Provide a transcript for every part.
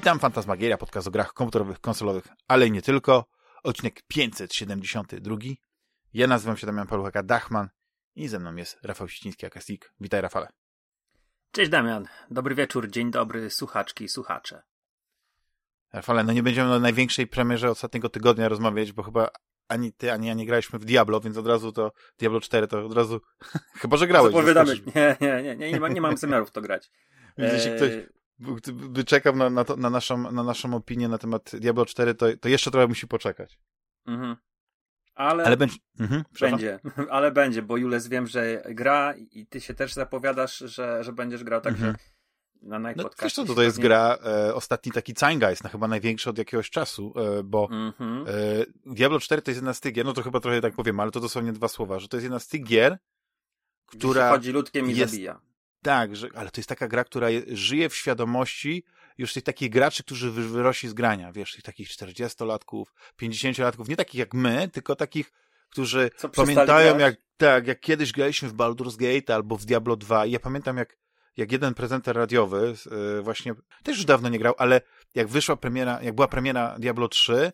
Witam, Fantasmagieria, podcast o grach komputerowych, konsolowych, ale i nie tylko. Odcinek 572. Ja nazywam się Damian Paluchaka Dachman i ze mną jest Rafał Ściński, Akastik. Witaj, Rafale. Cześć, Damian. Dobry wieczór, dzień dobry, słuchaczki i słuchacze. Rafale, no nie będziemy o największej premierze ostatniego tygodnia rozmawiać, bo chyba ani ty, ani ja nie graliśmy w Diablo, więc od razu to Diablo 4 to od razu, chyba, że grałeś. Zapowiadamy. Nie, nie, nie, nie, nie, nie mam zamiaru w to grać. Jeśli ktoś by czekał na, na, to, na, naszą, na naszą opinię na temat Diablo 4, to, to jeszcze trochę musi poczekać. Mhm. Ale, ale będzie. Mhm, będzie, ale będzie, bo Jules wiem, że gra i ty się też zapowiadasz, że, że będziesz grał, także Mhm. na No, najpodcaście. wiesz co, to, to jest gra, e, ostatni taki Zeitgeist, no chyba największy od jakiegoś czasu, e, bo Mhm. e, Diablo 4 to jest jedna z tych gier, no to chyba trochę tak powiem, ale to dosłownie dwa słowa, że to jest jedna z tych gier, Gdzie się która... chodzi ludkiem i jest- zabija. Tak, że, ale to jest taka gra, która je, żyje w świadomości już tych takich graczy, którzy wy, wyrośli z grania, wiesz, tych takich 40-latków, 50-latków, nie takich jak my, tylko takich, którzy Co pamiętają jak, tak, jak kiedyś graliśmy w Baldur's Gate albo w Diablo 2 i ja pamiętam jak, jak jeden prezenter radiowy yy, właśnie, też już dawno nie grał, ale jak wyszła premiera, jak była premiera Diablo 3,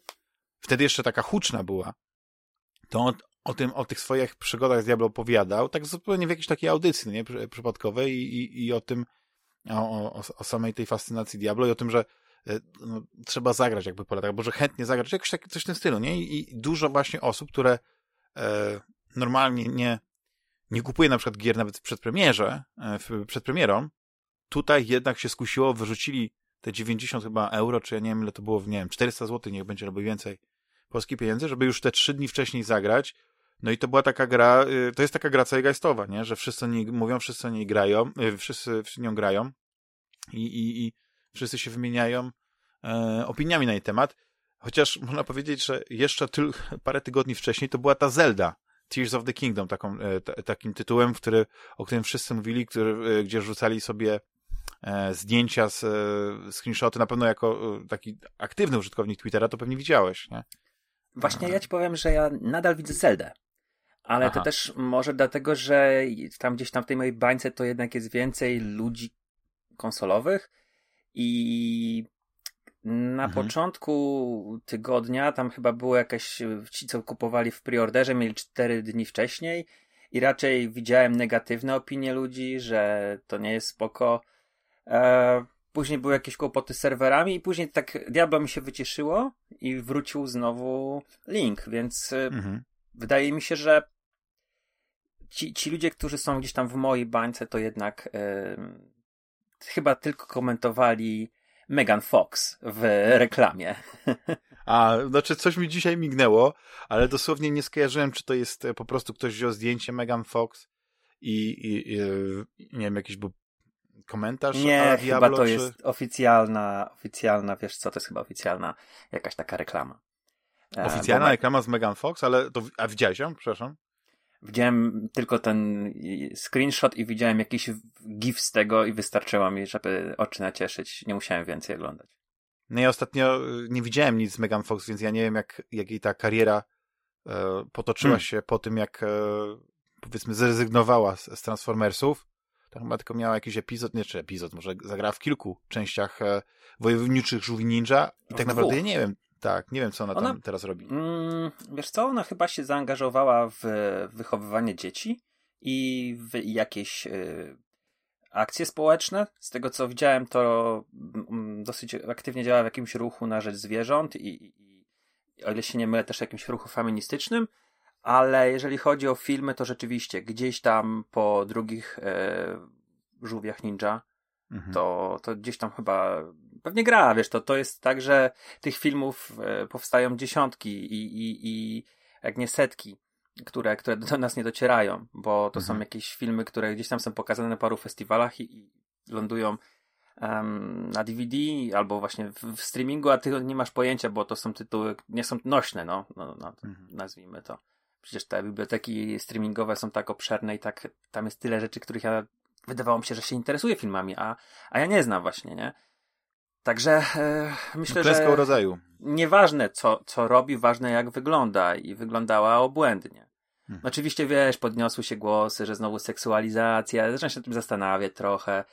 wtedy jeszcze taka huczna była, to on o tym, o tych swoich przygodach z Diablo opowiadał, tak zupełnie w jakiejś takiej audycji, nie, przy- przypadkowej i, i, i o tym, o, o, o samej tej fascynacji Diablo i o tym, że e, no, trzeba zagrać jakby po latach, bo że chętnie zagrać, jakoś tak, coś w tym stylu, nie? I, i dużo właśnie osób, które e, normalnie nie, nie kupuje na przykład gier nawet w przedpremierze, e, w, przed premierą, tutaj jednak się skusiło, wyrzucili te 90 chyba euro, czy ja nie wiem ile to było, nie wiem, 400 zł, niech będzie albo więcej polskich pieniędzy, żeby już te trzy dni wcześniej zagrać. No i to była taka gra, y, to jest taka gra zeitgeistowa, nie? Że wszyscy nie mówią, wszyscy nie grają, y, wszyscy w nią grają i, i, i wszyscy się wymieniają e, opiniami na jej temat. Chociaż można powiedzieć, że jeszcze tyl, parę tygodni wcześniej to była ta Zelda, Tears of the Kingdom, taką, e, ta, takim tytułem, który, o którym wszyscy mówili, który, e, gdzie rzucali sobie e, zdjęcia z e, screenshoty, na pewno jako e, taki aktywny użytkownik Twittera, to pewnie widziałeś, nie? Właśnie ja ci powiem, że ja nadal widzę Zeldę. Ale Aha. to też może dlatego, że tam gdzieś tam w tej mojej bańce to jednak jest więcej ludzi konsolowych i na Mhm. początku tygodnia tam chyba było jakieś, ci co kupowali w preorderze mieli 4 dni wcześniej i raczej widziałem negatywne opinie ludzi, że to nie jest spoko. E, później były jakieś kłopoty z serwerami i później tak Diablo mi się wycieszyło i wrócił znowu link, więc e, Mhm. wydaje mi się, że ci, ci ludzie, którzy są gdzieś tam w mojej bańce, to jednak e, chyba tylko komentowali Megan Fox w reklamie. A, znaczy coś mi dzisiaj mignęło, ale dosłownie nie skojarzyłem, czy to jest e, po prostu ktoś wziął zdjęcie Megan Fox i, i, i e, nie wiem, jakiś był komentarz Nie, chyba Diablo, to czy... jest oficjalna, oficjalna, wiesz co, to jest chyba oficjalna jakaś taka reklama. E, Oficjalna bo reklama z Megan Fox, ale to... A widziałeś ją? Przepraszam. Widziałem tylko ten screenshot i widziałem jakiś gif z tego i wystarczyło mi, żeby oczy nacieszyć. Nie musiałem więcej oglądać. No ja ostatnio e, nie widziałem nic z Megan Fox, więc ja nie wiem, jak, jak jej ta kariera e, potoczyła Hmm. się po tym, jak e, powiedzmy zrezygnowała z, z Transformersów. To chyba tylko miała jakiś epizod, nie czy epizod, może zagrała w kilku częściach e, Wojowniczych Żółwi Ninja i tak naprawdę ja nie wiem, tak, nie wiem, co ona, Ona- tam teraz robi. Mm, wiesz co, ona chyba się zaangażowała w wychowywanie dzieci i w jakieś y, akcje społeczne. Z tego co widziałem, to mm, dosyć aktywnie działa w jakimś ruchu na rzecz zwierząt i, i, i o ile się nie mylę, też w jakimś ruchu feministycznym. Ale jeżeli chodzi o filmy, to rzeczywiście gdzieś tam po drugich e, żółwiach ninja Mhm. to, to gdzieś tam chyba pewnie gra, wiesz, to, to jest tak, że tych filmów e, powstają dziesiątki i, i, i jak nie setki, które, które do nas nie docierają, bo to są Mhm. jakieś filmy, które gdzieś tam są pokazane na paru festiwalach i, i lądują em, na DVD albo właśnie w, w streamingu, a ty nie masz pojęcia, bo to są tytuły, nie są nośne, no, no, no Mhm. nazwijmy to. Przecież te biblioteki streamingowe są tak obszerne i tak, tam jest tyle rzeczy, których ja wydawało mi się, że się interesuje filmami, a, a ja nie znam właśnie, nie? Także e, myślę, że rodzaju. nieważne co, co robi, ważne jak wygląda i wyglądała obłędnie. Mhm. Oczywiście wiesz, podniosły się głosy, że znowu seksualizacja, zacząłem się nad tym zastanawiać trochę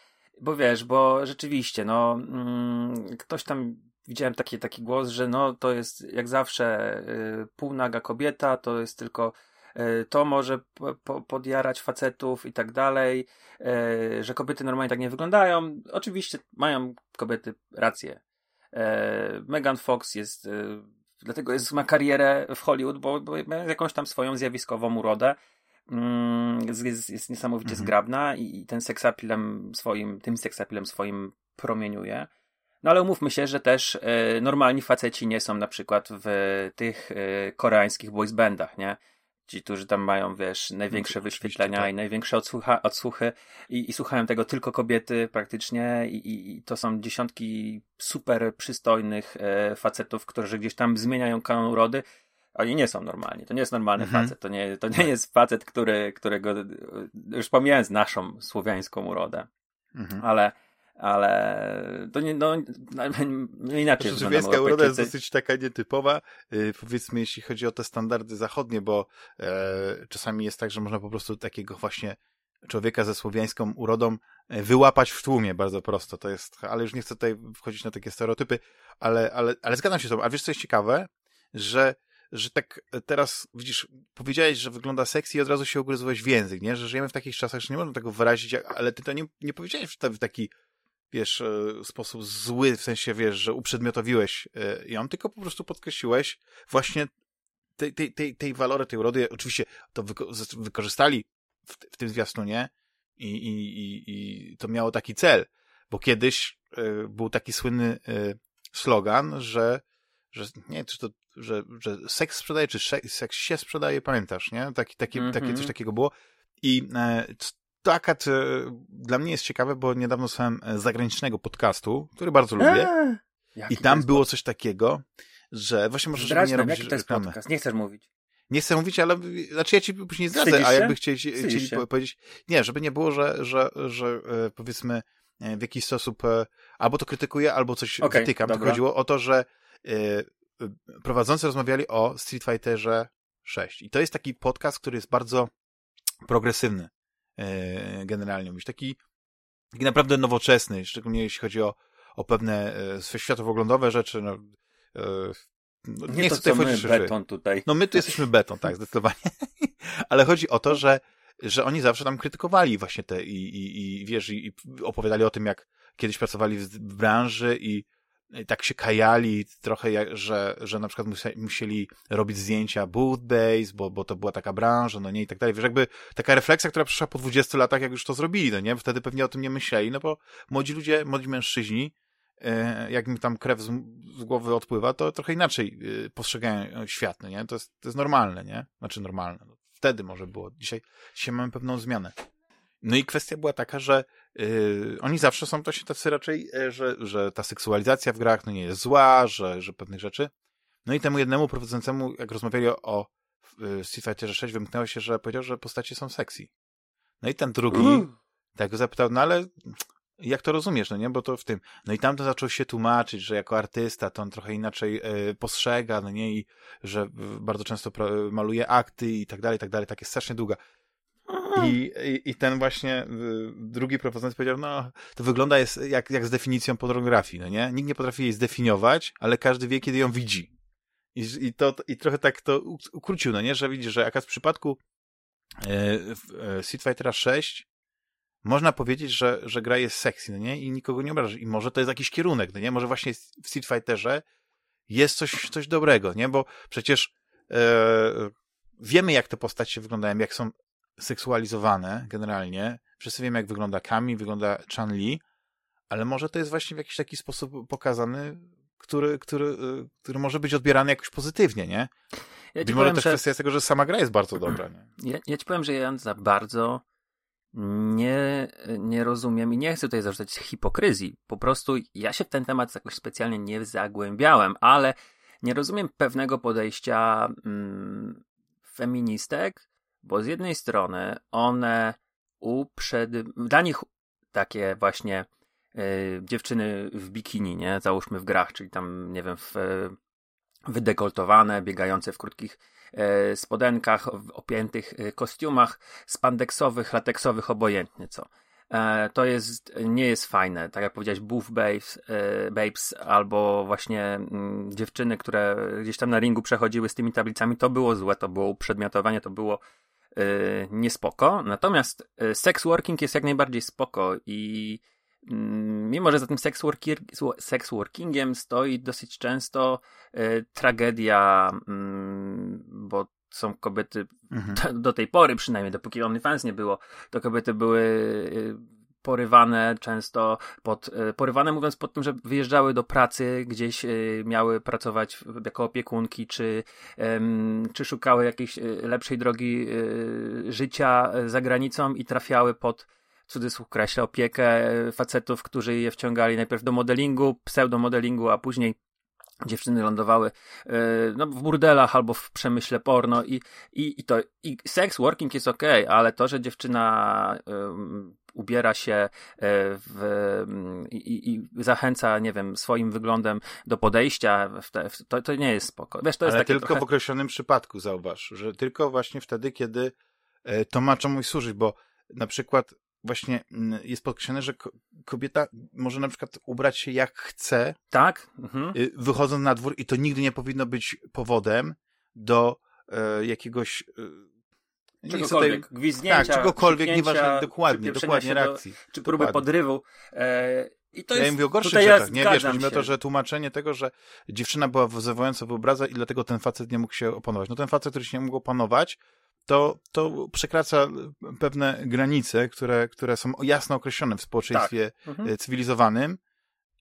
bo wiesz, bo rzeczywiście, no, mm, ktoś tam, widziałem taki, taki głos, że no, to jest jak zawsze y, półnaga kobieta, to jest tylko to może po, po, podjarać facetów i tak dalej, y, że kobiety normalnie tak nie wyglądają. Oczywiście mają kobiety rację. Y, Megan Fox jest, dlatego jest, ma karierę w Hollywood, bo, bo ma jakąś tam swoją zjawiskową urodę Mm, jest, jest niesamowicie mhm. zgrabna i, i ten seksapilem swoim, tym seksapilem swoim promieniuje. No ale umówmy się, że też y, normalni faceci nie są na przykład w tych y, koreańskich boys bandach, nie? Ci, którzy tam mają, wiesz, największe no, wyświetlenia tak. i największe odsłucha, odsłuchy i, i słuchają tego tylko kobiety praktycznie i, i, i to są dziesiątki super przystojnych y, facetów, którzy gdzieś tam zmieniają kanon urody oni nie są normalni. To nie jest normalny mhm. facet. To nie, to nie jest facet, który, którego, już pomijając naszą słowiańską urodę, mhm. ale, ale to nie, no, no inaczej. Znaczy, słowiańska uroda jest dosyć taka nietypowa, yy, powiedzmy, jeśli chodzi o te standardy zachodnie, bo e, czasami jest tak, że można po prostu takiego właśnie człowieka ze słowiańską urodą e, wyłapać w tłumie bardzo prosto. To jest, ale już nie chcę tutaj wchodzić na takie stereotypy, ale, ale, ale zgadzam się z tobą. A wiesz, co jest ciekawe? Że że tak teraz, widzisz, powiedziałeś, że wygląda sexy i od razu się ugryzłeś w język, nie? Że żyjemy w takich czasach, że nie można tego wyrazić, ale ty to nie, nie powiedziałeś w taki, wiesz, e, sposób zły, w sensie, wiesz, że uprzedmiotowiłeś e, ją, tylko po prostu podkreśliłeś właśnie tej, tej, tej, tej walory, tej urody. Oczywiście to wyko wykorzystali w, w tym zwiastunie i, i, i, i to miało taki cel, bo kiedyś y, był taki słynny y, slogan, że że nie, czy to, że, że seks sprzedaje, czy seks się sprzedaje, pamiętasz, nie? Taki, taki, mm -hmm. takie, coś mhm. takiego było. I e, to akad e, dla mnie jest ciekawe, bo niedawno słuchałem e, zagranicznego podcastu, który bardzo lubię. Eee, I tam było coś takiego, że właśnie może żeby nie robić jaki to jest reklamy. podcast? Nie chcesz mówić. Nie chcę mówić, ale znaczy ja ci później zdradzę, a jakby chcieli, chcieli powiedzieć, nie, żeby nie było, że, że, że e, powiedzmy w jakiś sposób albo to krytykuję, albo coś okay, wytykam. To chodziło o to, że prowadzący rozmawiali o Street Fighterze 6. I to jest taki podcast, który jest bardzo progresywny generalnie. Mówisz, taki, taki naprawdę nowoczesny, szczególnie jeśli chodzi o, o pewne światowoglądowe rzeczy. No, no, nie, nie chcę tutaj beton tutaj. No my tu jesteśmy beton, tak, zdecydowanie. Ale chodzi o to, że, że oni zawsze tam krytykowali właśnie te i, i, i wiesz, i, i opowiadali o tym, jak kiedyś pracowali w branży i tak się kajali trochę, jak, że, że na przykład musieli robić zdjęcia boot base, bo, bo to była taka branża, no nie i tak dalej. Wiesz, jakby taka refleksja, która przyszła po 20 latach, jak już to zrobili, no nie? Wtedy pewnie o tym nie myśleli, no bo młodzi ludzie, młodzi mężczyźni, e, jak mi tam krew z, z głowy odpływa, to trochę inaczej e, postrzegają świat, no nie? To jest, to jest normalne, nie? Znaczy normalne. No, wtedy może było. Dzisiaj, dzisiaj mamy pewną zmianę. No i kwestia była taka, że yy, oni zawsze są się tacy raczej, yy, że, że ta seksualizacja w grach no nie jest zła, że, że pewnych rzeczy. No i temu jednemu prowadzącemu, jak rozmawiali o yy, Street Fighterze 6, wymknęło się, że powiedział, że postacie są sexy. No i ten drugi mm. tak go zapytał, no ale jak to rozumiesz, no nie? Bo to w tym. No i tam to zaczął się tłumaczyć, że jako artysta to on trochę inaczej y, postrzega, no nie? I że bardzo często maluje akty i tak dalej, i tak dalej. Tak jest strasznie długa. I, i, I, ten właśnie y, drugi prowadzący powiedział, no to wygląda jest jak, jak z definicją pornografii, no nie? Nikt nie potrafi jej zdefiniować, ale każdy wie, kiedy ją widzi. I, i, to, i trochę tak to ukrócił, no nie? Że widzisz, że jakaś w przypadku e, e, Street Fightera 6 można powiedzieć, że, że gra jest sexy, no nie? I nikogo nie obraża. I może to jest jakiś kierunek, no nie? Może właśnie w Street Fighterze jest coś, coś dobrego, nie? Bo przecież e, wiemy, jak te postacie wyglądają, jak są seksualizowane generalnie. Wszyscy wiemy, jak wygląda Kami, wygląda Chan-Li, ale może to jest właśnie w jakiś taki sposób pokazany, który, który, y, który może być odbierany jakoś pozytywnie, nie? Ja może powiem, też że... kwestia jest tego, że sama gra jest bardzo dobra, nie? Ja, ja ci powiem, że ja za bardzo nie, nie rozumiem i nie chcę tutaj zarzucać hipokryzji. Po prostu ja się w ten temat jakoś specjalnie nie zagłębiałem, ale nie rozumiem pewnego podejścia mm, feministek, bo z jednej strony one uprzed... dla nich takie właśnie y, dziewczyny w bikini, nie? Załóżmy w grach, czyli tam, nie wiem, w, wydekoltowane, biegające w krótkich y, spodenkach, w opiętych y, kostiumach spandeksowych, lateksowych, obojętnie co. e, to jest, nie jest fajne. Tak jak powiedziałeś, Buff Babes, e, babes albo właśnie mm, dziewczyny, które gdzieś tam na ringu przechodziły z tymi tablicami, to było złe, to było uprzedmiotowanie, to było e, niespoko. Natomiast e, sex working jest jak najbardziej spoko i mm, mimo, że za tym sex, sex workingiem stoi dosyć często e, tragedia, mm, bo są kobiety, Mhm. do tej pory przynajmniej, dopóki OnlyFans nie było, to kobiety były y, porywane często pod, y, porywane mówiąc pod tym, że wyjeżdżały do pracy, gdzieś y, miały pracować jako opiekunki, czy, czy szukały jakiejś y, lepszej drogi życia za granicą i trafiały pod cudzysłów kreślę opiekę facetów, którzy je wciągali najpierw do modelingu, pseudomodelingu, a później dziewczyny lądowały no, w burdelach albo w przemyśle porno i, i, i to i sex working jest okej, ale to, że dziewczyna ubiera się y, w, ym, i, i- zachęca, nie wiem, swoim wyglądem do podejścia, te, to, to nie jest spoko. Wiesz, to jest Ale tylko trochę... w określonym przypadku, zauważ, że tylko właśnie wtedy, kiedy e, to ma czemuś służyć, bo na przykład właśnie mm, jest podkreślone, że ko- kobieta może na przykład ubrać się jak chce, Tak? Mhm. y, wychodząc na dwór i to nigdy nie powinno być powodem do e, jakiegoś e, chcę Czegokolwiek, tutaj- gwizdnięcia, tak, czegokolwiek, nieważne, dokładnie, dokładnie się do- reakcji. czy próby Dokładnie. podrywu. E, I to ja jest, mówię o gorszych tutaj ja rzeczach, nie? Wiesz, chodzi mi o to, że tłumaczenie tego, że dziewczyna była wyzywająco wyobraza i dlatego ten facet nie mógł się opanować. No ten facet, który się nie mógł opanować, to, to przekracza pewne granice, które, które są jasno określone w społeczeństwie Mhm. e, cywilizowanym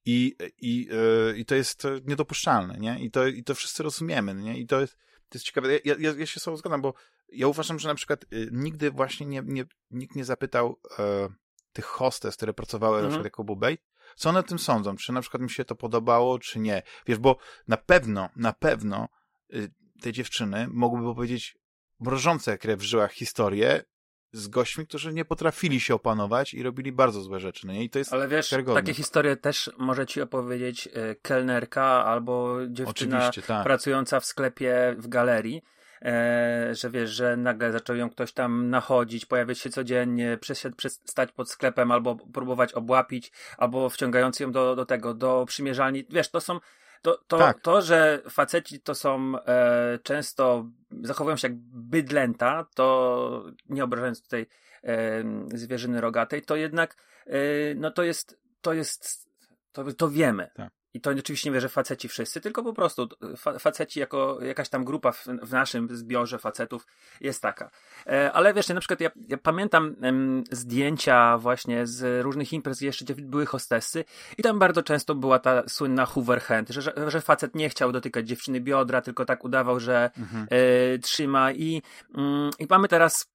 i, i, e, i to jest niedopuszczalne, nie? I to, i to wszyscy rozumiemy, nie? I to jest, to jest ciekawe. Ja, ja, ja się z tobą zgadzam, bo ja uważam, że na przykład y, nigdy właśnie nie, nie, nikt nie zapytał e, tych hostes, które pracowały na Mhm. przykład jako Bubej, co one o tym sądzą, czy na przykład mi się to podobało, czy nie. Wiesz, bo na pewno, na pewno y, te dziewczyny mogłyby powiedzieć mrożące krew w żyłach historie z gośćmi, którzy nie potrafili się opanować i robili bardzo złe rzeczy, no? I to jest Ale wiesz, karygodne. takie historie też może ci opowiedzieć e, kelnerka albo dziewczyna tak. pracująca w sklepie w galerii. E, że wiesz, że nagle zaczął ją ktoś tam nachodzić, pojawiać się codziennie, przesiad, stać pod sklepem albo próbować obłapić, albo wciągając ją do, do tego, do przymierzalni. Wiesz, to są. To, to, Tak. to że faceci to są e, często zachowują się jak bydlęta, to nie obrażając tutaj e, zwierzyny rogatej, to jednak e, no to jest to jest to, to wiemy. Tak. I to oczywiście nie wie, że faceci wszyscy, tylko po prostu fa faceci jako jakaś tam grupa w, w naszym zbiorze facetów jest taka. E, ale wiesz, na przykład ja, ja pamiętam em, zdjęcia właśnie z różnych imprez, gdzie jeszcze były hostessy i tam bardzo często była ta słynna hoover hand, że, że, że facet nie chciał dotykać dziewczyny biodra, tylko tak udawał, że Mhm. e, trzyma i, mm, i mamy teraz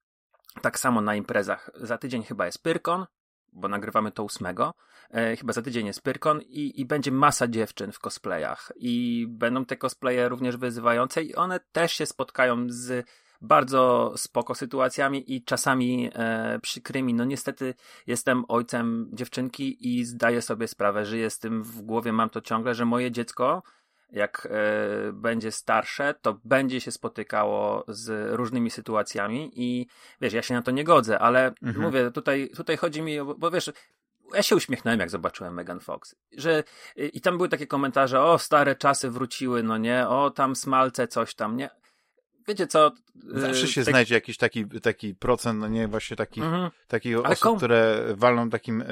tak samo na imprezach. Za tydzień chyba jest Pyrkon, bo nagrywamy to ósmego. E, chyba za tydzień jest Pyrkon i, i będzie masa dziewczyn w cosplayach. I będą te cosplaye również wyzywające i one też się spotkają z bardzo spoko sytuacjami i czasami e, przykrymi. No niestety jestem ojcem dziewczynki i zdaję sobie sprawę, żyję z tym w głowie, mam to ciągle, że moje dziecko jak e, będzie starsze, to będzie się spotykało z różnymi sytuacjami i wiesz, ja się na to nie godzę, ale Mhm. mówię, tutaj, tutaj chodzi mi, o, bo wiesz, ja się uśmiechnąłem, jak zobaczyłem Megan Fox, że i tam były takie komentarze, o, stare czasy wróciły, no nie, o, tam smalce, coś tam, nie. Wiecie co? Zawsze y, się tak- znajdzie jakiś taki, taki procent, no nie, właśnie takich, Mhm. takich Ale osób, kom- które walną takim e,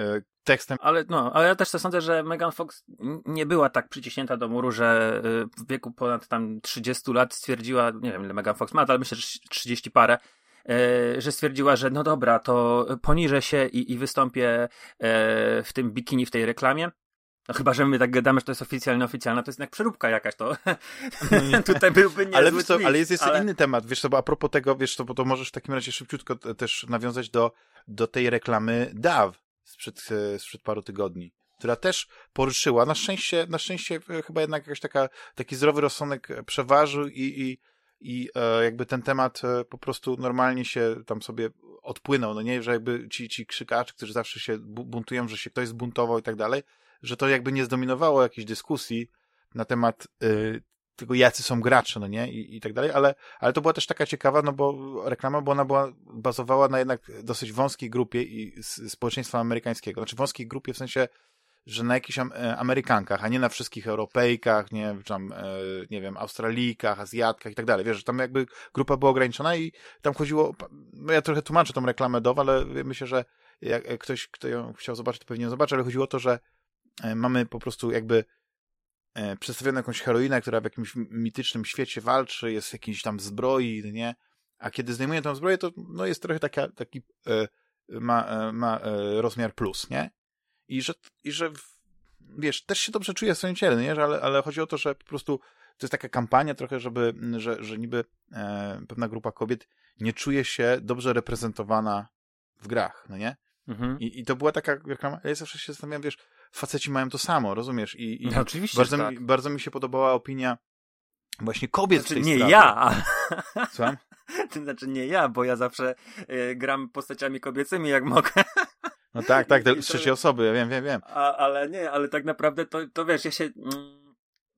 tekstem. Ale, no, ale ja też to sądzę, że Megan Fox nie była tak przyciśnięta do muru, że y, w wieku ponad tam 30 lat stwierdziła, nie wiem ile Megan Fox ma, ale myślę, że 30 parę, że stwierdziła, że no dobra, to poniżę się i, i wystąpię w tym bikini w tej reklamie. No chyba, że my tak gadamy, że to jest oficjalnie oficjalna, to jest jednak przeróbka jakaś, to tutaj byłby niezły Ale, wiesz co, ale jest jeszcze ale- inny temat, wiesz co, bo a propos tego, wiesz co, bo to możesz w takim razie szybciutko też nawiązać do, do tej reklamy DAW sprzed, e, sprzed paru tygodni, która też poruszyła, na szczęście, na szczęście e, chyba jednak jakaś taka, taki zdrowy rozsądek przeważył i, i, i e, jakby ten temat e, po prostu normalnie się tam sobie odpłynął, no nie, że jakby ci, ci krzykacze, którzy zawsze się bu- buntują, że się ktoś zbuntował i tak dalej, że to jakby nie zdominowało jakiejś dyskusji na temat y, tego, jacy są gracze, no nie, i, i tak dalej, ale, ale to była też taka ciekawa, no bo reklama, bo ona była, bazowała na jednak dosyć wąskiej grupie i społeczeństwa amerykańskiego, znaczy wąskiej grupie w sensie, że na jakichś e, Amerykankach, a nie na wszystkich Europejkach, nie, tam, e, nie wiem, Australijkach, Azjatkach i tak dalej. Wiesz, że tam jakby grupa była ograniczona i tam chodziło, no ja trochę tłumaczę tą reklamę DOW, ale myślę, że jak ktoś, kto ją chciał zobaczyć, to pewnie ją zobaczy, ale chodziło o to, że e, mamy po prostu jakby przedstawioną jakąś heroinę, która w jakimś mitycznym świecie walczy, jest w jakiejś tam zbroi, nie? A kiedy zdejmuje tą zbroję, to no jest trochę taka, taki ma, ma rozmiar plus, nie? I że, i że wiesz, też się dobrze czuję w swoim ciele, nie? Ale, ale chodzi o to, że po prostu to jest taka kampania trochę, żeby, że, że niby e, pewna grupa kobiet nie czuje się dobrze reprezentowana w grach, no nie? Mhm. I, I to była taka reklama, ja zawsze się zastanawiam, wiesz, faceci mają to samo, rozumiesz? I, i no, oczywiście, bardzo, tak. mi, bardzo mi się podobała opinia właśnie kobiet znaczy, w tej nie sprawie. ja. Słucham? To znaczy nie ja, bo ja zawsze y, gram postaciami kobiecymi jak mogę. No tak, tak, te trzecie osoby, ja wiem, wiem, wiem. A, ale nie, ale tak naprawdę to, to wiesz, ja się. Mm,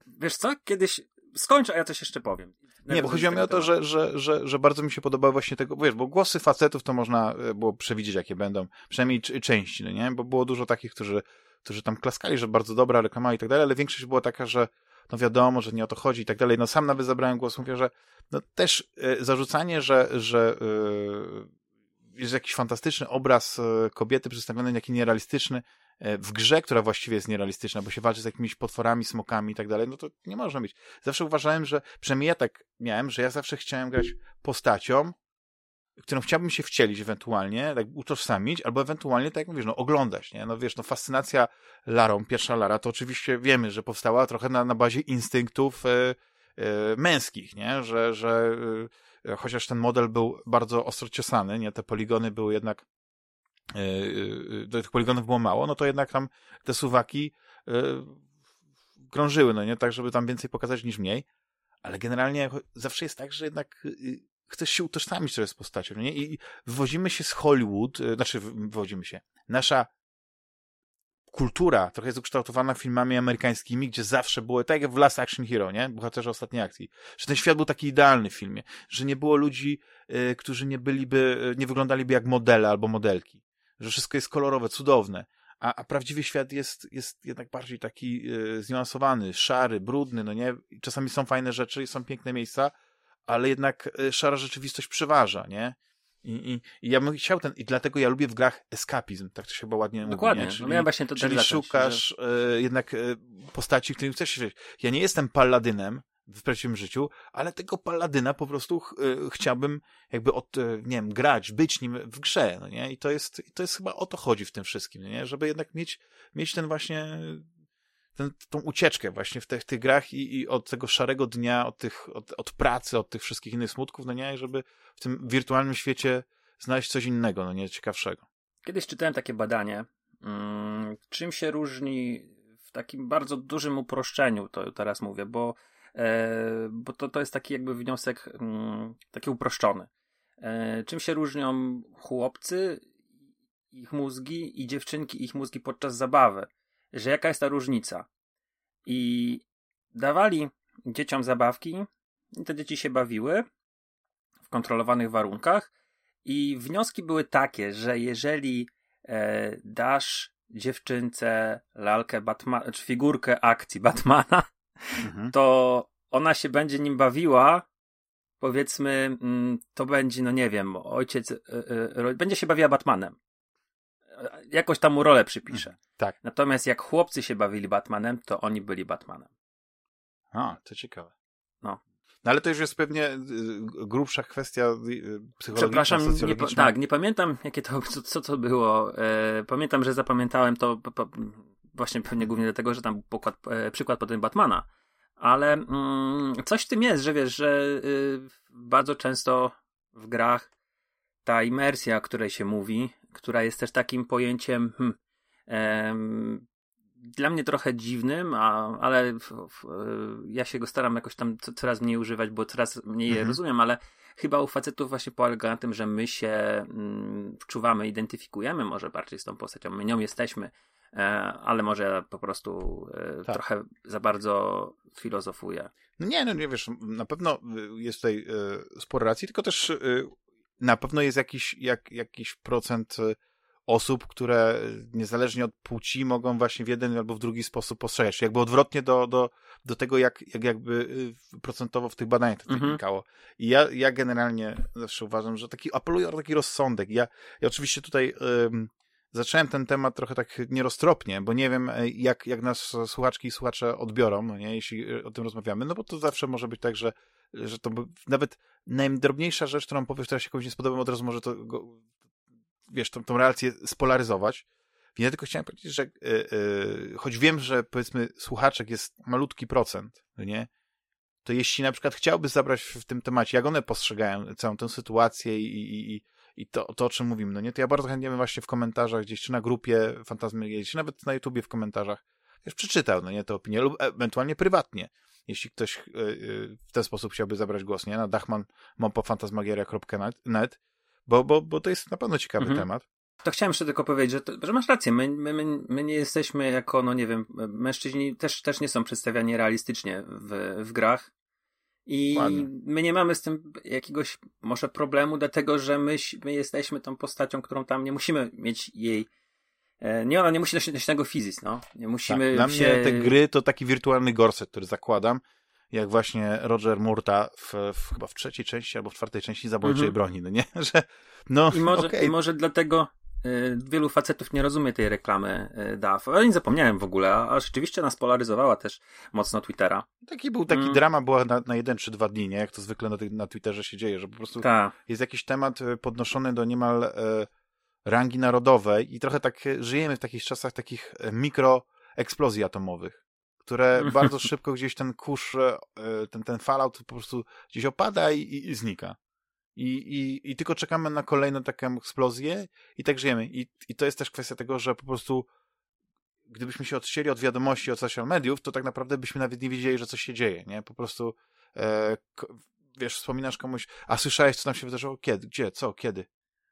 wiesz co? Kiedyś skończę, a ja coś jeszcze powiem. Nie, bo chodziło mi o to, że, że, że, że bardzo mi się podoba właśnie tego, wiesz, bo głosy facetów to można e, było przewidzieć, jakie będą, przynajmniej części, no nie? Bo było dużo takich, którzy, którzy tam klaskali, że bardzo dobra reklama i tak dalej, ale większość była taka, że no wiadomo, że nie o to chodzi i tak dalej. No sam nawet zabrałem głos, mówię, że no też y, zarzucanie, że, że y, jest jakiś fantastyczny obraz e, kobiety przedstawiony, jaki nierealistyczny e, w grze, która właściwie jest nierealistyczna, bo się walczy z jakimiś potworami, smokami i tak dalej, no to nie można być. Zawsze uważałem, że, przynajmniej ja tak miałem, że ja zawsze chciałem grać postacią, którą chciałbym się wcielić ewentualnie, tak utożsamić, albo ewentualnie, tak jak mówisz, no oglądać, nie? No wiesz, no fascynacja Larą, pierwsza Lara, to oczywiście wiemy, że powstała trochę na, na bazie instynktów e, e, męskich, nie? Że, że E, chociaż ten model był bardzo ostro ciosany, nie, te poligony były jednak yy, tych poligonów było mało, no to jednak tam te suwaki krążyły, no nie, tak, żeby tam więcej pokazać niż mniej, ale generalnie zawsze jest tak, że jednak chcesz się utożsamić trochę z postacią, no nie, i wywozimy się z Hollywood, znaczy wywozimy się, nasza kultura trochę jest ukształtowana filmami amerykańskimi, gdzie zawsze było, tak jak w Last Action Hero, nie? Bohaterze ostatniej akcji. Że ten świat był taki idealny w filmie. Że nie było ludzi, y, którzy nie byliby, y, nie wyglądaliby jak modele albo modelki. Że wszystko jest kolorowe, cudowne. A, a prawdziwy świat jest, jest jednak bardziej taki y, zniuansowany, szary, brudny, no nie? Czasami są fajne rzeczy, są piękne miejsca, ale jednak y, szara rzeczywistość przeważa, nie? I, i, I ja bym chciał ten, i dlatego ja lubię w grach eskapizm, tak to się chyba ładnie Dokładnie, mówi. Czyli, no właśnie to czyli szukasz że... y, jednak y, postaci, którym chcesz się Ja nie jestem paladynem w prawdziwym życiu, ale tego paladyna po prostu ch, y, chciałbym jakby od, nie wiem, grać, być nim w grze, no nie? I to jest, to jest chyba o to chodzi w tym wszystkim, nie? Żeby jednak mieć, mieć ten właśnie ten, tą ucieczkę właśnie w tych, tych grach i, i od tego szarego dnia, od, tych, od, od pracy, od tych wszystkich innych smutków, no nie, żeby w tym wirtualnym świecie znaleźć coś innego, no nie, ciekawszego. Kiedyś czytałem takie badanie, hmm, czym się różni w takim bardzo dużym uproszczeniu, to teraz mówię, bo, e, bo to, to jest taki jakby wniosek hmm, taki uproszczony. E, czym się różnią chłopcy, ich mózgi i dziewczynki, ich mózgi podczas zabawy? Że jaka jest ta różnica. I dawali dzieciom zabawki, i te dzieci się bawiły w kontrolowanych warunkach. I wnioski były takie, że jeżeli e, dasz dziewczynce lalkę Batmana, czy figurkę akcji Batmana, mhm. to ona się będzie nim bawiła. Powiedzmy, mm, to będzie, no nie wiem, ojciec, y, y, będzie się bawiła Batmanem jakoś tam mu rolę przypisze. Mhm. Tak. Natomiast jak chłopcy się bawili Batmanem, to oni byli Batmanem. A, to ciekawe. No. No ale to już jest pewnie y, grubsza kwestia y, psychologiczna, Przepraszam, nie, tak, nie pamiętam, jakie to, co, to było. E, pamiętam, że zapamiętałem to po, właśnie pewnie głównie dlatego, że tam był pokład, e, przykład potem Batmana. Ale mm, coś w tym jest, że wiesz, że y, bardzo często w grach ta imersja, o której się mówi, która jest też takim pojęciem hmm, em, dla mnie trochę dziwnym, a, ale w, w, ja się go staram jakoś tam coraz mniej używać, bo coraz mniej mhm. je rozumiem, ale chyba u facetów właśnie polega na tym, że my się mm, wczuwamy, identyfikujemy może bardziej z tą postacią, my nią jesteśmy, e, ale może po prostu e, tak. trochę za bardzo filozofuję. No nie, no nie wiesz, na pewno jest tutaj e, sporo racji, tylko też e, na pewno jest jakiś, jak, jakiś procent e, osób, które niezależnie od płci mogą właśnie w jeden albo w drugi sposób postrzegać. Jakby odwrotnie do, do, do tego, jak, jak jakby y, procentowo w tych badaniach to mhm. wynikało. I ja, ja generalnie zawsze uważam, że taki, apeluję o taki rozsądek. Ja, ja oczywiście tutaj ym, zacząłem ten temat trochę tak nieroztropnie, bo nie wiem, e, jak, jak nas słuchaczki i słuchacze odbiorą, no nie, jeśli o tym rozmawiamy, no bo to zawsze może być tak, że że to nawet najdrobniejsza rzecz, którą powiesz, która się komuś nie spodoba, od razu może to go, wiesz, tą, tą relację spolaryzować. Ja tylko chciałem powiedzieć, że yy, yy, choć wiem, że powiedzmy słuchaczek jest malutki procent, no nie? To jeśli na przykład chciałby zabrać w tym temacie, jak one postrzegają całą tę sytuację i, i, i, to, to, o czym mówimy, no nie? To ja bardzo chętnie bym właśnie w komentarzach gdzieś, czy na grupie Fantazmy, czy nawet na YouTubie w komentarzach, wiesz, przeczytał, no nie, te opinie, lub ewentualnie prywatnie, jeśli ktoś yy, w ten sposób chciałby zabrać głos, nie? Na dachman.fantasmagieria.net bo, bo, bo to jest na pewno ciekawy mhm. temat. To chciałem jeszcze tylko powiedzieć, że, to, że masz rację, my, my, my, my, nie jesteśmy jako, no nie wiem, mężczyźni też, też nie są przedstawiani realistycznie w, w grach. I Ładnie. my nie mamy z tym jakiegoś może problemu, dlatego że my, my jesteśmy tą postacią, którą tam nie musimy mieć jej. E, nie, ona nie musi nosić tego fizis, no. Nie musimy. Tak, dla się... mnie te gry to taki wirtualny gorset, który zakładam jak właśnie Roger Murta w, w, chyba w trzeciej części albo w czwartej części zabójczej mm -hmm. broni, no nie? Że, no, I może, okay. i może dlatego y, wielu facetów nie rozumie tej reklamy y, DAF. Ale nie zapomniałem w ogóle, a, a rzeczywiście nas polaryzowała też mocno Twittera. Taki był, taki mm. drama była na, na jeden czy dwa dni, nie? Jak to zwykle na, na Twitterze się dzieje, że po prostu Ta. jest jakiś temat y, podnoszony do niemal e, rangi narodowej i trochę tak żyjemy w takich czasach takich mikroeksplozji atomowych które bardzo szybko gdzieś ten kurz, e, ten, ten fallout po prostu gdzieś opada i, i, i znika. I, i, I tylko czekamy na kolejną taką eksplozję i tak żyjemy. I, I to jest też kwestia tego, że po prostu gdybyśmy się odcięli od wiadomości od social mediów, to tak naprawdę byśmy nawet nie wiedzieli, że coś się dzieje, nie? Po prostu e, wiesz, wspominasz komuś, a słyszałeś, co tam się wydarzyło? Kiedy? Gdzie? Co? Kiedy?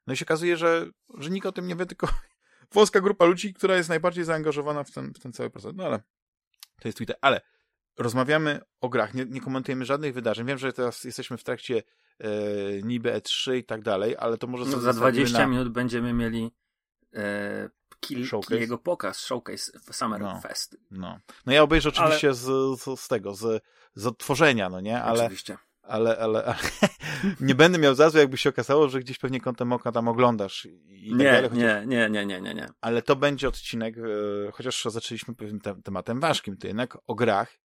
No i się okazuje, że, że nikt o tym nie wie, tylko włoska grupa ludzi, która jest najbardziej zaangażowana w ten, w ten cały proces. No ale to jest Twitter. Ale rozmawiamy o grach, nie, nie komentujemy żadnych wydarzeń. Wiem, że teraz jesteśmy w trakcie e, niby E3 i tak dalej, ale to może no, Za 20 na... minut będziemy mieli e, Kill, jego pokaz, showcase Summer no, Fest. No. no ja obejrzę oczywiście ale... z, z, z, tego, z, z odtworzenia, no nie? Ale, oczywiście. Ale, ale, ale nie będę miał za złe, jakby się okazało, że gdzieś pewnie kątem oka tam oglądasz. I tak nie, dalej, chociaż... nie, nie, nie, nie, nie, nie. Ale to będzie odcinek, e, chociaż zaczęliśmy pewnym te tematem ważkim, to jednak o grach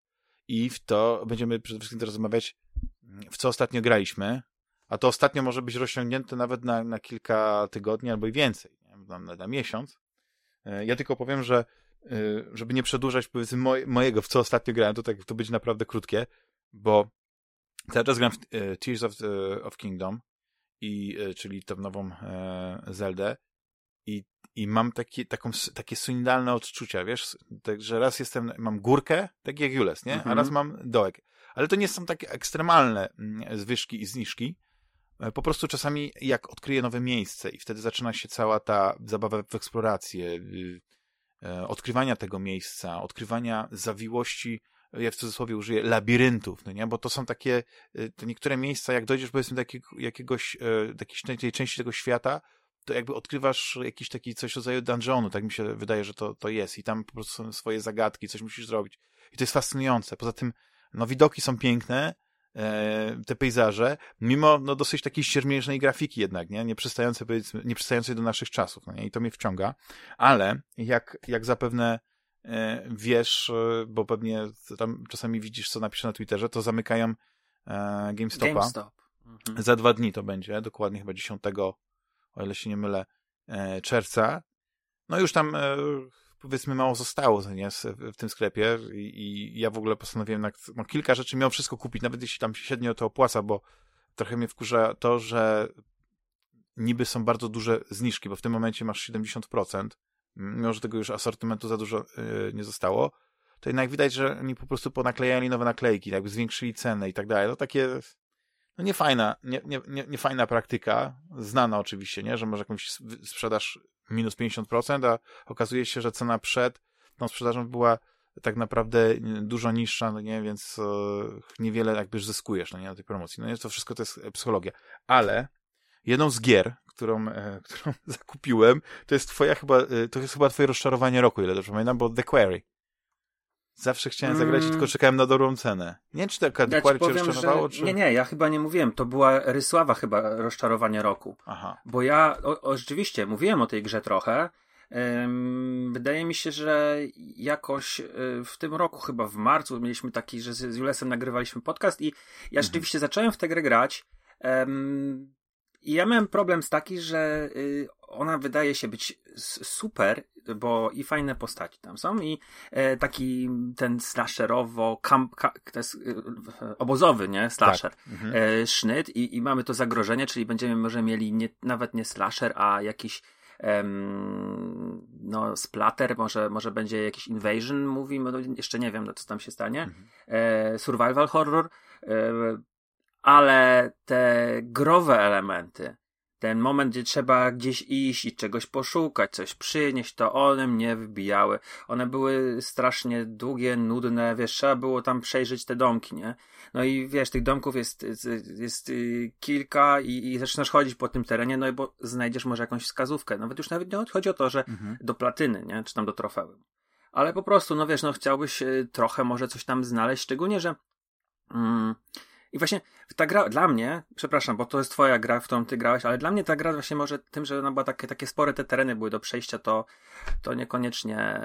i w to będziemy przede wszystkim teraz rozmawiać, w co ostatnio graliśmy, a to ostatnio może być rozciągnięte nawet na, na kilka tygodni albo i więcej, na, na, na miesiąc. E, ja tylko powiem, że e, żeby nie przedłużać powiedzmy mojego, w co ostatnio grałem, to tak to będzie naprawdę krótkie, bo Cały czas gram w e, Tears of, e, of Kingdom, i, e, czyli tę nową e, Zeldę i, i mam takie, taką, takie sunidalne odczucia, wiesz, także raz jestem, mam górkę, tak jak Jules, nie? A raz mhm. mam dołek. Ale to nie są takie ekstremalne mm, zwyżki i zniżki, po prostu czasami jak odkryję nowe miejsce i wtedy zaczyna się cała ta zabawa w eksplorację, odkrywania tego miejsca, odkrywania zawiłości ja w cudzysłowie użyję, labiryntów, no nie? Bo to są takie, y, te niektóre miejsca, jak dojdziesz powiedzmy do jakiego, jakiegoś, do jakiejś tej części tego świata, to jakby odkrywasz jakiś taki coś rodzaju dungeonu, tak mi się wydaje, że to, to jest i tam po prostu są swoje zagadki, coś musisz zrobić. I to jest fascynujące. Poza tym, no widoki są piękne, e, te pejzaże, mimo no, dosyć takiej siermiężnej grafiki jednak, nie? Nie przystającej, nie przystającej do naszych czasów, no nie? I to mnie wciąga. Ale jak, jak zapewne E, wiesz, e, bo pewnie tam czasami widzisz, co napiszę na Twitterze, to zamykają e, GameStopa. GameStop. Mhm. Za dwa dni to będzie, dokładnie chyba 10, o ile się nie mylę, czerwca. No już tam powiedzmy mało zostało nie, w tym sklepie i, i ja w ogóle postanowiłem na, no, kilka rzeczy miał wszystko kupić, nawet jeśli tam średnio to opłaca, bo trochę mnie wkurza to, że niby są bardzo duże zniżki, bo w tym momencie masz 70%, mimo że tego już asortymentu za dużo yy, nie zostało, to jednak widać, że oni po prostu ponaklejali nowe naklejki, jakby zwiększyli cenę i tak dalej. No takie no niefajna, nie, nie, nie, nie fajna praktyka, znana oczywiście, nie, że może jakąś sprzedaż minus 50%, a okazuje się, że cena przed tą sprzedażą była tak naprawdę dużo niższa, no nie, więc e, niewiele jakby zyskujesz no nie, na tej promocji. No nie, to wszystko to jest psychologia. Ale jedną z gier, którą, e, którą zakupiłem, to jest twoja chyba, e, to jest chyba twoje rozczarowanie roku, ile dobrze pamiętam, bo The Quarry. Zawsze chciałem zagrać, mm. tylko czekałem na dobrą cenę. Nie wiem, czy taka ja Quarry cię rozczarowało, że... czy... Nie, nie, ja chyba nie mówiłem. To była Rysława chyba rozczarowanie roku. Aha. Bo ja, o, o, rzeczywiście, mówiłem o tej grze trochę, Wydaje mi się, że jakoś y, w tym roku, chyba w marcu, mieliśmy taki, że z Julesem nagrywaliśmy podcast i ja mhm. rzeczywiście zacząłem w tę grę grać. I ja miałem problem z taki, że y, ona wydaje się być super, bo i fajne postaci tam są i e, taki ten slasherowo, kamp, to jest y, obozowy, nie? Slasher. Tak. Mhm. E, sznyt i, i mamy to zagrożenie, czyli będziemy może mieli nie, nawet nie slasher, a jakiś no, splatter, może, może będzie jakiś invasion movie, no, jeszcze nie wiem, no, co tam się stanie. Mhm. E, survival horror, e, ale te growe elementy, ten moment, gdzie trzeba gdzieś iść i czegoś poszukać, coś przynieść, to one mnie wybijały. One były strasznie długie, nudne, wiesz, trzeba było tam przejrzeć te domki, nie? No i wiesz, tych domków jest, jest, jest y, kilka i, i zaczynasz chodzić po tym terenie, no i bo znajdziesz może jakąś wskazówkę. Nawet już nawet nie chodzi o to, że mhm. do platyny, nie? Czy tam do trofeum. Ale po prostu, no wiesz, no chciałbyś y, trochę może coś tam znaleźć, szczególnie, że mm, i właśnie ta gra dla mnie, przepraszam, bo to jest twoja gra, w którą ty grałeś, ale dla mnie ta gra właśnie może tym, że ona była takie, takie spore te tereny były do przejścia, to, to niekoniecznie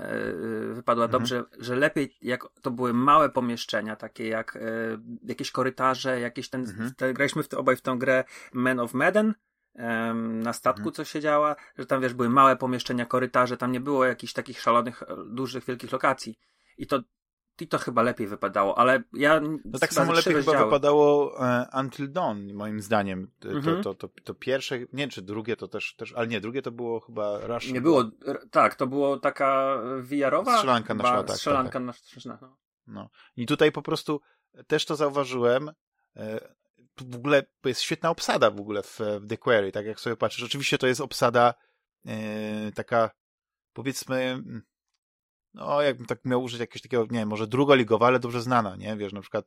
yy, wypadła mhm. dobrze, że lepiej jak to były małe pomieszczenia, takie jak yy, jakieś korytarze, jakieś ten, mhm. te, graliśmy w obaj w tą grę Man of Madden, na statku, mhm. co się działa, że tam wiesz, były małe pomieszczenia, korytarze, tam nie było jakichś takich szalonych, dużych, wielkich lokacji. I to i to chyba lepiej wypadało, ale ja. No tak samo lepiej chyba wypadało e, Until Dawn, moim zdaniem. To, mhm. to, to, to, pierwsze, nie wiem czy drugie to też, też, ale nie, drugie to było chyba Rush. Nie było, tak, to było taka VR-owa. Strzelanka na szła, tak. Strzelanka tak, na no. no. I tutaj po prostu też to zauważyłem. E, w ogóle jest świetna obsada w ogóle w, w The Quarry, tak jak sobie patrzysz. Oczywiście to jest obsada e, taka, powiedzmy, no jakbym tak miał użyć jakiegoś takiego, nie wiem, może drugoligowa, ale dobrze znana, nie? Wiesz, na przykład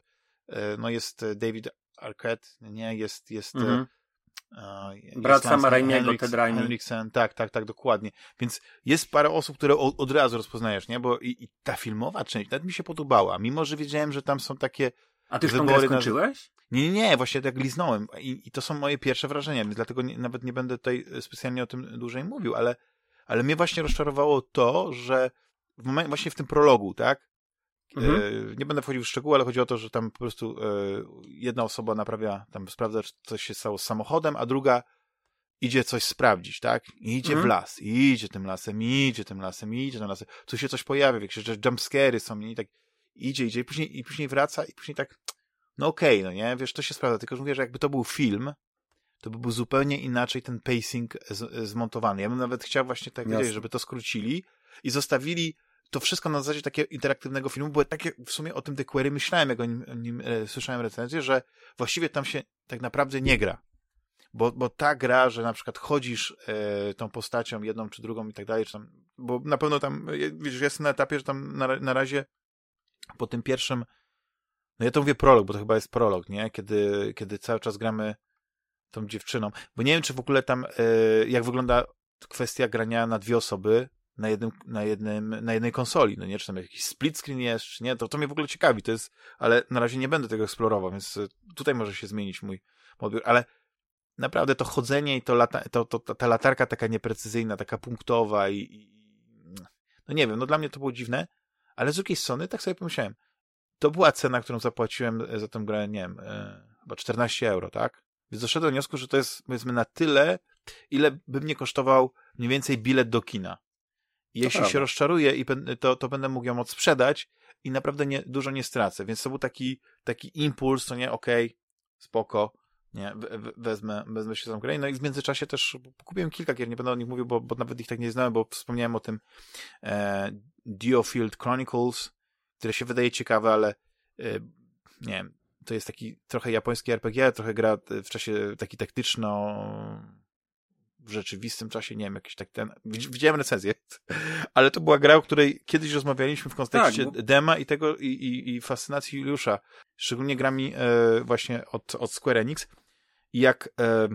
e, no jest e, David Arquette, nie? Jest, jest mm -hmm. Brat Sama Raimiego, Ted Raimi. Henriksen, tak, tak, tak, dokładnie. Więc jest parę osób, które od, od razu rozpoznajesz, nie? Bo i, i, ta filmowa część nawet mi się podobała, mimo że wiedziałem, że tam są takie A ty już tą grę skończyłeś? Na... Nie, nie, nie, właśnie tak liznąłem i, i to są moje pierwsze wrażenia, więc dlatego nie, nawet nie będę tutaj specjalnie o tym dłużej mówił, ale, ale mnie właśnie rozczarowało to, że w momencie, właśnie w tym prologu, tak? Mhm. E, nie będę wchodził w szczegóły, ale chodzi o to, że tam po prostu e, jedna osoba naprawia, tam sprawdza, czy coś się stało z samochodem, a druga idzie coś sprawdzić, tak? I idzie mhm. w las, i idzie tym lasem, i idzie tym lasem, i idzie tym lasem. Tu się coś pojawia, jakieś jumpscary są? I tak idzie, idzie, i później, i później wraca, i później tak, no okej, okay, no nie? Wiesz, to się sprawdza, tylko że mówię, że jakby to był film, to by był zupełnie inaczej ten pacing z, zmontowany. Ja bym nawet chciał właśnie tak wiedzieć, żeby to skrócili i zostawili to wszystko na zasadzie takiego interaktywnego filmu, bo tak jak w sumie o tym The Query myślałem, jak o nim, o nim e, słyszałem recenzję, że właściwie tam się tak naprawdę nie gra. Bo, bo ta gra, że na przykład chodzisz e, tą postacią jedną czy drugą i tak dalej, czy tam, bo na pewno tam, wiesz, jestem na etapie, że tam na, na razie po tym pierwszym, no ja to mówię prolog, bo to chyba jest prolog, nie? Kiedy, kiedy cały czas gramy tą dziewczyną. Bo nie wiem, czy w ogóle tam, e, jak wygląda kwestia grania na dwie osoby, na jednym, na jednym, na jednej konsoli, no nie, czy tam jakiś split screen jest, czy nie, to, to mnie w ogóle ciekawi, to jest, ale na razie nie będę tego eksplorował, więc e, tutaj może się zmienić mój odbiór, ale naprawdę to chodzenie i to, lata, to, to, ta latarka taka nieprecyzyjna, taka punktowa i, i, no nie wiem, no dla mnie to było dziwne, ale z drugiej strony tak sobie pomyślałem, to była cena, którą zapłaciłem za tę grę, nie wiem, e, chyba 14 euro, tak? Więc doszedłem do wniosku, że to jest, powiedzmy, na tyle, ile by mnie kosztował mniej więcej bilet do kina. Jeśli się rozczaruję, i to, to będę mógł ją odsprzedać i naprawdę nie, dużo nie stracę. Więc to był taki, taki impuls, to nie, okej, okay, spoko, Nie, wezmę, wezmę się tą grę. No i w międzyczasie też kupiłem kilka gier, nie będę o nich mówił, bo, bo nawet ich tak nie znałem, bo wspomniałem o tym e, Diofield Chronicles, które się wydaje ciekawe, ale e, nie wiem, to jest taki trochę japoński RPG, trochę gra w czasie taki taktyczno w rzeczywistym czasie, nie wiem, jakiś tak ten, widziałem recenzję, ale to była gra, o której kiedyś rozmawialiśmy w kontekście tak, bo... dema i tego, i, i, i fascynacji Juliusza, szczególnie grami e, właśnie od, od Square Enix. I jak e,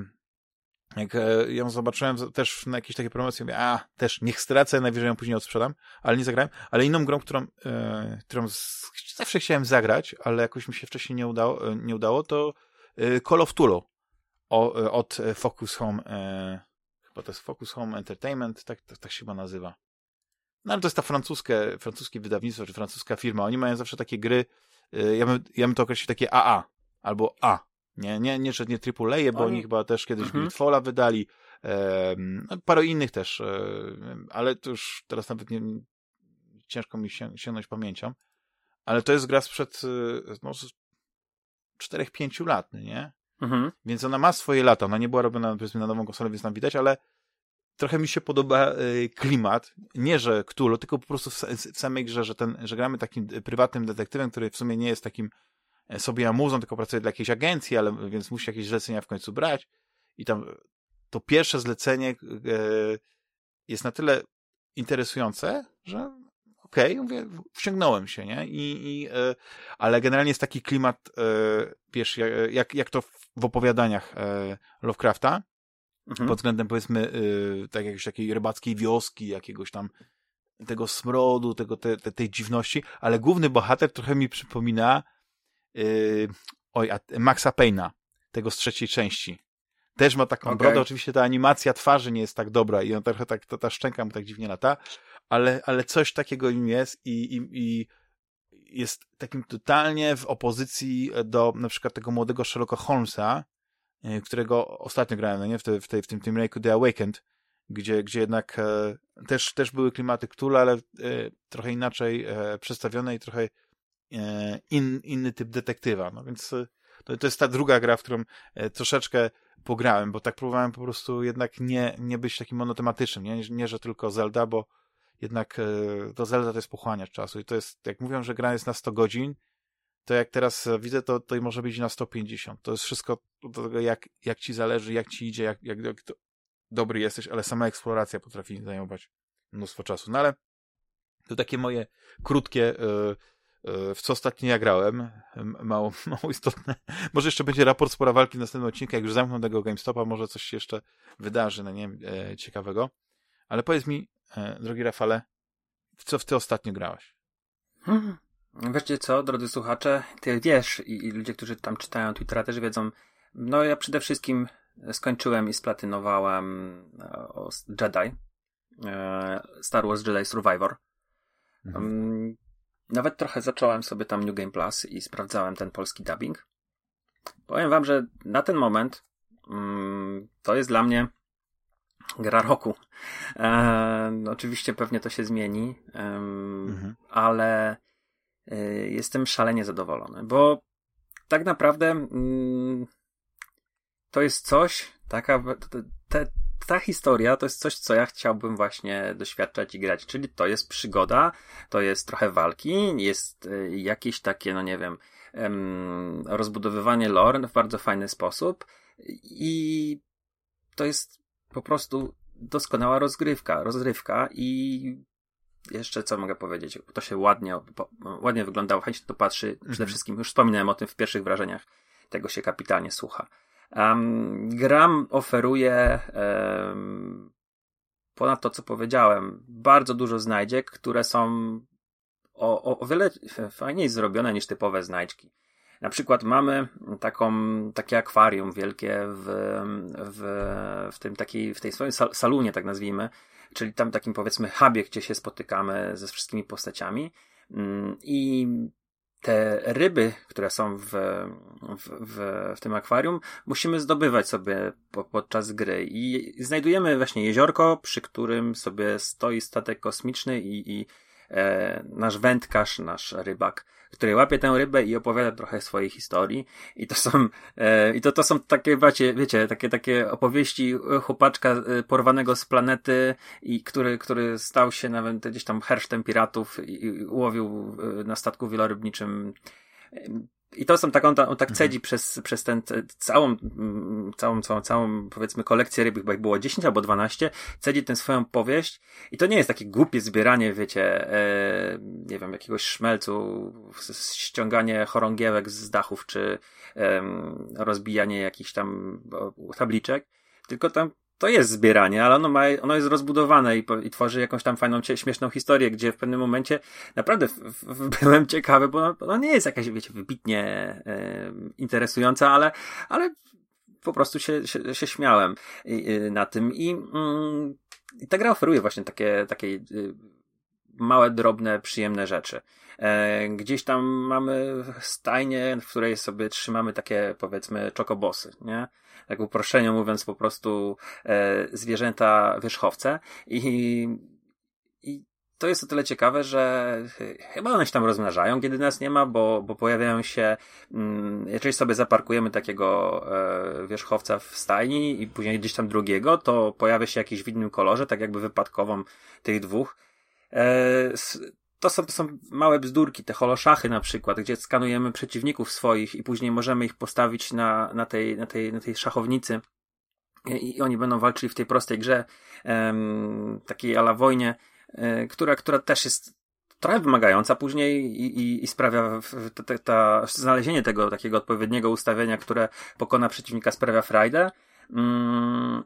jak e, ją zobaczyłem też na jakiejś takiej promocji, mówię, a, też niech stracę, najwyżej ją później odsprzedam, ale nie zagrałem. Ale inną grą, którą, e, którą z, zawsze chciałem zagrać, ale jakoś mi się wcześniej nie udało, e, nie udało to e, Call of Tulu. O, e, od Focus Home, chyba to jest Focus Home Entertainment, tak, tak, tak się chyba nazywa. No ale to jest ta francuskie, francuskie wydawnictwo, czy francuska firma. Oni mają zawsze takie gry, ja bym, ja bym to określił takie AA, albo A, nie, nie, nie, nie AAA, bo oni, oni chyba też kiedyś mhm. Gridfalla wydali, e, no, parę innych też, e, ale to już teraz nawet nie, ciężko mi się, sięgnąć pamięcią. Ale to jest gra sprzed e, no, 4-5 lat, nie? Mhm. Więc ona ma swoje lata. Ona nie była robiona powiedzmy na nową konsolę, więc tam widać, ale trochę mi się podoba y, klimat. Nie, że Cthulhu, tylko po prostu w, w, samej grze, że, ten, że gramy takim prywatnym detektywem, który w sumie nie jest takim E, sobie amuzą, tylko pracuje dla jakiejś agencji, ale więc musi jakieś zlecenia w końcu brać. I tam to pierwsze zlecenie e, jest na tyle interesujące, że okej, okay, mówię, wciągnąłem się, nie? I, i, e, ale generalnie jest taki klimat, wiesz, jak, jak to w opowiadaniach Lovecrafta, mhm. pod względem powiedzmy tak jakiejś takiej rybackiej wioski, jakiegoś tam tego smrodu, tego, te, te, tej dziwności, ale główny bohater trochę mi przypomina yy, oj, Maxa Payna, tego z trzeciej części. Też ma taką okay. brodę, oczywiście ta animacja twarzy nie jest tak dobra i on trochę tak, ta, ta szczęka mu tak dziwnie lata, ale, ale coś takiego im jest i, i, i jest takim totalnie w opozycji do na przykład tego młodego Sherlocka Holmesa, yy, którego ostatnio grałem, no nie? W, te, w, tej, w tym, tym remake'u The Awakened, gdzie, gdzie jednak e, też, też były klimaty Cthulhu, ale e, trochę inaczej e, przedstawione i trochę E, in, inny typ detektywa. No więc e, to, to jest ta druga gra, w którą e, troszeczkę pograłem, bo tak próbowałem po prostu jednak nie, nie być takim monotematycznym, nie, nie że tylko Zelda, bo jednak to Zelda to jest pochłaniacz czasu i to jest, jak mówią, że gra jest na 100 godzin, to jak teraz widzę, to, to może być na 150. To jest wszystko do tego, jak, jak ci zależy, jak ci idzie, jak, jak, jak dobry jesteś, ale sama eksploracja potrafi zajmować mnóstwo czasu. No ale to takie moje krótkie w co ostatnio ja grałem, mało, mało istotne. Może jeszcze będzie raport spora walki w następnym odcinku, jak już zamkną tego GameStopa, może coś się jeszcze wydarzy, no nie wiem, e, ciekawego. Ale powiedz mi, e, drogi Rafale, w co w ty ostatnio grałeś? Hmm. Wiecie co, drodzy słuchacze, ty wiesz i, i, ludzie, którzy tam czytają Twittera też wiedzą, no ja przede wszystkim skończyłem i splatynowałem e, Jedi, e, Star Wars Jedi Survivor. Mhm. Um, nawet trochę zacząłem sobie tam New Game Plus i sprawdzałem ten polski dubbing. Powiem wam, że na ten moment mm, to jest dla mnie gra roku. E, oczywiście pewnie to się zmieni, e, mhm. ale e, jestem szalenie zadowolony, bo tak naprawdę mm, to jest coś, taka, te, ta historia to jest coś, co ja chciałbym właśnie doświadczać i grać, czyli to jest przygoda, to jest trochę walki, jest e, jakieś takie, no nie wiem, rozbudowywanie lore w bardzo fajny sposób i to jest po prostu doskonała rozgrywka, rozrywka i jeszcze co mogę powiedzieć, to się ładnie, ładnie wyglądało, chętnie to patrzy, przede mhm. wszystkim już wspominałem o tym w pierwszych wrażeniach, tego się kapitalnie słucha. Um, gram oferuje um, ponad to, co powiedziałem, bardzo dużo znajdziek, które są o, o, o wiele fajniej zrobione niż typowe znajdźki. Na przykład mamy taką, takie akwarium wielkie w, w, w tym takiej, w tej swoim salunie, tak nazwijmy, czyli tam takim powiedzmy hubie, gdzie się spotykamy ze wszystkimi postaciami. Mm, I te ryby, które są w, w, w, w tym akwarium, musimy zdobywać sobie po, podczas gry. I znajdujemy właśnie jeziorko, przy którym sobie stoi statek kosmiczny i, i e, nasz wędkarz, nasz rybak, który łapie tę rybę i opowiada trochę swojej historii. I to są, e, i to, to są takie, wiecie, wiecie, takie, takie opowieści chłopaczka e, porwanego z planety i który, który stał się nawet gdzieś tam hersztem piratów i, i łowił e, na statku wielorybniczym i to są tak, on, on tak mhm. cedzi przez, przez ten, całą, mm, całą, całą, całą, powiedzmy, kolekcję ryb, chyba ich było 10 albo 12, cedzi tę swoją powieść i to nie jest takie głupie zbieranie, wiecie, e, nie wiem, jakiegoś szmelcu, ściąganie chorągiewek z dachów, czy e, rozbijanie jakichś tam tabliczek, tylko tam to jest zbieranie, ale ono, ma, ono jest rozbudowane i, i tworzy jakąś tam fajną, śmieszną historię, gdzie w pewnym momencie naprawdę w, w, byłem ciekawy, bo ono nie jest jakaś, wiecie, wybitnie e, interesująca, ale, ale po prostu się, się, się śmiałem na tym i, mm, i ta gra oferuje właśnie takie, takie y, małe, drobne, przyjemne rzeczy. E, gdzieś tam mamy stajnię, w której sobie trzymamy takie, powiedzmy, czokobosy, nie? Tak uproszczeniu mówiąc, po prostu e, zwierzęta wierzchowce i, i to jest o tyle ciekawe, że chyba one się tam rozmnażają, kiedy nas nie ma, bo, bo pojawiają się, mm, jeżeli sobie zaparkujemy takiego e, wierzchowca w stajni i później gdzieś tam drugiego, to pojawia się jakiś w innym kolorze, tak jakby wypadkową tych dwóch. E, to są, są małe bzdurki, te holoszachy na przykład, gdzie skanujemy przeciwników swoich i później możemy ich postawić na, na, tej, na, tej, na tej szachownicy i oni będą walczyli w tej prostej grze, um, takiej ala wojnie, um, która, która też jest trochę wymagająca później i, i, i sprawia, ta, ta, znalezienie tego takiego odpowiedniego ustawienia, które pokona przeciwnika sprawia frajdę. Um,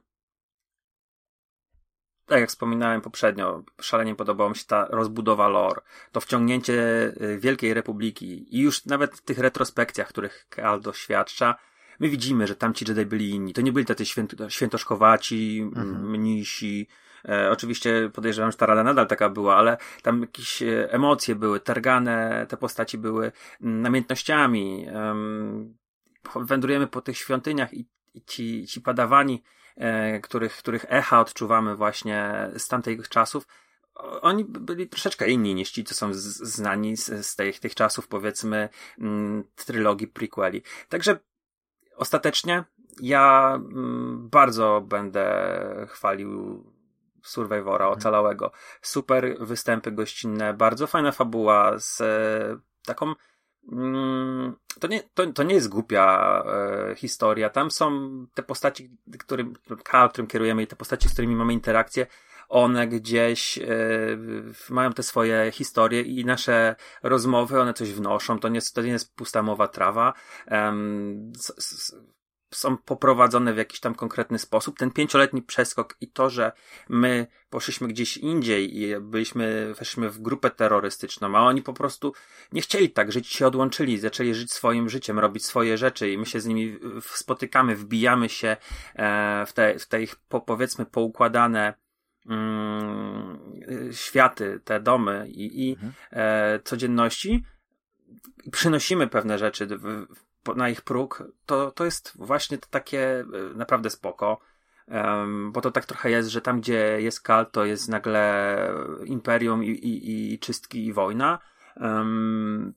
tak jak wspominałem poprzednio, szalenie podobała mi się ta rozbudowa lore, to wciągnięcie y, Wielkiej Republiki i już nawet w tych retrospekcjach, których Kal doświadcza, my widzimy, że tamci Jedi byli inni. To nie byli tacy święto, świętoszkowaci, mhm. mnisi. E, oczywiście podejrzewam, że ta rada nadal taka była, ale tam jakieś e, emocje były, targane, te postaci były namiętnościami. Wędrujemy po tych świątyniach i, i ci, ci padawani których, których echa odczuwamy właśnie z tamtych czasów, oni byli troszeczkę inni niż ci, co są znani z, z tych, tych czasów, powiedzmy, mm, trylogii prequeli. Także ostatecznie ja mm, bardzo będę chwalił Survivora mhm. ocalałego. Super występy gościnne, bardzo fajna fabuła z e, taką to nie, to, to nie jest głupia e, historia. Tam są te postaci, którym, którym kierujemy i te postaci, z którymi mamy interakcję, one gdzieś e, mają te swoje historie i nasze rozmowy, one coś wnoszą. To nie, to nie jest pusta mowa trawa. s, s, są poprowadzone w jakiś tam konkretny sposób. Ten pięcioletni przeskok i to, że my poszliśmy gdzieś indziej i byliśmy, weszliśmy w grupę terrorystyczną, a oni po prostu nie chcieli tak żyć, się odłączyli, zaczęli żyć swoim życiem, robić swoje rzeczy i my się z nimi spotykamy, wbijamy się e, w te, w te ich, powiedzmy, poukładane mm, światy, te domy i, i mhm. e, codzienności i przynosimy pewne rzeczy w, na ich próg, to, to jest właśnie takie e, naprawdę spoko. Um, bo to tak trochę jest, że tam, gdzie jest kal, to jest nagle imperium i, i, i czystki i wojna. Um,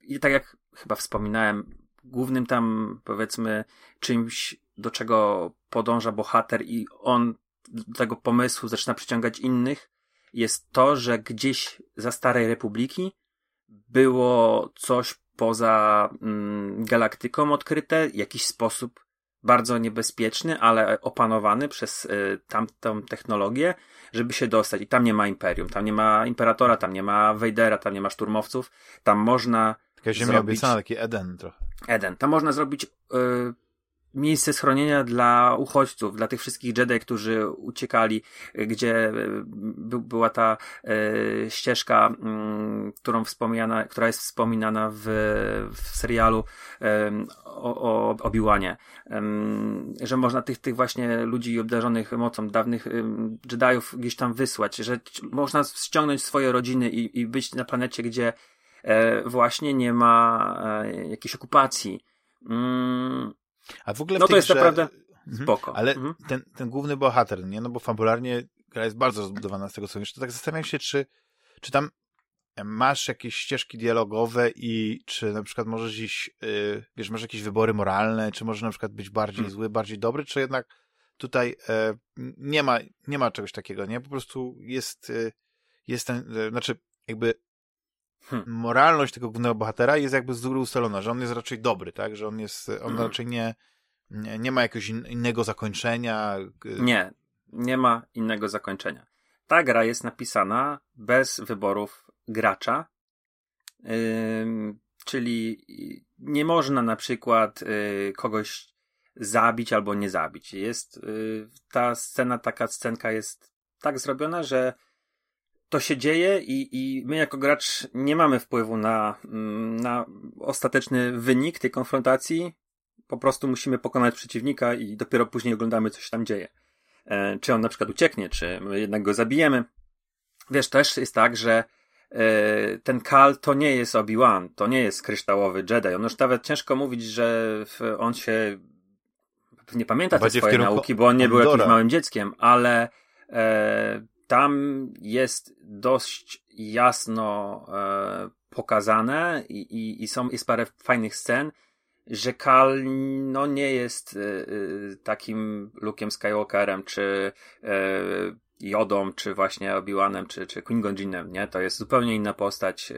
I tak jak chyba wspominałem, głównym tam, powiedzmy, czymś, do czego podąża bohater i on do tego pomysłu zaczyna przyciągać innych, jest to, że gdzieś za Starej Republiki było coś poza mm, galaktyką odkryte, jakiś sposób bardzo niebezpieczny, ale opanowany przez y, tamtą technologię, żeby się dostać. I tam nie ma imperium, tam nie ma imperatora, tam nie ma Vadera, tam nie ma szturmowców, tam można. Taka ziemia zrobić... obiecana, taki Eden trochę. Eden. Tam można zrobić y, miejsce schronienia dla uchodźców, dla tych wszystkich Jedi, którzy uciekali, gdzie e, by, była ta e, ścieżka, mm, którą wspomniana, która jest wspominana w, w serialu e, o, o Obi-Wanie, e, że można tych, tych właśnie ludzi obdarzonych mocą, dawnych Jediów gdzieś tam wysłać, że można ściągnąć swoje rodziny i, i być na planecie, gdzie e, właśnie nie ma e, jakiejś okupacji. Mm, a w ogóle no to jest grze... naprawdę mhm. spoko. Ale mhm. ten, ten główny bohater, nie? No bo fabularnie gra jest bardzo rozbudowana z tego co wiesz. To tak zastanawiam się, czy, czy tam masz jakieś ścieżki dialogowe i czy na przykład możesz iść, yy, wiesz, masz jakieś wybory moralne, czy może na przykład być bardziej hmm. zły, bardziej dobry, czy jednak tutaj e, nie ma, nie ma czegoś takiego, nie? Po prostu jest, e, jest ten, e, znaczy jakby hmm. moralność tego głównego bohatera jest jakby z góry ustalona, że on jest raczej dobry, tak? Że on jest, on hmm. raczej nie, nie, nie ma jakiegoś in, innego zakończenia. Nie, nie ma innego zakończenia. Ta gra jest napisana bez wyborów gracza, yy, czyli nie można na przykład yy, kogoś zabić albo nie zabić. Jest yy, ta scena, taka scenka jest tak zrobiona, że to się dzieje i, i my jako gracz nie mamy wpływu na, mm, na ostateczny wynik tej konfrontacji. Po prostu musimy pokonać przeciwnika i dopiero później oglądamy, co się tam dzieje. E, czy on na przykład ucieknie, czy my jednak go zabijemy. Wiesz, też jest tak, że e, ten Kal to nie jest Obi-Wan, to nie jest kryształowy Jedi. On już nawet ciężko mówić, że on się nie pamięta tej swojej nauki, bo on nie był jakimś małym dzieckiem, ale e, tam jest dość jasno e, pokazane i, i, i są, jest parę fajnych scen, że Kal no nie jest y, y, takim Luke'em Skywalkerem, czy y, Jodą, czy właśnie Obi-Wanem, czy, czy Qui-Gon nie? To jest zupełnie inna postać,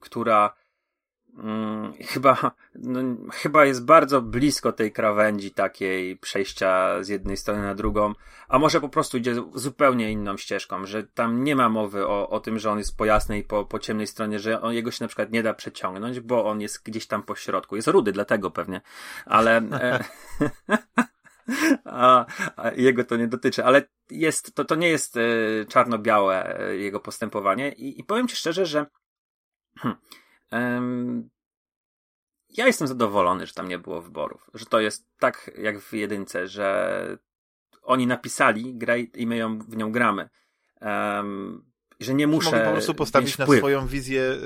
która Hmm, chyba, no, chyba jest bardzo blisko tej krawędzi takiej przejścia z jednej strony na drugą, a może po prostu idzie zupełnie inną ścieżką, że tam nie ma mowy o, o tym, że on jest po jasnej, po, po ciemnej stronie, że on, jego się na przykład nie da przeciągnąć, bo on jest gdzieś tam po środku. Jest rudy, dlatego pewnie, ale... E, a, a, jego to nie dotyczy, ale jest, to, to nie jest e, czarno-białe e, jego postępowanie i, i powiem ci szczerze, że hmm, ja jestem zadowolony, że tam nie było wyborów. Że to jest tak jak w jedynce, że oni napisali grę i my ją, w nią gramy. Um, że nie muszę. Mogę po prostu postawić na swoją wizję, y,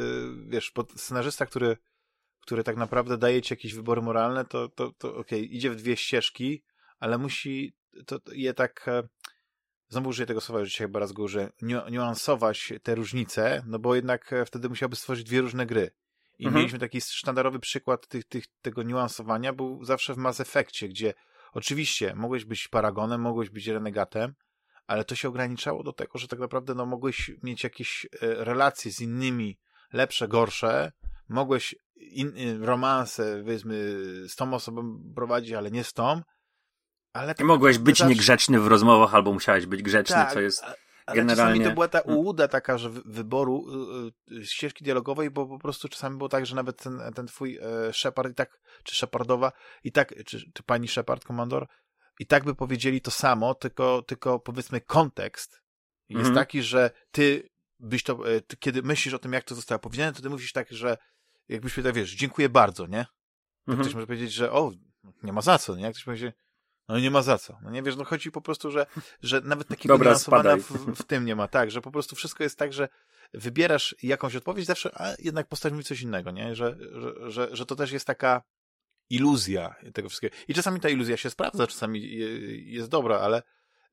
wiesz, scenarzysta, który, który tak naprawdę daje ci jakieś wybory moralne, to, to, to okej, okay, idzie w dwie ścieżki, ale musi to, to je tak. Znowu użyję tego słowa, że dzisiaj chyba raz go użyję, niuansować te różnice, no bo jednak e, wtedy musiałby stworzyć dwie różne gry. I mhm. mieliśmy taki sztandarowy przykład tych, tych, tego niuansowania, był zawsze w Mass Effectie, gdzie oczywiście mogłeś być paragonem, mogłeś być renegatem, ale to się ograniczało do tego, że tak naprawdę no, mogłeś mieć jakieś e, relacje z innymi, lepsze, gorsze, mogłeś in, e, romanse, powiedzmy, z tą osobą prowadzić, ale nie z tą, ale... Tak mogłeś być zawsze... niegrzeczny w rozmowach, albo musiałeś być grzeczny, tak, co jest... Generalnie... to była ta mm. ułuda taka, że wyboru y, y, ścieżki dialogowej, bo po prostu czasami było tak, że nawet ten, ten twój e, Shepard i tak, czy Shepardowa, i tak, czy, czy pani Shepard, komandor, i tak by powiedzieli to samo, tylko, tylko powiedzmy kontekst jest mhm. taki, że ty byś to, e, ty, kiedy myślisz o tym, jak to zostało powiedziane, to ty mówisz tak, że jakbyś powiedział, wiesz, dziękuję bardzo, nie? Mhm. Ktoś może powiedzieć, że o, nie ma za co, nie? Jak ktoś powie, no nie ma za co. No nie wiesz, no chodzi po prostu, że, że nawet takiego Dobra, w, w, tym nie ma. Tak, że po prostu wszystko jest tak, że wybierasz jakąś odpowiedź zawsze, a jednak postaw mi coś innego, nie? Że, że, że, że to też jest taka iluzja tego wszystkiego. I czasami ta iluzja się sprawdza, czasami jest dobra, ale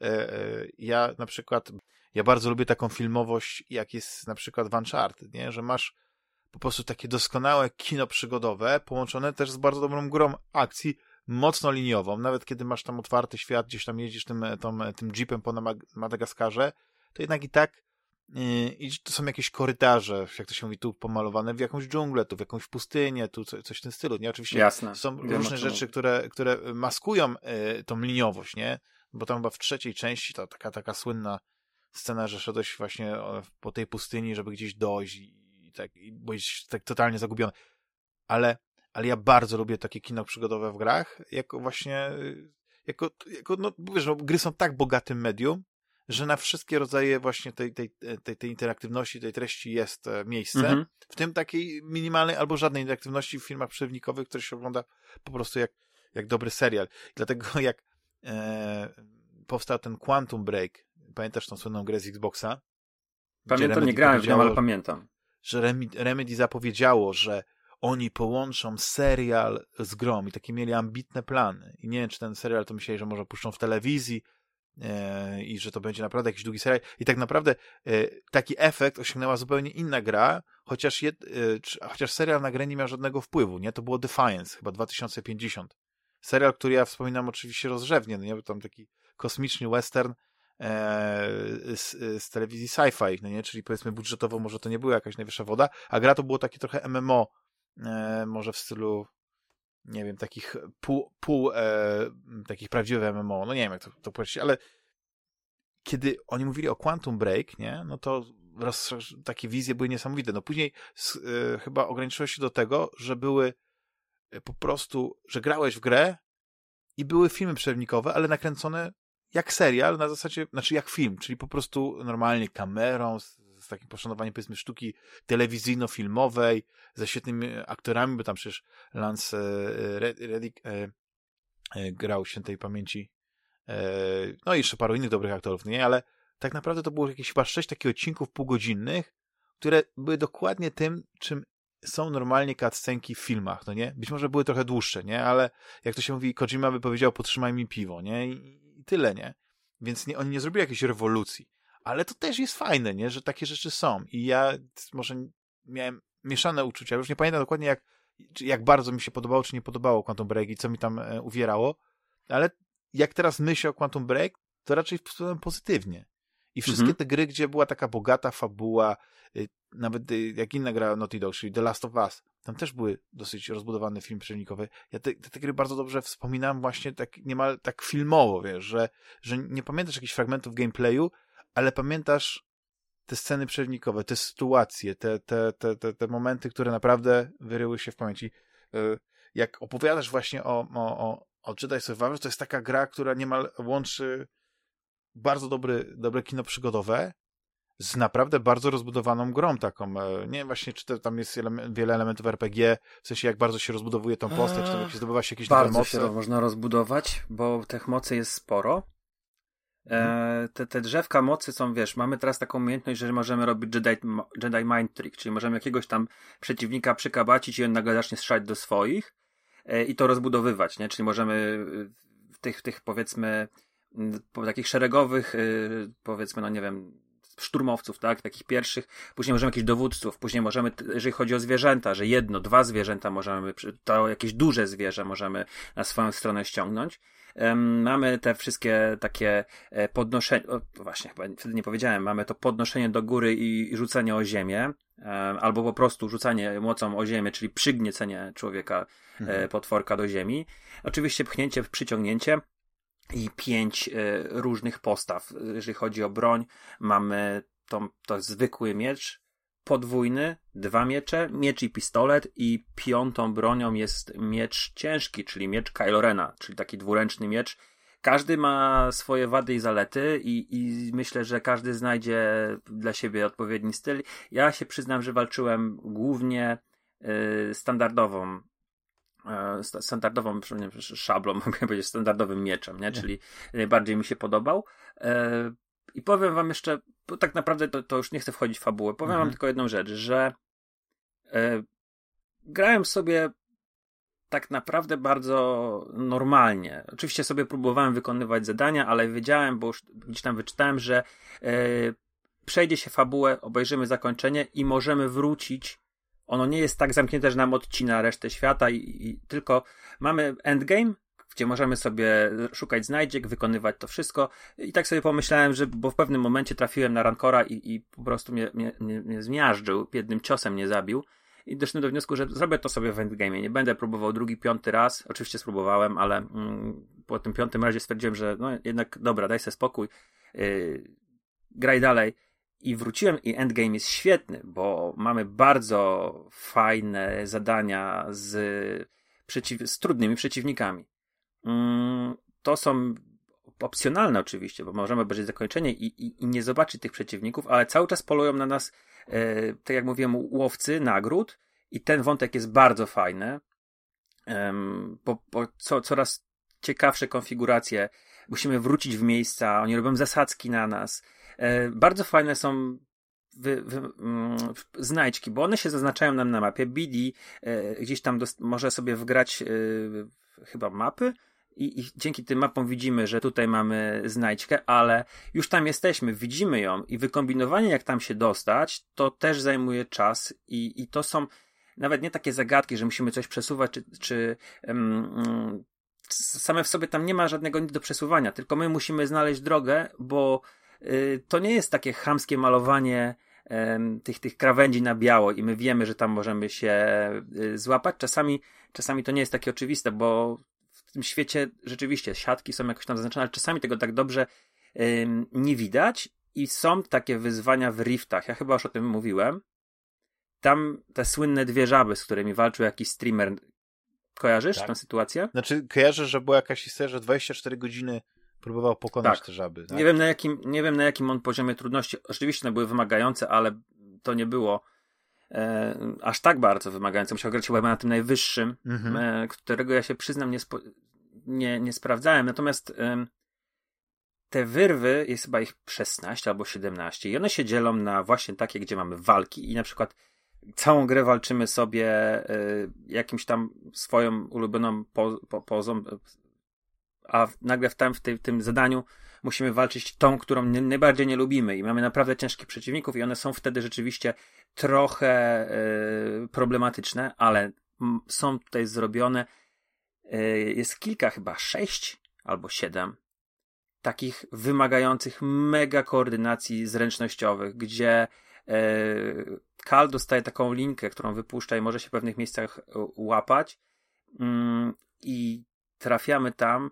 e, e, ja na przykład, ja bardzo lubię taką filmowość, jak jest na przykład Uncharted, nie? Że masz po prostu takie doskonałe kino przygodowe, połączone też z bardzo dobrą grą akcji, mocno liniową, nawet kiedy masz tam otwarty świat, gdzieś tam jeździsz tym, tą, tym jeepem po Madagaskarze, to jednak i tak i to są jakieś korytarze, jak to się mówi, tu pomalowane w jakąś dżunglę, tu w jakąś pustynię, tu coś, w tym stylu, nie? Oczywiście Jasne. są różne rzeczy, które, które maskują yy, tą liniowość, nie? Bo tam chyba w trzeciej części to taka, taka słynna scena, że szedłeś właśnie po tej pustyni, żeby gdzieś dojść i, i tak, i byłeś tak totalnie zagubiony. Ale ale ja bardzo lubię takie kino przygodowe w grach, jako właśnie, jako, jako no, wiesz, no, gry są tak bogatym medium, że na wszystkie rodzaje właśnie tej, tej, tej, tej interaktywności, tej treści jest e, miejsce, -hmm. w tym takiej minimalnej albo żadnej interaktywności w filmach przerywnikowych, które się ogląda po prostu jak, jak dobry serial. Dlatego jak e, powstał ten Quantum Break, pamiętasz tą słynną grę z Xboxa? Pamiętam, nie grałem w nią, ale pamiętam. Że Remedy zapowiedziało, że oni połączą serial z grą i takie mieli ambitne plany. I nie wiem, czy ten serial to myśleli, że może puszczą w telewizji, e, i że to będzie naprawdę jakiś długi serial. I tak naprawdę e, taki efekt osiągnęła zupełnie inna gra, chociaż, e, czy, chociaż serial na grę nie miał żadnego wpływu, nie? To było Defiance, chyba 2050. Serial, który ja wspominam oczywiście rozrzewnie, no nie? Bo tam taki kosmiczny western e, z, z telewizji sci-fi, no nie? Czyli powiedzmy budżetowo może to nie była jakaś najwyższa woda, a gra to było takie trochę MMO, może w stylu nie wiem, takich pół, pół e, takich prawdziwych MMO, no nie wiem jak to, to powiedzieć, ale kiedy oni mówili o Quantum Break, nie, no to roz, takie wizje były niesamowite. No później e, chyba ograniczyło się do tego, że były e, po prostu, że grałeś w grę i były filmy przerywnikowe, ale nakręcone jak serial, na zasadzie, znaczy jak film, czyli po prostu normalnie kamerą, z, z takim poszanowaniem powiedzmy sztuki telewizyjno-filmowej, ze świetnymi aktorami, bo tam przecież Lance e, Reddick e, e, grał świętej pamięci no i jeszcze paru innych dobrych aktorów, nie? Ale tak naprawdę to było jakieś chyba sześć takich odcinków półgodzinnych, które były dokładnie tym, czym są normalnie cutscenki w filmach, no nie? Być może były trochę dłuższe, nie? Ale jak to się mówi, Kojima by powiedział, potrzymaj mi piwo, nie? I, i tyle, nie? Więc nie, oni nie zrobili jakiejś rewolucji. Ale to też jest fajne, nie? Że takie rzeczy są. I ja może miałem mieszane uczucia. Już nie pamiętam dokładnie, jak, jak bardzo mi się podobało, czy nie podobało Quantum Break i co mi tam e, uwierało, ale jak teraz myślę o Quantum Break, to raczej wpływałem pozytywnie. I wszystkie mhm. te gry, gdzie była taka bogata fabuła, y, nawet y, jak inna gra Naughty Dog, czyli The Last of Us, tam też były dosyć rozbudowany film przewnikowy. Ja te, te, te, gry bardzo dobrze wspominam właśnie tak niemal tak filmowo, wiesz, że, że nie pamiętasz jakichś fragmentów gameplayu, ale pamiętasz te sceny przewnikowe, te sytuacje, te, te, te, te, te momenty, które naprawdę wyryły się w pamięci. Y, jak opowiadasz właśnie o, o, o, o Jedi Survivor, to jest taka gra, która niemal łączy bardzo dobry, dobre kino przygodowe z naprawdę bardzo rozbudowaną grą taką. E, nie wiem właśnie, czy to, tam jest wiele elementów RPG, w sensie jak bardzo się rozbudowuje tą postać, czy tam jak się zdobywa się jakieś bardzo nowe moce. Bardzo się można rozbudować, bo tych mocy jest sporo. E, mhm. te, te drzewka mocy są, wiesz, mamy teraz taką umiejętność, że możemy robić Jedi, Jedi Mind Trick, czyli możemy jakiegoś tam przeciwnika przykabacić i on nagle zacznie strzelać do swoich e, i to rozbudowywać, nie? Czyli możemy w tych, tych powiedzmy po takich szeregowych, y, powiedzmy, no nie wiem, szturmowców, tak, takich pierwszych, później możemy jakichś dowódców, później możemy, jeżeli chodzi o zwierzęta, że jedno, dwa zwierzęta możemy, to jakieś duże zwierzę możemy na swoją stronę ściągnąć. Mamy te wszystkie takie e, podnoszenie, o, właśnie, chyba wtedy nie powiedziałem, mamy to podnoszenie do góry i, i rzucenie o ziemię, albo po prostu rzucanie mocą o ziemię, czyli przygniecenie człowieka, e, mhm. potworka do ziemi. Oczywiście pchnięcie, przyciągnięcie, i pięć e, różnych postaw. Jeżeli chodzi o broń, mamy to, to zwykły miecz, podwójny, dwa miecze, miecz i pistolet i piątą bronią jest miecz ciężki, czyli miecz Kylo Rena, czyli taki dwuręczny miecz. Każdy ma swoje wady i zalety i, i myślę, że każdy znajdzie dla siebie odpowiedni styl. Ja się przyznam, że walczyłem głównie y, standardową E, standardową szablą, mogę powiedzieć, standardowym mieczem, nie? czyli najbardziej mi się podobał. E, I powiem wam jeszcze, bo tak naprawdę to, to już nie chcę wchodzić w fabułę, powiem mhm. wam tylko jedną rzecz, że e, grałem sobie tak naprawdę bardzo normalnie. Oczywiście sobie próbowałem wykonywać zadania, ale wiedziałem, bo już gdzieś tam wyczytałem, że e, przejdzie się fabułę, obejrzymy zakończenie i możemy wrócić ono nie jest tak zamknięte, że nam odcina resztę świata i, i tylko mamy endgame, gdzie możemy sobie szukać znajdziek, wykonywać to wszystko. I tak sobie pomyślałem, że bo w pewnym momencie trafiłem na Rancora i, i po prostu mnie, mnie, mnie, zmiażdżył, jednym ciosem mnie zabił. I doszedłem do wniosku, że zrobię to sobie w endgame. Nie będę próbował drugi, piąty raz. Oczywiście spróbowałem, ale mm, po tym piątym razie stwierdziłem, że no jednak dobra, daj sobie spokój. Yy, graj dalej. I wróciłem i Endgame jest świetny, bo mamy bardzo fajne zadania z, przeciw, z trudnymi przeciwnikami. Mm, to są opcjonalne oczywiście, bo możemy obejrzeć zakończenie i, i, i, nie zobaczyć tych przeciwników, ale cały czas polują na nas, e, tak jak mówiłem, łowcy nagród i ten wątek jest bardzo fajny, e, bo, bo co, coraz ciekawsze konfiguracje, musimy wrócić w miejsca, oni robią zasadzki na nas, E, bardzo fajne są wy, wy, mm, znajdźki, bo one się zaznaczają nam na mapie. BD e, gdzieś tam dost, może sobie wgrać e, chyba mapy i, i dzięki tym mapom widzimy, że tutaj mamy znajdźkę, ale już tam jesteśmy, widzimy ją i wykombinowanie, jak tam się dostać, to też zajmuje czas i, i to są nawet nie takie zagadki, że musimy coś przesuwać, czy, czy um, same w sobie tam nie ma żadnego do przesuwania, tylko my musimy znaleźć drogę, bo y, to nie jest takie chamskie malowanie tych, tych krawędzi na biało i my wiemy, że tam możemy się y, złapać. Czasami, czasami to nie jest takie oczywiste, bo w tym świecie rzeczywiście siatki są jakoś tam zaznaczone, ale czasami tego tak dobrze nie widać i są takie wyzwania w riftach. Ja chyba już o tym mówiłem. Tam te słynne dwie żaby, z którymi walczył jakiś streamer, Kojarzysz tak. tę sytuację? Znaczy, kojarzę, że była jakaś historia, że 24 godziny próbował pokonać tak. te żaby. Tak? Nie, wiem na jakim, nie wiem na jakim on poziomie trudności. Oczywiście one były wymagające, ale to nie było e, aż tak bardzo wymagające. Musiał grać chyba na tym najwyższym, mhm. e, którego ja się przyznam nie, nie, nie sprawdzałem. Natomiast e, te wyrwy, jest chyba ich 16 albo 17 i one się dzielą na właśnie takie, gdzie mamy walki i na przykład całą grę walczymy sobie y, jakimś tam swoją ulubioną po, po, pozą, a nagle w, tam, w, tej, w tym zadaniu musimy walczyć tą, którą najbardziej nie lubimy i mamy naprawdę ciężkich przeciwników i one są wtedy rzeczywiście trochę y, problematyczne, ale są tutaj zrobione y, jest kilka chyba, sześć albo siedem takich wymagających mega koordynacji zręcznościowych, gdzie Kal dostaje taką linkę, którą wypuszcza i może się w pewnych miejscach e, łapać. Mm, I trafiamy tam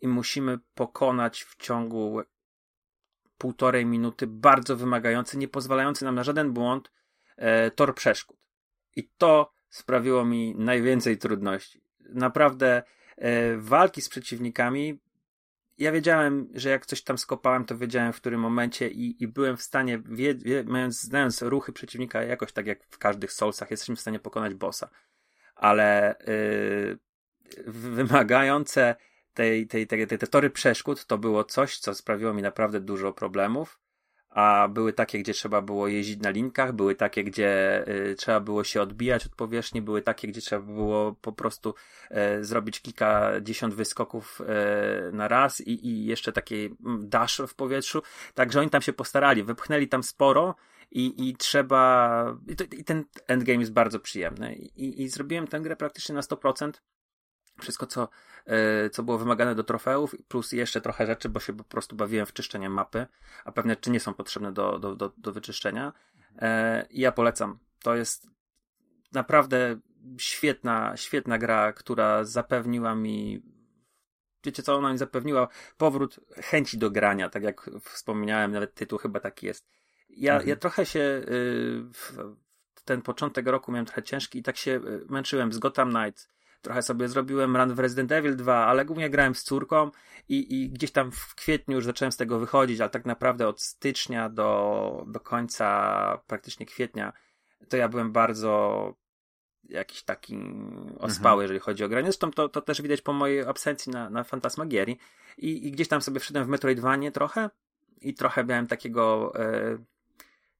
i musimy pokonać w ciągu półtorej minuty bardzo wymagający, nie pozwalający nam na żaden błąd e, tor przeszkód. I to sprawiło mi najwięcej trudności. Naprawdę e, walki z przeciwnikami ja wiedziałem, że jak coś tam skopałem, to wiedziałem w którym momencie i, i byłem w stanie, wie, wie, mając, znając ruchy przeciwnika, jakoś tak jak w każdych Soulsach, jesteśmy w stanie pokonać bossa. Ale yy, wymagające tej, tej, tej, tej, te tory przeszkód to było coś, co sprawiło mi naprawdę dużo problemów a były takie, gdzie trzeba było jeździć na linkach, były takie, gdzie y, trzeba było się odbijać od powierzchni, były takie, gdzie trzeba było po prostu y, zrobić kilkadziesiąt wyskoków y, na raz i, i jeszcze taki dash w powietrzu. Także oni tam się postarali, wypchnęli tam sporo i, i trzeba. I, to, i ten endgame jest bardzo przyjemny. I, I zrobiłem tę grę praktycznie na 100% wszystko, co, e, co było wymagane do trofeów, plus jeszcze trochę rzeczy, bo się po prostu bawiłem w czyszczenie mapy, a pewne rzeczy nie są potrzebne do, do, do, do wyczyszczenia. E, I ja polecam. To jest naprawdę świetna, świetna gra, która zapewniła mi wiecie co, ona mi zapewniła powrót chęci do grania, tak jak wspomniałem, nawet tytuł chyba taki jest. Ja, mhm. ja trochę się y, w, ten początek roku miałem trochę ciężki i tak się y, męczyłem z Gotham Knights, trochę sobie zrobiłem run w Resident Evil 2, ale głównie grałem z córką i, i gdzieś tam w kwietniu już zacząłem z tego wychodzić, ale tak naprawdę od stycznia do, do końca praktycznie kwietnia to ja byłem bardzo jakiś taki ospały, mhm. jeżeli chodzi o granie. Zresztą to, to też widać po mojej absencji na, na Fantasmagierii I, i gdzieś tam sobie wszedłem w Metroidvanie trochę i trochę miałem takiego e,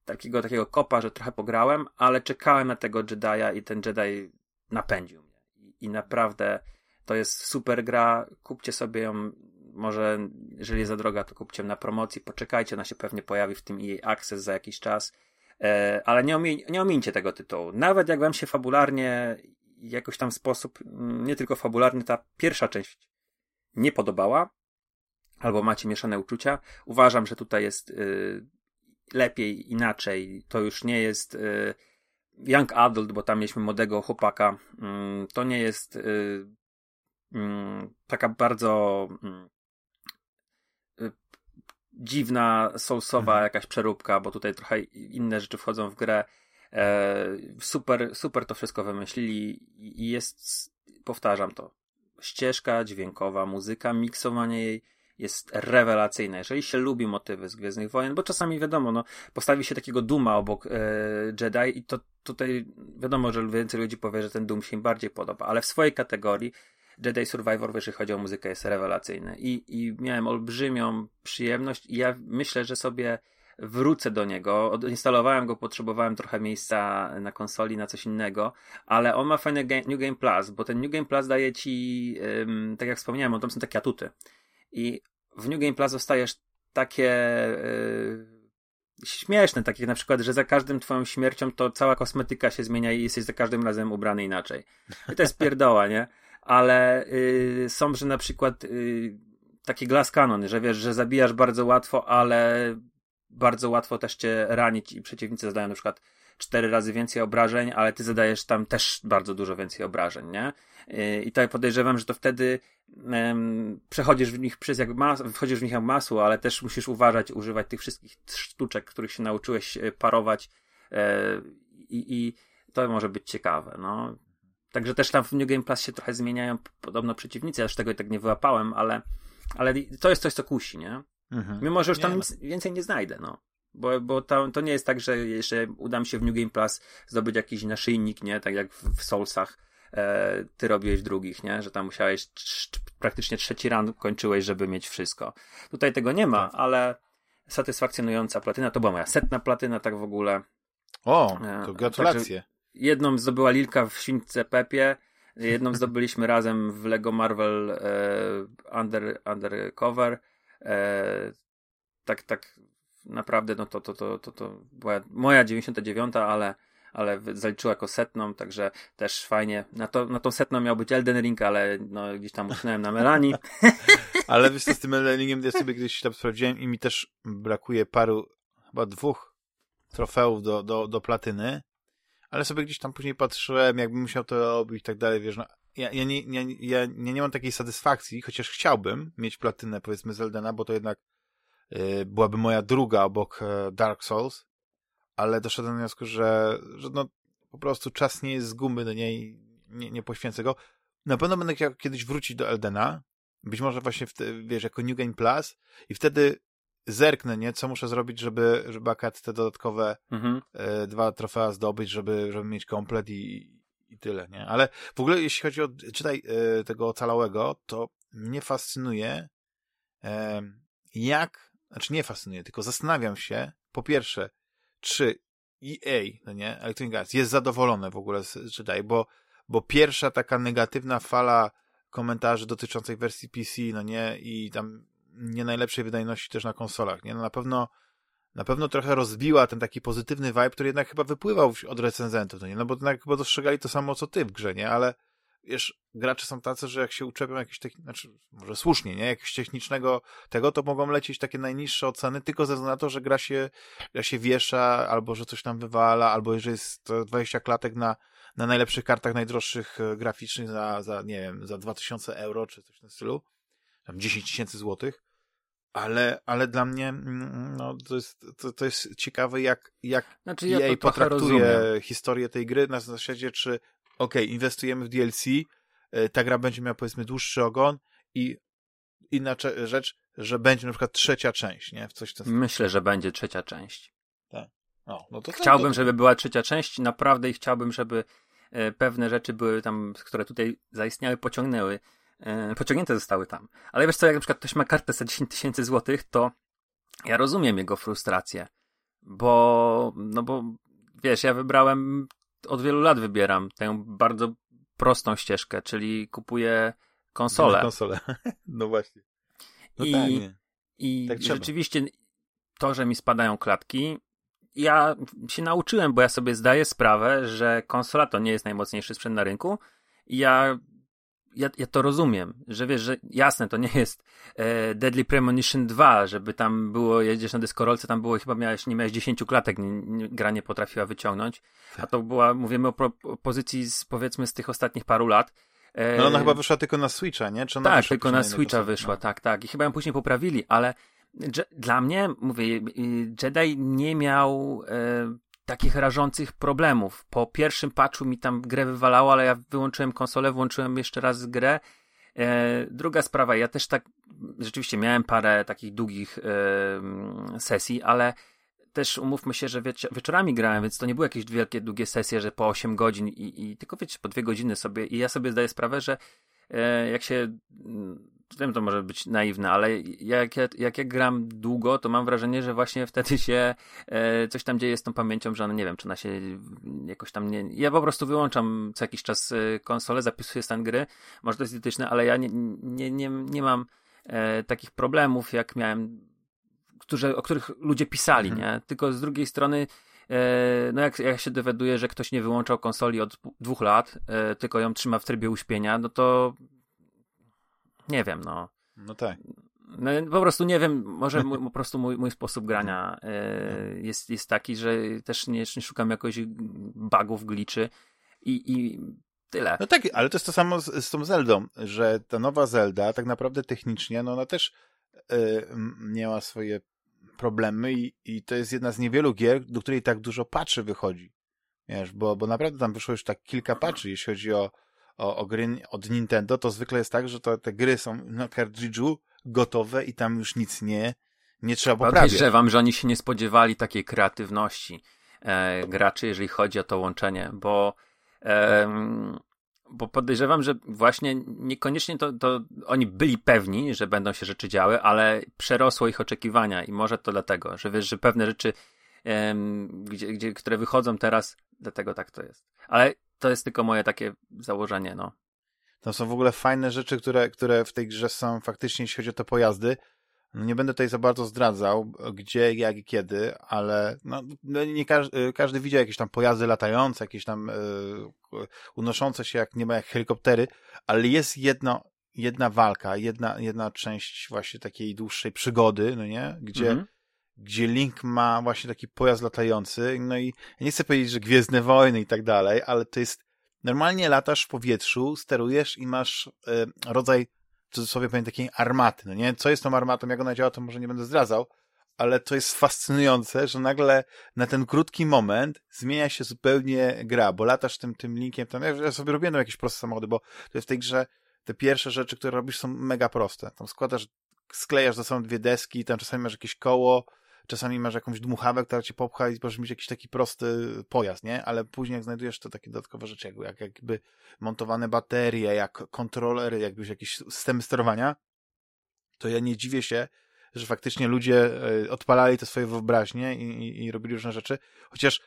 takiego, takiego kopa, że trochę pograłem, ale czekałem na tego Jedi'a i ten Jedi napędził i naprawdę to jest super gra. Kupcie sobie ją, może jeżeli za droga, to kupcie na promocji, poczekajcie, ona się pewnie pojawi w tym EA Access za jakiś czas. E, ale nie, omi nie omińcie tego tytułu. Nawet jak wam się fabularnie, jakoś tam sposób, mm, nie tylko fabularnie, ta pierwsza część nie podobała, albo macie mieszane uczucia, uważam, że tutaj jest y, lepiej, inaczej. To już nie jest y, Young Adult, bo tam mieliśmy młodego chłopaka, mm, to nie jest y, mm, taka bardzo mm, y, dziwna, soulsowa mhm. jakaś przeróbka, bo tutaj trochę inne rzeczy wchodzą w grę. E, super, super to wszystko wymyślili i jest, powtarzam to, ścieżka dźwiękowa, muzyka, miksowanie jej, jest rewelacyjna. Jeżeli się lubi motywy z Gwiezdnych Wojen, bo czasami wiadomo, no, postawi się takiego Duma obok e, Jedi i to tutaj wiadomo, że więcej ludzi powie, że ten Doom się im bardziej podoba, ale w swojej kategorii Jedi Survivor, jeżeli chodzi o muzykę, jest rewelacyjny. I, I miałem olbrzymią przyjemność i ja myślę, że sobie wrócę do niego. Odinstalowałem go, potrzebowałem trochę miejsca na konsoli, na coś innego, ale on ma fajny game, New Game Plus, bo ten New Game Plus daje ci, ym, tak jak wspomniałem, on tam są takie atuty. I w New Game Plus dostajesz takie yy, śmieszne, takie na przykład, że za każdym twoją śmiercią to cała kosmetyka się zmienia i jesteś za każdym razem ubrany inaczej. I to jest pierdoła, nie? Ale yy, są, że na przykład yy, taki glass cannon, że wiesz, że zabijasz bardzo łatwo, ale bardzo łatwo też cię ranić i przeciwnicy zadają na przykład cztery razy więcej obrażeń, ale ty zadajesz tam też bardzo dużo więcej obrażeń, nie? I tak podejrzewam, że to wtedy um, przechodzisz w nich przez jak mas- wchodzisz w nich jak masło, ale też musisz uważać, używać tych wszystkich sztuczek, których się nauczyłeś e, parować e, i, i to może być ciekawe, no. Także też tam w New Game Plus się trochę zmieniają podobno przeciwnicy, aż tego i tak nie wyłapałem, ale, ale to jest coś, co kusi, nie? Mhm. Mimo, że już tam nie, nic no. więcej nie znajdę, no. Bo, bo to, to nie jest tak, że jeszcze uda mi się w New Game Plus zdobyć jakiś naszyjnik, nie? Tak jak w, w Soulsach e, ty robiłeś drugich, nie? Że tam musiałeś praktycznie trzeci run kończyłeś, żeby mieć wszystko. Tutaj tego nie ma, tak. ale satysfakcjonująca platyna. To była moja setna platyna, tak w ogóle. O, e, to gratulacje. jedną zdobyła Lilka w Śwince Pepie, jedną zdobyliśmy razem w Lego Marvel e, Under, Undercover. E, tak, tak naprawdę, no to, to, to, to, to była moja 99, ale, ale zaliczyła jako setną, także też fajnie. Na, to, na tą setną miał być Elden Ring, ale no, gdzieś tam utknąłem na Melanie. ale wiesz z tym Elden Ringiem ja sobie gdzieś tam sprawdziłem i mi też brakuje paru, chyba dwóch trofeów do, do, do platyny, ale sobie gdzieś tam później patrzyłem, jakbym musiał to robić i tak dalej, wiesz, no, ja, ja, nie, ja, ja nie, mam takiej satysfakcji, chociaż chciałbym mieć platynę, powiedzmy, z Eldena, bo to jednak byłaby moja druga obok y, Dark Souls, ale doszedłem do wniosku, że, że no, po prostu czas nie jest z gumy do niej, nie, nie poświęcę go. Na pewno będę chciał kiedyś wrócić do Eldena, być może właśnie, w te, wiesz, jako New Game Plus i wtedy zerknę, nie, co muszę zrobić, żeby, żeby akurat te dodatkowe mhm. y, dwa trofea zdobyć, żeby, żeby mieć komplet i, i tyle, nie? Ale w ogóle jeśli chodzi o czytaj e, tego ocalałego, to mnie fascynuje e, jak, znaczy nie fascynuje, tylko zastanawiam się, po pierwsze, czy EA, no nie, Electronic Arts jest zadowolone w ogóle z czytaj, bo, bo pierwsza taka negatywna fala komentarzy dotyczących wersji PC, no nie, i tam nie najlepszej wydajności też na konsolach, nie? No na pewno na pewno trochę rozbiła ten taki pozytywny vibe, który jednak chyba wypływał od recenzentów, no nie? No bo jednak chyba dostrzegali to samo, co ty w grze, nie? Ale wiesz, gracze są tacy, że jak się uczepią jakieś techni- znaczy, może słusznie, nie? Jakiegoś technicznego tego, to mogą lecieć takie najniższe oceny tylko ze względu na to, że gra się, gra się wiesza, albo że coś tam wywala, albo jeżeli jest 20 klatek na, na najlepszych kartach najdroższych e, graficznych za, za, nie wiem, za 2000 euro, czy coś w tym stylu, tam 10 tysięcy złotych, ale, ale dla mnie mm, no, to, jest, to, to jest ciekawe, jak, jak znaczy, ja EA potraktuje historię tej gry na zasadzie, czy ok, inwestujemy w DLC, e, ta gra będzie miała powiedzmy dłuższy ogon i inna rzecz, że będzie na przykład trzecia część, nie? W coś ten Myślę, że będzie trzecia część. Tak. No to chciałbym, to... żeby była trzecia część, naprawdę i chciałbym, żeby e, pewne rzeczy były tam, które tutaj zaistniały, pociągnęły E, pociągnięte zostały tam. Ale wiesz co, jak na przykład ktoś ma kartę za 10 tysięcy złotych, to ja rozumiem jego frustrację, bo, no bo, wiesz, ja wybrałem, od wielu lat wybieram tę bardzo prostą ścieżkę, czyli kupuję konsolę. konsolę, no właśnie. No I, tak, i tak rzeczywiście to, że mi spadają klatki, ja się nauczyłem, bo ja sobie zdaję sprawę, że konsola to nie jest najmocniejszy sprzęt na rynku. Ja ja, ja to rozumiem, że wiesz, że jasne, to nie jest e, Deadly Premonition 2, żeby tam było, jedziesz na dyskorolce, tam było chyba miałeś, nie miałeś 10 klatek, nie, nie, gra nie potrafiła wyciągnąć, a to była, mówimy o, pozycji z, powiedzmy z tych ostatnich paru lat. E, no ona chyba wyszła tylko na Switcha, nie? Czy tak, tylko na Switcha wyszła, no. tak, tak. I chyba ją później poprawili, ale dla mnie, mówię, Jedi nie miał e, takich rażących problemów. Po pierwszym patchu mi tam grę wywalało, ale ja wyłączyłem konsolę, włączyłem jeszcze raz grę. E, druga sprawa, ja też tak rzeczywiście miałem parę takich długich e, sesji, ale też umówmy się, że wiecz wieczorami grałem, więc to nie były jakieś wielkie, długie sesje, że po 8 godzin i, i tylko wiecie, po dwie godziny sobie i ja sobie zdaję sprawę, że e, jak się wiem, to może być naiwne, ale jak ja, jak ja gram długo, to mam wrażenie, że właśnie wtedy się e, coś tam dzieje z tą pamięcią, że ona, nie wiem, czy ona się jakoś tam nie... Ja po prostu wyłączam co jakiś czas e, konsolę, zapisuję stan gry, może to jest idiotyczne, ale ja nie, nie, nie, nie mam e, takich problemów, jak miałem, którzy, o których ludzie pisali, mhm. nie? Tylko z drugiej strony E, no jak, jak się dowiaduje, że ktoś nie wyłączał konsoli od dwóch lat, e, tylko ją trzyma w trybie uśpienia, no to nie wiem, no. No tak. No, po prostu nie wiem, może mój, po prostu mój, mój sposób grania e, jest, jest taki, że też nie, nie szukam jakoś bugów, gliczy i, i tyle. No tak, ale to jest to samo z, z tą Zeldą, że ta nowa Zelda tak naprawdę technicznie, no ona też y, miała swoje problemy i, i to jest jedna z niewielu gier, do której tak dużo patchy wychodzi. Wiesz, bo, bo naprawdę tam wyszło już tak kilka patchy, jeśli chodzi o, o, o gry od Nintendo, to zwykle jest tak, że to, te gry są na kartridżu gotowe i tam już nic nie, nie trzeba poprawiać. Podejrzewam, że oni się nie spodziewali takiej kreatywności e, graczy, jeżeli chodzi o to łączenie, bo e, bo podejrzewam, że właśnie niekoniecznie to, to oni byli pewni, że będą się rzeczy działy, ale przerosło ich oczekiwania i może to dlatego, że wiesz, że pewne rzeczy, gdzie, gdzie, które wychodzą teraz, dlatego tak to jest. Ale to jest tylko moje takie założenie, no. To są w ogóle fajne rzeczy, które, które w tej grze są faktycznie, jeśli chodzi o te pojazdy. No nie będę tutaj za bardzo zdradzał, gdzie, jak i kiedy, ale no, no nie każdy, każdy widział jakieś tam pojazdy latające, jakieś tam yy, unoszące się jak nie ma jak helikoptery, ale jest jedno, jedna walka, jedna, jedna część właśnie takiej dłuższej przygody, no nie? Gdzie, mhm. Gdzie Link ma właśnie taki pojazd latający, no i ja nie chcę powiedzieć, że Gwiezdne Wojny i tak dalej, ale to jest normalnie latasz w powietrzu, sterujesz i masz y, rodzaj w cudzysłowie powiem takiej armaty, no nie? Co jest tą armatą, jak ona działa, to może nie będę zdradzał, ale to jest fascynujące, że nagle na ten krótki moment zmienia się zupełnie gra, bo latasz tym, tym linkiem, tam, ja sobie robiłem jakieś proste samochody, bo to jest w tej grze te pierwsze rzeczy, które robisz są mega proste. Tam składasz, sklejasz ze sobą dwie deski, tam czasami masz jakieś koło, czasami masz jakąś dmuchawę, która cię popcha i możesz mieć jakiś taki prosty pojazd, nie? Ale później jak znajdujesz to takie dodatkowe rzeczy, jak, jak jakby montowane baterie, jak kontrolery, jakbyś jakieś systemy sterowania, to ja nie dziwię się, że faktycznie ludzie e, odpalali te swoje wyobraźnie i, i, i robili różne rzeczy, chociaż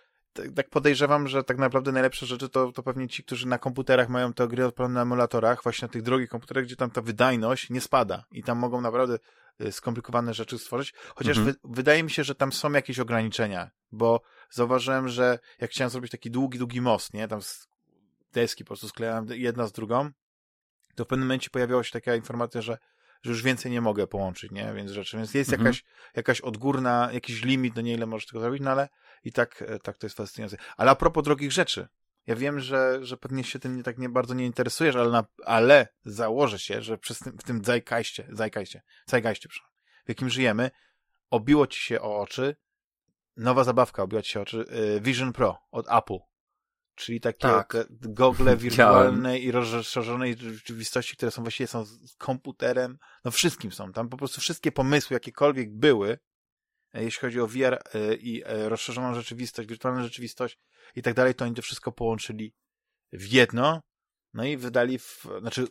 tak podejrzewam, że tak naprawdę najlepsze rzeczy to, to pewnie ci, którzy na komputerach mają te gry odpalone na emulatorach, właśnie na tych drogich komputerach, gdzie tam ta wydajność nie spada i tam mogą naprawdę skomplikowane rzeczy stworzyć, chociaż mhm. wy, wydaje mi się, że tam są jakieś ograniczenia, bo zauważyłem, że jak chciałem zrobić taki długi, długi most, nie, tam deski po prostu sklejałem jedna z drugą, to w pewnym momencie pojawiała się taka informacja, że że już więcej nie mogę połączyć, nie? Więc rzeczy. Więc jest mhm. jakaś, jakaś odgórna, jakiś limit, do nie ile możesz tego zrobić, no ale i tak, e, tak to jest fascynujące. Ale a propos drogich rzeczy. Ja wiem, że, że pewnie się tym nie, tak nie bardzo nie interesujesz, ale, na, ale założę się, że przez tym, w tym zajkajście, zajkajście, zajkajście, w jakim żyjemy, obiło ci się o oczy, nowa zabawka obiła ci się oczy, e, Vision Pro od Apple czyli takie tak. gogle wirtualnej i rozszerzonej rzeczywistości, które są właściwie są z komputerem, no wszystkim są. Tam po prostu wszystkie pomysły, jakiekolwiek były, e, jeśli chodzi o VR e, i e, rozszerzoną rzeczywistość, wirtualną rzeczywistość i tak dalej, to oni to wszystko połączyli w jedno, no i wydali, w, znaczy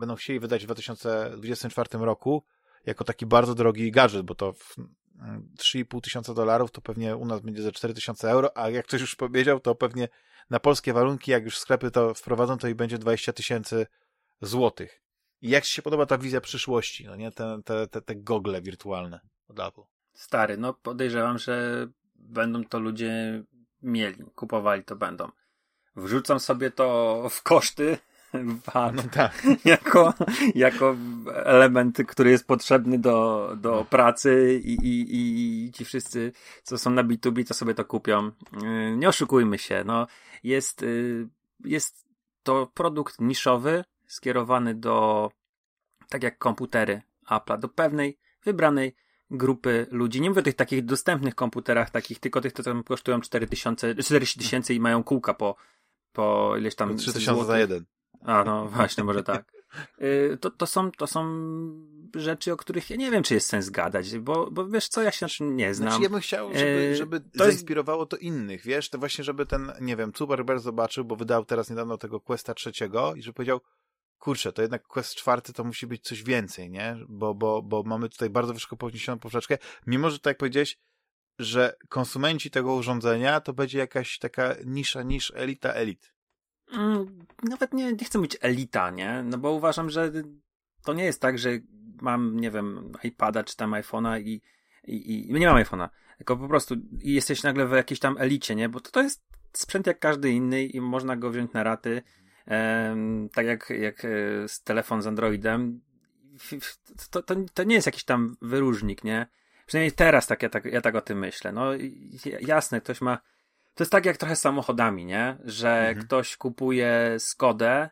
będą chcieli wydać w 2024 roku jako taki bardzo drogi gadżet, bo to w, 3,5 tysiąca dolarów, to pewnie u nas będzie za 4 tysiące euro, a jak ktoś już powiedział, to pewnie na polskie warunki, jak już sklepy to wprowadzą, to i będzie 20 tysięcy złotych. I jak Ci się podoba ta wizja przyszłości, no nie? Te, te, te, te gogle wirtualne od Apple. Stary, no podejrzewam, że będą to ludzie mieli, kupowali to będą. Wrzucam sobie to w koszty, VAT no tak. jako, jako element, który jest potrzebny do, do no. pracy i, i, i ci wszyscy, co są na B2B, to sobie to kupią. Y, nie oszukujmy się, no, jest, y, jest to produkt niszowy, skierowany do, tak jak komputery Apple'a, do pewnej wybranej grupy ludzi. Nie mówię o tych takich dostępnych komputerach, takich, tylko tych, które tam kosztują 4000, 40 tysięcy i mają kółka po, po ileś tam. 3000 za jeden. A no właśnie, może tak. Y, to, to, są, to są rzeczy, o których ja nie wiem, czy jest sens gadać, bo, bo wiesz co, ja się nie znam. Znaczy ja bym chciał, żeby, y, żeby to zainspirowało to innych, wiesz, to właśnie, żeby ten, nie wiem, Zuckerberg zobaczył, bo wydał teraz niedawno tego Questa trzeciego i że powiedział, kurczę, to jednak Quest 4 to musi być coś więcej, nie? Bo, bo, bo mamy tutaj bardzo wysoko podniesioną poprzeczkę, mimo że tak jak powiedziałeś, że konsumenci tego urządzenia to będzie jakaś taka nisza niż elita elit. Mm, nawet nie, nie chcę być elita, nie? No bo uważam, że to nie jest tak, że mam, nie wiem, iPada czy tam iPhone'a i, i, i nie mam iPhone'a, tylko po prostu jesteś nagle w jakiejś tam elicie, nie? Bo to, to jest sprzęt jak każdy inny i można go wziąć na raty, tak jak, jak e, z telefon z Androidem. To, to, to nie jest jakiś tam wyróżnik, nie? Przynajmniej teraz tak ja, tak ja tak o tym myślę. No jasne, ktoś ma. To jest tak jak trochę z samochodami, nie? Że mhm. ktoś kupuje Skodę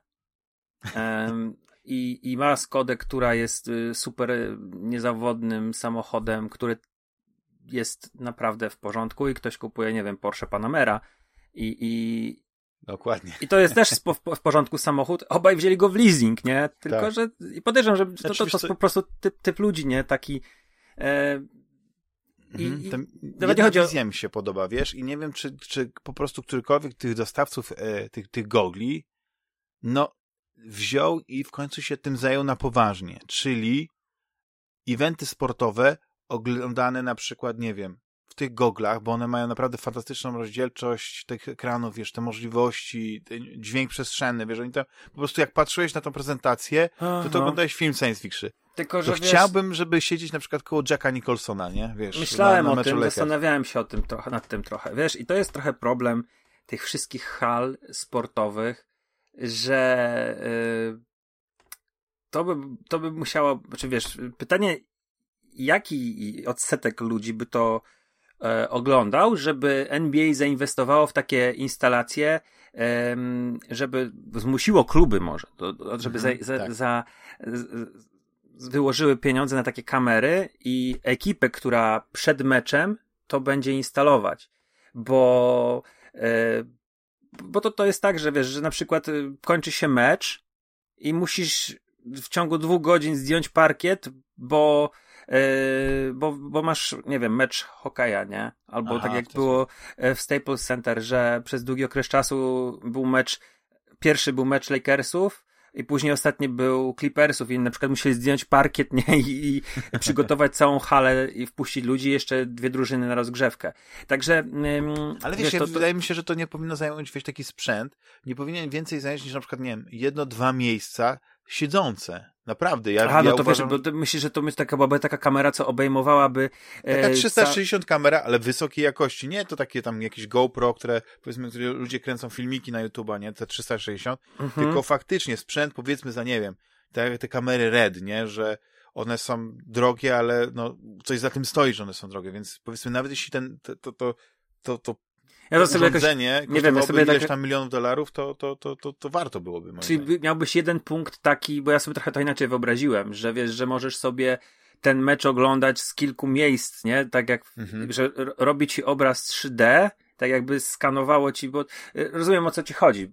um, i, i ma Skodę, która jest y, super niezawodnym samochodem, który jest naprawdę w porządku i ktoś kupuje, nie wiem, Porsche Panamera i, i Dokładnie. I to jest też w porządku samochód. Obaj wzięli go w leasing, nie? Tylko, tak. że i podejrzewam, że to, to, to, to po prostu typ, typ ludzi, nie? Taki e, i, mhm. i nawet nie chodzi o... wizja mi się podoba, wiesz, i nie wiem, czy, czy po prostu którykolwiek tych dostawców e, tych, tych gogli, no, wziął i w końcu się tym zajął na poważnie, czyli eventy sportowe oglądane na przykład, nie wiem, tych goglach, bo one mają naprawdę fantastyczną rozdzielczość tych ekranów, wiesz, te możliwości, ten dźwięk przestrzenny, wiesz, oni to po prostu jak patrzyłeś na tą prezentację, to to oglądałeś film science fiction. Tylko, że wiesz, chciałbym, żeby siedzieć na przykład koło Jacka Nicholsona, nie? Wiesz, myślałem na, na o tym, Lakers. zastanawiałem się o tym trochę, nad tym trochę, wiesz, i to jest trochę problem tych wszystkich hal sportowych, że yy, to, by, to by musiało, znaczy wiesz, pytanie, jaki odsetek ludzi by to e, oglądał, żeby NBA zainwestowało w takie instalacje, e, żeby zmusiło kluby może, do, żeby mhm, za, za, tak. za, wyłożyły pieniądze na takie kamery i ekipę, która przed meczem to będzie instalować. Bo, e, bo to, to jest tak, że wiesz, że na przykład e, kończy się mecz i musisz w ciągu dwóch godzin zdjąć parkiet, bo bo, bo masz, nie wiem, mecz hokeja, nie? Albo Aha, tak jak było e, w Staples Center, że przez długi okres czasu był mecz, pierwszy był mecz Lakersów, i później ostatni był Clippersów i na przykład musieli zdjąć parkiet nie? I, i przygotować całą halę i wpuścić ludzi, jeszcze dwie drużyny na rozgrzewkę. Także... Ym, Ale wiesz, wiesz to, to... wydaje mi się, że to nie powinno zająć wiesz, taki sprzęt, nie powinien więcej zająć niż na przykład, nie wiem, jedno, dwa miejsca siedzące. Naprawdę. Ja, Aha, no ja to uważam... wiesz, bo myślisz, że to taka, byłaby taka kamera, co obejmowałaby... E, taka 360 ca... kamera, ale wysokiej jakości. Nie to takie tam jakieś GoPro, które powiedzmy, które ludzie kręcą filmiki na YouTube'a, nie? Te 360. Mhm. Tylko faktycznie sprzęt powiedzmy za, nie wiem, te, te kamery RED, nie? Że one są drogie, ale no, coś za tym stoi, że one są drogie, więc powiedzmy, nawet jeśli ten, to, to, to, to ja to sobie jakoś, nie wiem, ja sobie ileś tak... tam milionów dolarów, to, to, to, to, to warto byłoby. Czyli zdaniem. miałbyś jeden punkt taki, bo ja sobie trochę to inaczej wyobraziłem, że wiesz, że możesz sobie ten mecz oglądać z kilku miejsc, nie? Tak jak, mhm. że robi ci obraz 3D, tak jakby skanowało ci, bo y, rozumiem o co ci chodzi.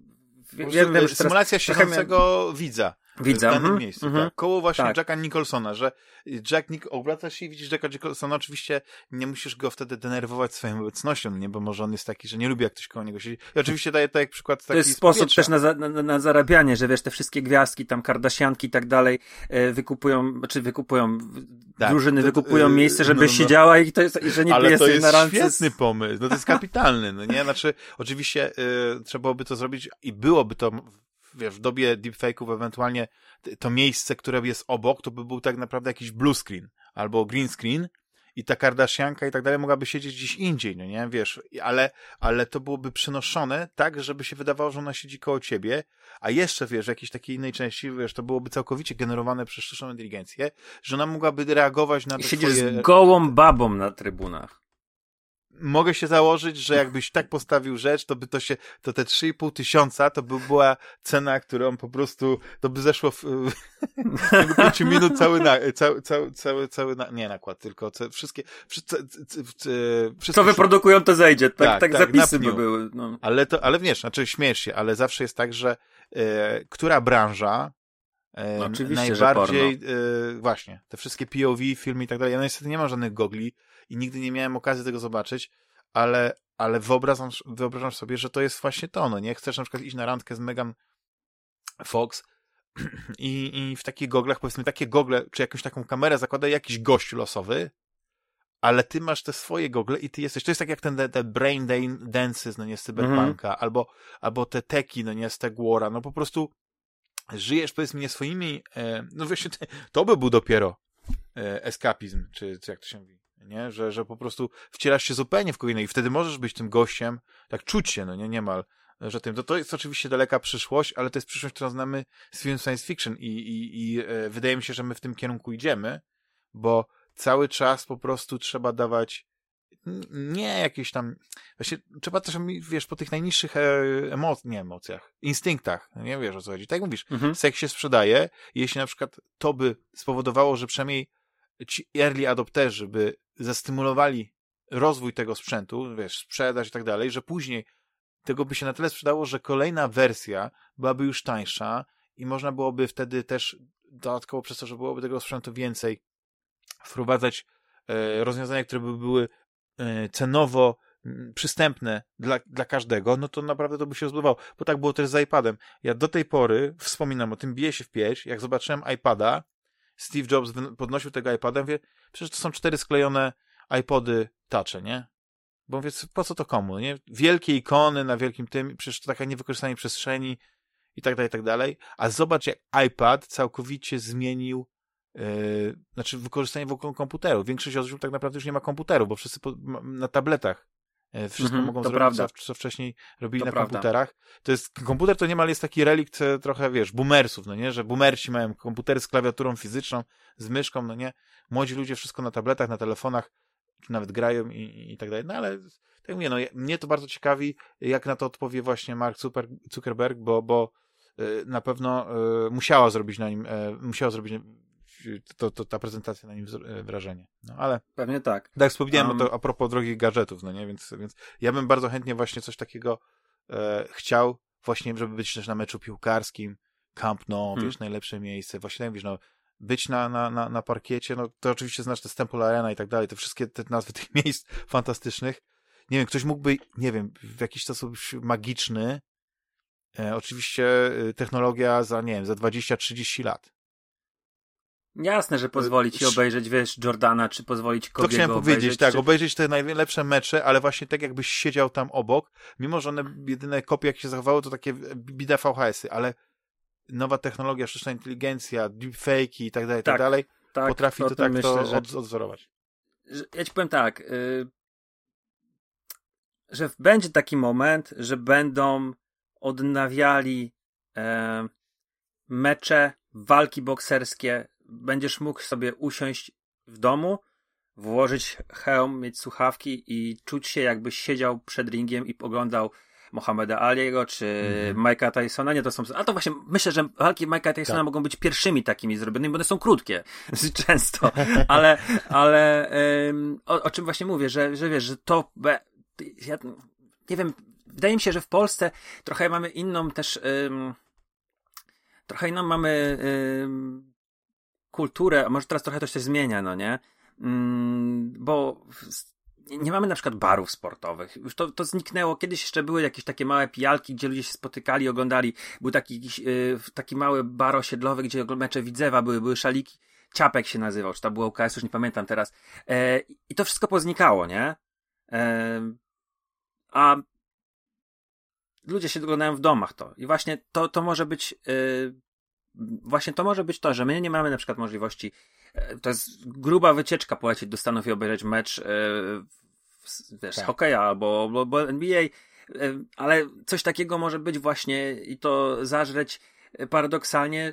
Wiem, wiem, że symulacja siedzącego widza. Widzę. W danym mm -hmm. miejscu, -hmm. tak? Koło właśnie tak. Jacka Nicholsona, że Jack Nick obracasz się i widzisz Jacka Nicholsona, oczywiście nie musisz go wtedy denerwować swoją obecnością, nie? Bo może on jest taki, że nie lubi jak ktoś koło niego siedzi. I oczywiście daje to jak przykład taki To jest sposób też na, na, na, zarabianie, że wiesz, te wszystkie gwiazdki, tam Kardashianki i tak dalej, e, wykupują, czy wykupują, tak, drużyny to, wykupują miejsce, żeby no, no. siedziała i to jest, że nie Ale jest to jest na randce. świetny pomysł, no to jest kapitalny, no nie? Znaczy, oczywiście y, trzeba byłoby to zrobić i byłoby to wiesz, w dobie deepfake'ów ewentualnie to miejsce, które jest obok, to by był tak naprawdę jakiś blue screen albo green screen i ta Kardashianka i tak dalej mogłaby siedzieć gdzieś indziej, no nie, wiesz, ale, ale to byłoby przenoszone tak, żeby się wydawało, że ona siedzi koło ciebie, a jeszcze, wiesz, w jakiejś takiej innej części, wiesz, to byłoby całkowicie generowane przez sztuczną inteligencję, że ona mogłaby reagować na te I siedzieć twoje... z gołą babą na trybunach mogę się założyć, że jakbyś tak postawił rzecz, to by to się, to te 3,5 tysiąca to by była cena, którą po prostu, to by zeszło w, w ciągu 5 minut cały, na, cały, cały, cały, cały na, nie nakład, tylko wszystkie, wszystkie, wszystkie Co wyprodukują, to zejdzie, tak, tak, tak, tak zapisy by były. No. Ale to, ale wiesz, znaczy śmiesz się, ale zawsze jest tak, że e, która branża no, najbardziej, e, właśnie, te wszystkie POV, filmy i tak dalej, ja niestety nie mam żadnych gogli, i nigdy nie miałem okazji tego zobaczyć, ale, ale wyobrażam, wyobrażam sobie, że to jest właśnie to, no nie? Chcesz na przykład iść na randkę z Megan Fox, i, i w takich goglach, powiedzmy, takie gogle, czy jakąś taką kamerę zakłada jakiś gość losowy, ale ty masz te swoje gogle i ty jesteś, to jest tak jak ten te, te brain dances, no nie, z Cyberpunka, mm. albo, albo te teki, no nie, z Tegwara, no po prostu żyjesz, powiedzmy, nie swoimi, e, no właśnie, to by był dopiero e, eskapizm, czy, czy jak to się mówi, nie, że, że po prostu wcielasz się zupełnie w kogo i wtedy możesz być tym gościem, tak czuć się, no nie, niemal, że tym, to, to jest oczywiście daleka przyszłość, ale to jest przyszłość, którą znamy z film science fiction i, i, i e, wydaje mi się, że my w tym kierunku idziemy, bo cały czas po prostu trzeba dawać nie jakieś tam, właśnie trzeba też, wiesz, po tych najniższych emocjach, nie emocjach, instynktach, no nie wiesz o co chodzi. Tak jak mówisz, mhm. seks się sprzedaje jeśli na przykład to by spowodowało, że przynajmniej ci early adopterzy by zastymulowali rozwój tego sprzętu, wiesz, sprzedaż i tak dalej, że później tego by się na tyle sprzedało, że kolejna wersja byłaby już tańsza i można byłoby wtedy też dodatkowo przez to, że byłoby tego sprzętu więcej, wprowadzać e, rozwiązania, które by były e, cenowo przystępne dla, dla każdego, no to naprawdę to by się rozbudowało. Bo tak było też z iPadem. Ja do tej pory wspominam o tym, biję się w pieś, jak zobaczyłem iPada, Steve Jobs podnosił tego iPada, mówię, przecież to są cztery sklejone iPody touche, nie? Bo mówię, po co to komu, nie? Wielkie ikony na wielkim tym, przecież to taka niewykorzystanie przestrzeni i tak dalej, i tak dalej. A zobacz, jak iPad całkowicie zmienił Yy, znaczy wykorzystanie wokół komputerów. Większość osób tak naprawdę już nie ma komputerów, bo wszyscy po, na tabletach wszystko mm -hmm, mogą zrobić, co, co, wcześniej robili to na prawda. komputerach. To jest, komputer to niemal jest taki relikt e, trochę, wiesz, boomersów, no nie, że boomersi mają komputery z klawiaturą fizyczną, z myszką, no nie. Młodzi ludzie wszystko na tabletach, na telefonach, czy nawet grają i, i tak dalej. No ale, tak mówię, no mnie to bardzo ciekawi, jak na to odpowie właśnie Mark Zuckerberg, bo, bo e, na pewno e, musiała zrobić na nim, musiała zrobić to, to, ta prezentacja na nim e, wrażenie. No, ale... Pewnie tak. Tak wspomniałem, um... to a propos drogich gadżetów, no nie, więc, więc ja bym bardzo chętnie właśnie coś takiego e, chciał, właśnie, żeby być też na meczu piłkarskim, Camp Nou, hmm. wiesz, najlepsze miejsce, właśnie, tak wiesz, no, być na, na, na, na parkiecie, no to oczywiście znasz te Temple Arena i tak dalej, te wszystkie te nazwy tych miejsc fantastycznych. Nie wiem, ktoś mógłby, nie wiem, w jakiś sposób magiczny, e, oczywiście e, technologia za, nie wiem, za 20-30 lat. Jasne, że pozwolić ci obejrzeć, wiesz, Jordana, czy pozwolić kogoś. To chciałem powiedzieć, tak, czy... obejrzeć te najlepsze mecze, ale właśnie tak jakbyś siedział tam obok, mimo że one, jedyne kopie, jak się zachowały, to takie bida VHS-y, ale nowa technologia, sztuczna inteligencja, deepfake'i i tak dalej, tak, tak dalej, tak, potrafi to, to tak myślę, to że... odzorować. Ja ci powiem tak, yy, że będzie taki moment, że będą odnawiali yy, mecze, walki bokserskie będziesz mógł sobie usiąść w domu, włożyć hełm, mieć słuchawki i czuć się jakbyś siedział przed ringiem i oglądał Mohameda Aliego czy mm. Mike'a Tysona. Nie, to są. A to właśnie myślę, że walki Mike'a Tysona tak. mogą być pierwszymi takimi zrobionymi, bo one są krótkie często. ale, ale um, o, o, czym właśnie mówię, że, że wiesz, że to. Ja, nie wiem, wydaje mi się, że w Polsce trochę mamy inną też. Um, trochę inną mamy. Um, kulturę, a może teraz trochę to się zmienia, no nie? Mm, bo nie mamy na przykład barów sportowych. Już to, to zniknęło. Kiedyś jeszcze były jakieś takie małe pijalki, gdzie ludzie się spotykali, oglądali. Był taki, jakiś, yy, taki mały bar osiedlowy, gdzie mecze Widzewa były, były szaliki. Ciapek się nazywał, czy to było UKS, już nie pamiętam teraz. E, I to wszystko poznikało, nie? E, a ludzie się oglądają w domach to. I właśnie to, to może być yy, właśnie to może być to, że my nie mamy na przykład możliwości, e, to jest gruba wycieczka polecieć do Stanów i obejrzeć mecz, yy, wiesz, tak. hokeja albo, albo, albo NBA, e, ale coś takiego może być właśnie i to zażreć paradoksalnie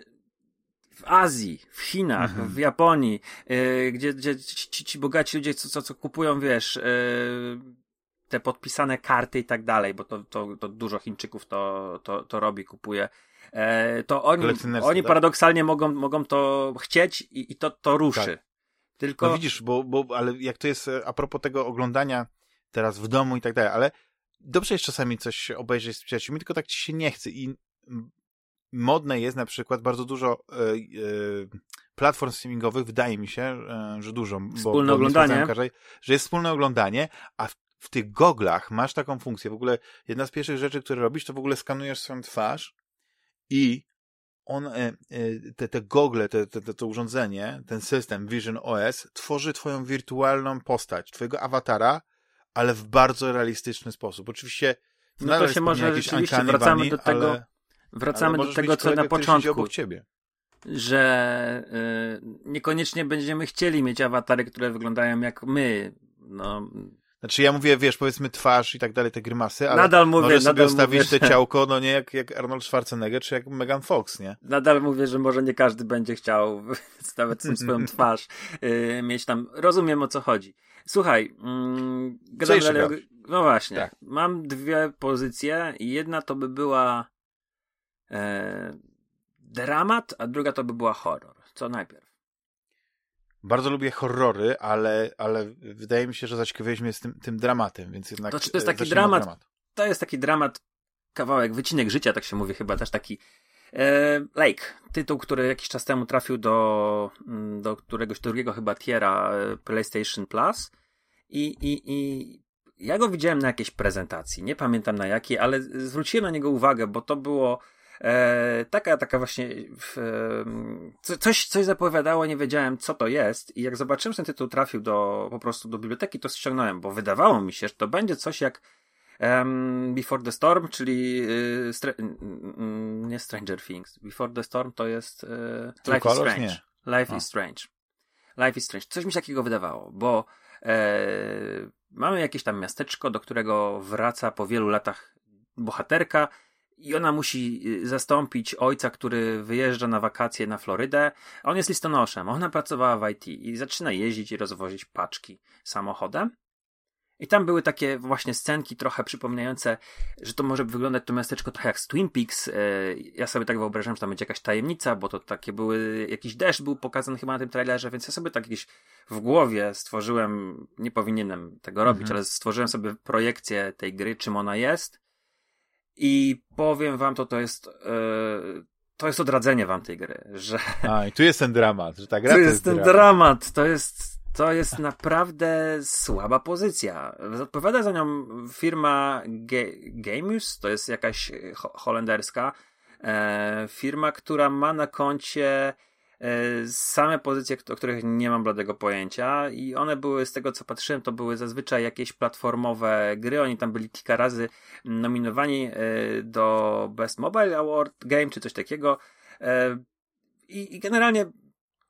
w Azji, w Chinach, mhm. w Japonii, gdzie, gdzie ci, ci bogaci ludzie co, co, co kupują, wiesz, te podpisane karty i tak dalej, bo to, to, to dużo Chińczyków to, to, to robi, kupuje E, to oni, oni tak? paradoksalnie mogą, mogą to chcieć i, i to, to ruszy. Tak. Tylko... No widzisz, bo, bo, ale jak to jest e, a propos tego oglądania teraz w domu i tak dalej, ale dobrze jest czasami coś obejrzeć z przyjaciółmi, tylko tak ci się nie chce i modne jest na przykład bardzo dużo e, e, platform streamingowych, wydaje mi się, e, że dużo. Wspólne bo, oglądanie. Każdej, że jest wspólne oglądanie, a w, w tych goglach masz taką funkcję. W ogóle jedna z pierwszych rzeczy, które robisz, to w ogóle skanujesz swoją twarz i on, e, te, te gogle, te, te, to urządzenie, ten system Vision OS tworzy twoją wirtualną postać, twojego awatara, ale w bardzo realistyczny sposób. Oczywiście no to się może rzeczywiście wracamy do tego, ale, wracamy ale do tego, co na początku. ciebie. Że y, niekoniecznie będziemy chcieli mieć awatary, które wyglądają jak my. No, znaczy ja mówię, wiesz, powiedzmy twarz i tak dalej, te grymasy, ale nadal mówię, możesz sobie ustawić mówię, te ciałko, no nie jak, jak Arnold Schwarzenegger, czy jak Megan Fox, nie? Nadal mówię, że może nie każdy będzie chciał stawiać swoją twarz, yy, mieć tam, rozumiem o co chodzi. Słuchaj, mm, gadam dalej, no właśnie, tak. mam dwie pozycje i jedna to by była e, dramat, a druga to by była horror. Co najpierw? Bardzo lubię horrory, ale, ale wydaje mi się, że zaciekawiłeś mnie z tym, tym dramatem, więc jednak. To czy to jest taki dramat, dramat? To jest taki dramat, kawałek, wycinek życia, tak się mówi, chyba też taki. E, Lake, tytuł, który jakiś czas temu trafił do, mm, do któregoś drugiego chyba tiera e, PlayStation Plus. I, i, I ja go widziałem na jakiejś prezentacji, nie pamiętam na jakiej, ale zwróciłem na niego uwagę, bo to było E, taka, taka właśnie e, coś, coś zapowiadało, nie wiedziałem co to jest i jak zobaczyłem, że ten tytuł trafił do, po prostu do biblioteki, to ściągnąłem, bo wydawało mi się, że to będzie coś jak um, Before the Storm, czyli y, nie Stranger Things. Before the Storm to jest y, Life is Strange. Nie. Life is Strange. Life is Strange. Coś mi się takiego wydawało, bo e, mamy jakieś tam miasteczko, do którego wraca po wielu latach bohaterka, i ona musi y, zastąpić ojca, który wyjeżdża na wakacje na Florydę, a on jest listonoszem. Ona pracowała w IT i zaczyna jeździć i rozwozić paczki samochodem. I tam były takie właśnie scenki trochę przypominające, że to może wyglądać to miasteczko trochę jak z Twin Peaks. Y, ja sobie tak wyobrażam, że tam będzie jakaś tajemnica, bo to takie były, jakiś deszcz był pokazany chyba na tym trailerze, więc ja sobie tak gdzieś w głowie stworzyłem, nie powinienem tego robić, mhm. ale stworzyłem sobie projekcję tej gry, czym ona jest i powiem wam, to to jest. Yy, to jest odradzenie wam tej gry, że. A, i tu jest ten dramat, że ta gra to jest, jest ten dramat. dramat. To jest. To jest naprawdę słaba pozycja. Odpowiada za nią firma Ge Gamius, to jest jakaś ho holenderska e, firma, która ma na koncie same pozycje, o których nie mam bladego pojęcia i one były, z tego co patrzyłem, to były zazwyczaj jakieś platformowe gry. Oni tam byli kilka razy nominowani e, do Best Mobile Award Game czy coś takiego. E, I, generalnie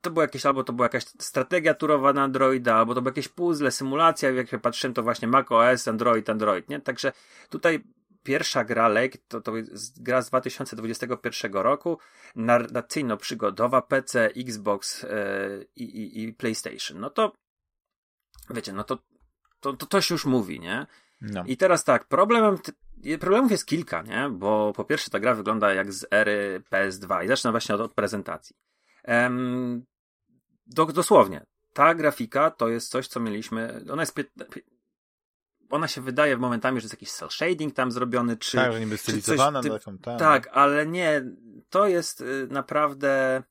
to było jakieś, albo to była jakaś strategia turowa na Androida, albo to były jakieś puzzle, symulacja, jak ja patrzyłem, to właśnie Mac OS, Android, Android, nie? Także tutaj pierwsza gra Lake to, to jest gra z 2021 roku, narracyjno-przygodowa PC, Xbox yy, i, i, PlayStation. No to wiecie, no to to, to, się już mówi, nie? No. I teraz tak, problemem, problemów jest kilka, nie? Bo po pierwsze ta gra wygląda jak z ery PS2 i zacznę właśnie od, od prezentacji. Um, do, dosłownie, ta grafika to jest coś, co mieliśmy, ona jest ona się wydaje momentami, że jest jakiś cel shading tam zrobiony, czy. Tak, że niby stylizowana ty... taką, tak. tak, ale nie, to jest y, naprawdę.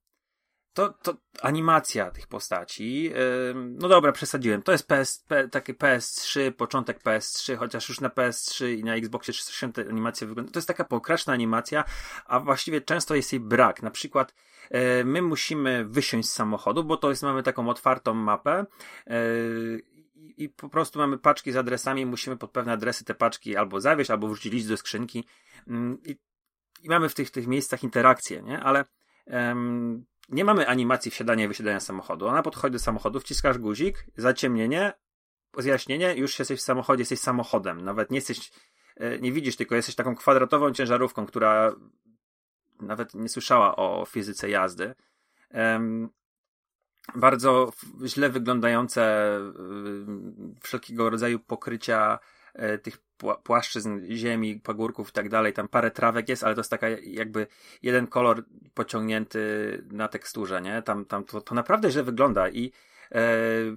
To, to animacja tych postaci. no dobra, przesadziłem. To jest PS, P, taki PS3, początek PS3, chociaż już na PS3 i na Xboxie 360 animacja wygląda. To jest taka pokraczna animacja, a właściwie często jest jej brak. Na przykład my musimy wysiąść z samochodu, bo to jest, mamy taką otwartą mapę i, po prostu mamy paczki z adresami, musimy pod pewne adresy te paczki albo zawieźć, albo wrzucić list do skrzynki mm, i, i mamy w tych, tych miejscach interakcje, nie? Ale nie mamy animacji wsiadania i wysiadania samochodu. Ona podchodzi do samochodu, wciskasz guzik, zaciemnienie, zjaśnienie, już jesteś w samochodzie, jesteś samochodem. Nawet nie jesteś, e, nie widzisz, tylko jesteś taką kwadratową ciężarówką, która nawet nie słyszała o fizyce jazdy. Bardzo źle wyglądające y, wszelkiego rodzaju pokrycia y, tych płaszczyzn ziemi, pagórków i tak dalej. Tam parę trawek jest, ale to jest taka jakby jeden kolor pociągnięty na teksturze, nie? Tam, tam to, to naprawdę źle wygląda i, e,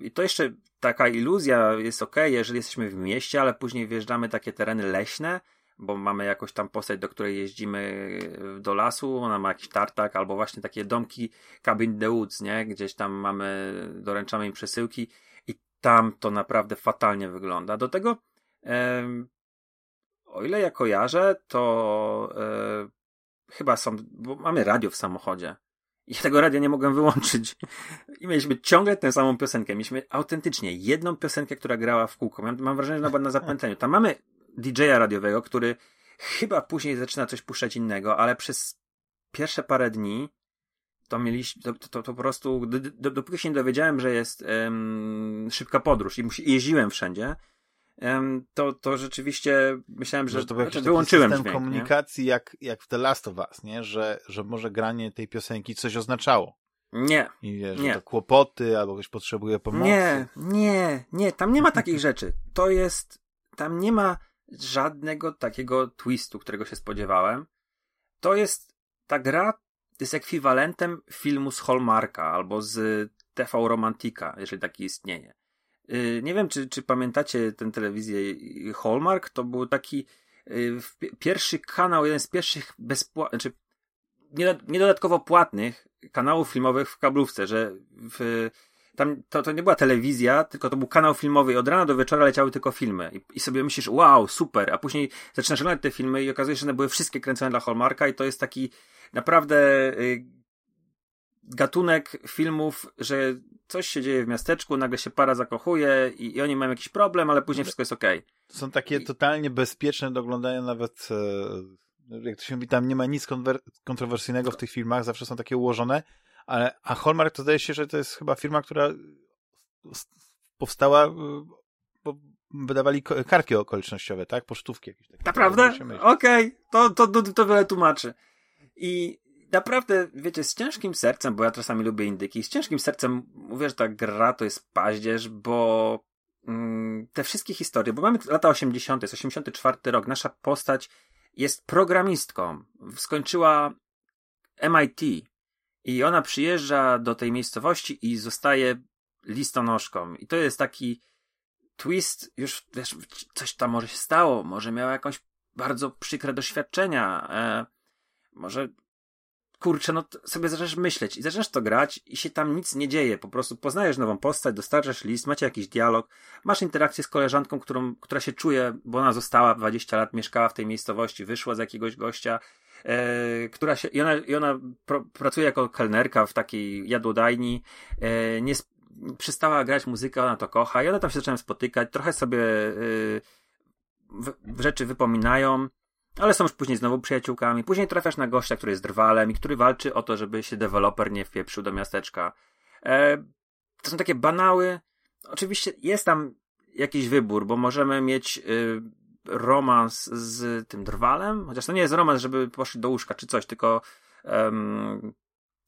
i to jeszcze taka iluzja jest ok, jeżeli jesteśmy w mieście, ale później wjeżdżamy takie tereny leśne, bo mamy jakąś tam postać, do której jeździmy do lasu, ona ma jakiś tartak, albo właśnie takie domki Cabin the Woods, nie? Gdzieś tam mamy, doręczamy im przesyłki i tam to naprawdę fatalnie wygląda. Do tego, e, o ile ja kojarzę, to e, chyba są, bo mamy radio w samochodzie. I tego radia nie mogłem wyłączyć. I mieliśmy ciągle tę samą piosenkę. Mieliśmy autentycznie jedną piosenkę, która grała w kółko. Mam, mam wrażenie, że ona była na zapętleniu. Tam mamy DJ-a radiowego, który chyba później zaczyna coś puszczać innego, ale przez pierwsze parę dni to mieliśmy, to, to, to po prostu, do, do, dopóki się nie dowiedziałem, że jest um, szybka podróż i musi, jeździłem wszędzie, um, to, to rzeczywiście myślałem, że, że to był znaczy, wyłączyłem system dźwięk, komunikacji jak, jak w The Last of Us, nie? Że, że może granie tej piosenki coś oznaczało. Nie. I wiesz, nie. że to kłopoty, albo ktoś potrzebuje pomocy. Nie, nie, nie, tam nie ma takich rzeczy. To jest, tam nie ma żadnego takiego twistu, którego się spodziewałem. To jest, ta gra jest ekwiwalentem filmu z Hallmarka albo z TV Romantika, jeżeli taki istnieje. Yy, nie wiem, czy, czy pamiętacie tę telewizję Hallmark? To był taki yy, pierwszy kanał, jeden z pierwszych bezpłatnych, znaczy niedodatkowo płatnych kanałów filmowych w kablówce, że w, tam to, to nie była telewizja, tylko to był kanał filmowy i od rana do wieczora leciały tylko filmy. I, i sobie myślisz, wow, super, a później zaczynasz oglądać te filmy i okazuje się, że one były wszystkie kręcone dla Hallmarka i to jest taki naprawdę y, gatunek filmów, że coś się dzieje w miasteczku, nagle się para zakochuje i, i oni mają jakiś problem, ale później wszystko jest okej. Okay. Są takie totalnie bezpieczne do oglądania nawet e, jak to się mówi, tam nie ma nic kontrowersyjnego w tych filmach, zawsze są takie ułożone, ale, a Hallmark to zdaje się, że to jest chyba firma, która powstała, bo wydawali karki okolicznościowe, tak? Pocztówki jakieś takie. Naprawdę? Okej, okay. to, to, to, to wiele tłumaczy. I naprawdę, wiecie, z ciężkim sercem, bo ja czasami lubię indyki, z ciężkim sercem mówię, że ta gra to jest paździerz, bo mm, te wszystkie historie, bo mamy lata 80., jest 84 rok, nasza postać jest programistką, skończyła MIT, i ona przyjeżdża do tej miejscowości i zostaje listonoszką. I to jest taki twist, już wiesz, coś tam może się stało, może miała jakąś bardzo przykre doświadczenia, e, może kurczę, no sobie zaczynasz myśleć i zaczynasz to grać i się tam nic nie dzieje. Po prostu poznajesz nową postać, dostarczasz list, macie jakiś dialog, masz interakcję z koleżanką, którą, która się czuje, bo ona została 20 lat, mieszkała w tej miejscowości, wyszła z jakiegoś gościa, e, która się, i ona, i ona pracuje jako kelnerka w takiej jadłodajni, e, nie przestała grać muzykę, ona to kocha i one tam się zaczynają spotykać, trochę sobie e, w rzeczy wypominają, ale są już później znowu przyjaciółkami. Później trafiasz na gościa, który jest drwalem i który walczy o to, żeby się deweloper nie wpieprzył do miasteczka. E, to są takie banały. Oczywiście jest tam jakiś wybór, bo możemy mieć y, romans z tym drwalem, chociaż to nie jest romans, żeby poszli do łóżka czy coś, tylko, um,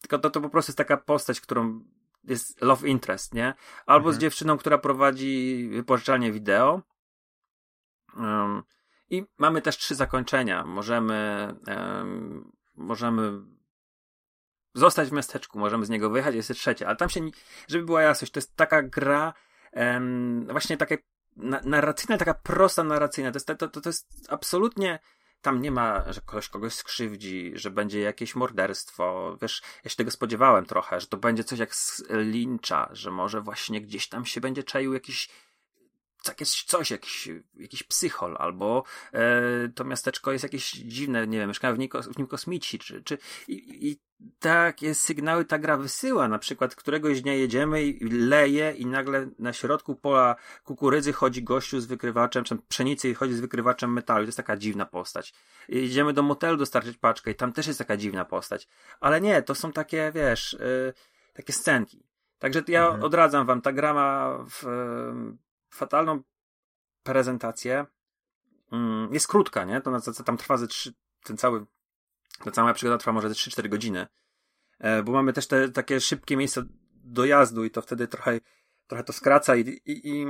tylko to, to po prostu jest taka postać, którą jest love interest, nie? Albo mhm. z dziewczyną, która prowadzi wypożyczalnię wideo. Um, I mamy też trzy zakończenia. Możemy, um, możemy zostać w miasteczku, możemy z niego wyjechać, jest trzecie, ale tam się, żeby była jasność, to jest taka gra, um, właśnie takie na, narracyjna, taka prosta narracyjna. To jest, to, to, to jest absolutnie. Tam nie ma, że ktoś kogoś skrzywdzi, że będzie jakieś morderstwo. Wiesz, ja się tego spodziewałem trochę, że to będzie coś jak z że może właśnie gdzieś tam się będzie czaił jakiś jakieś coś, jakiś, jakiś psychol, albo e, to miasteczko jest jakieś dziwne, nie wiem, mieszkają w nim, w nim kosmici, czy, czy i, i takie sygnały ta gra wysyła. Na przykład któregoś dnia jedziemy i leje i nagle na środku pola kukurydzy chodzi gościu z wykrywaczem, czy pszenicy i chodzi z wykrywaczem metalu. To jest taka dziwna postać. Jedziemy do motelu dostarczyć paczkę i tam też jest taka dziwna postać. Ale nie, to są takie, wiesz, yy, takie scenki. Także ja mhm. odradzam wam, ta gra ma w, fatalną prezentację. Yy, jest krótka, nie? To tam trwa ze ten cały ta cała przygoda trwa może 3-4 godziny. E, bo mamy też te takie szybkie miejsca dojazdu i to wtedy trochę, trochę to skraca i, i, i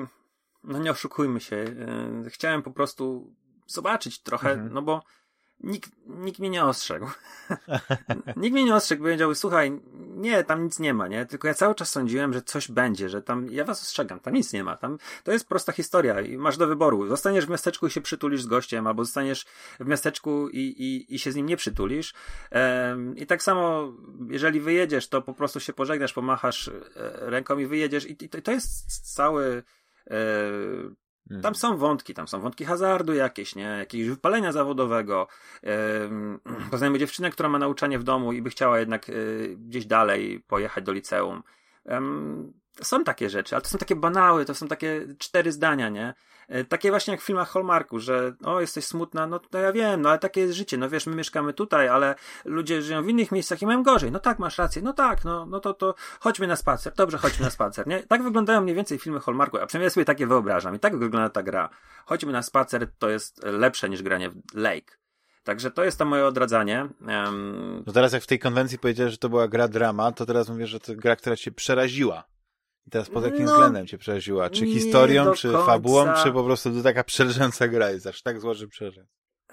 no nie oszukujmy się. E, chciałem po prostu zobaczyć trochę, mhm. no bo nikt, nikt mnie nie ostrzegł. nikt mnie nie ostrzegł, powiedział, słuchaj, nie, tam nic nie ma, nie? Tylko ja cały czas sądziłem, że coś będzie, że tam, ja was ostrzegam, tam nic nie ma. Tam, to jest prosta historia i masz do wyboru. Zostaniesz w miasteczku i się przytulisz z gościem, albo zostaniesz w miasteczku i, i, i się z nim nie przytulisz. Ehm, I tak samo, jeżeli wyjedziesz, to po prostu się pożegnasz, pomachasz e, ręką i wyjedziesz i, i to, to jest cały, e, Mhm. Tam są wątki, tam są wątki hazardu jakieś, nie? Jakiegoś wypalenia zawodowego. Poznajemy dziewczynę, która ma nauczanie w domu i by chciała jednak y, gdzieś dalej pojechać do liceum. Są takie rzeczy, ale to są takie banały, to są takie cztery zdania, nie? E, takie właśnie jak w filmach Hallmarku, że o, jesteś smutna, no to ja wiem, no ale takie jest życie, no wiesz, my mieszkamy tutaj, ale ludzie żyją w innych miejscach i mają gorzej. No tak, masz rację, no tak, no, no to, to chodźmy na spacer, dobrze, chodźmy na spacer, nie? Tak wyglądają mniej więcej filmy Hallmarku, a przynajmniej ja sobie takie wyobrażam i tak wygląda ta gra. Chodźmy na spacer, to jest lepsze niż granie w Lake. Także to jest to moje odradzanie. Um... No teraz jak w tej konwencji powiedziałeś, że to była gra drama, to teraz mówię, że to gra, która cię przeraziła. I teraz pod jakim no, względem cię przeraziła? Czy historią, czy końca. fabułą, czy po prostu to taka przerażająca gra jest aż tak zła, że przeraża?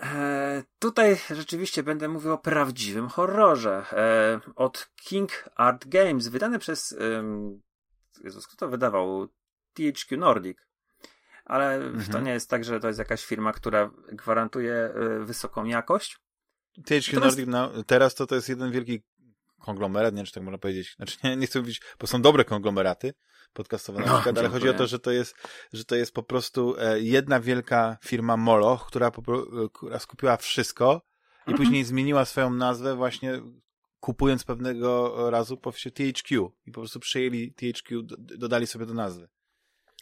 E, tutaj rzeczywiście będę mówił o prawdziwym horrorze. E, od King Art Games, wydany przez. E, Jezus, kto to wydawał? THQ Nordic. Ale mhm. to nie jest tak, że to jest jakaś firma, która gwarantuje e, wysoką jakość. THQ Nordic no, teraz to, to jest jeden wielki konglomerat, nie wiem, czy tak można powiedzieć. Znaczy, nie, nie chcę mówić, bo są dobre konglomeraty podcastowe na no, przykład, ale chodzi o to, że to jest, że to jest po prostu e, jedna wielka firma Moloch, która, e, która skupiła wszystko i mhm. później zmieniła swoją nazwę właśnie kupując pewnego razu po THQ i po prostu przejęli THQ, dodali sobie do nazwy.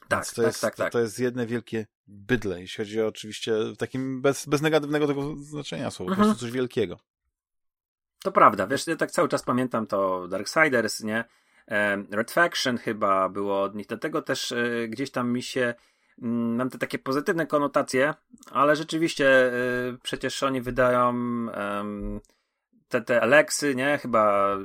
Tak, to tak, jest, tak, tak. To, to jest jedne wielkie bydle, jeśli chodzi o oczywiście w takim bez, bez negatywnego tego znaczenia słowa, mhm. po prostu coś wielkiego. To prawda, wiesz, ja tak cały czas pamiętam to Darksiders, nie? Red Faction chyba było od nich, dlatego też e, gdzieś tam mi się mm, mam te takie pozytywne konotacje, ale rzeczywiście e, przecież oni wydają te, te Alexy, nie? Chyba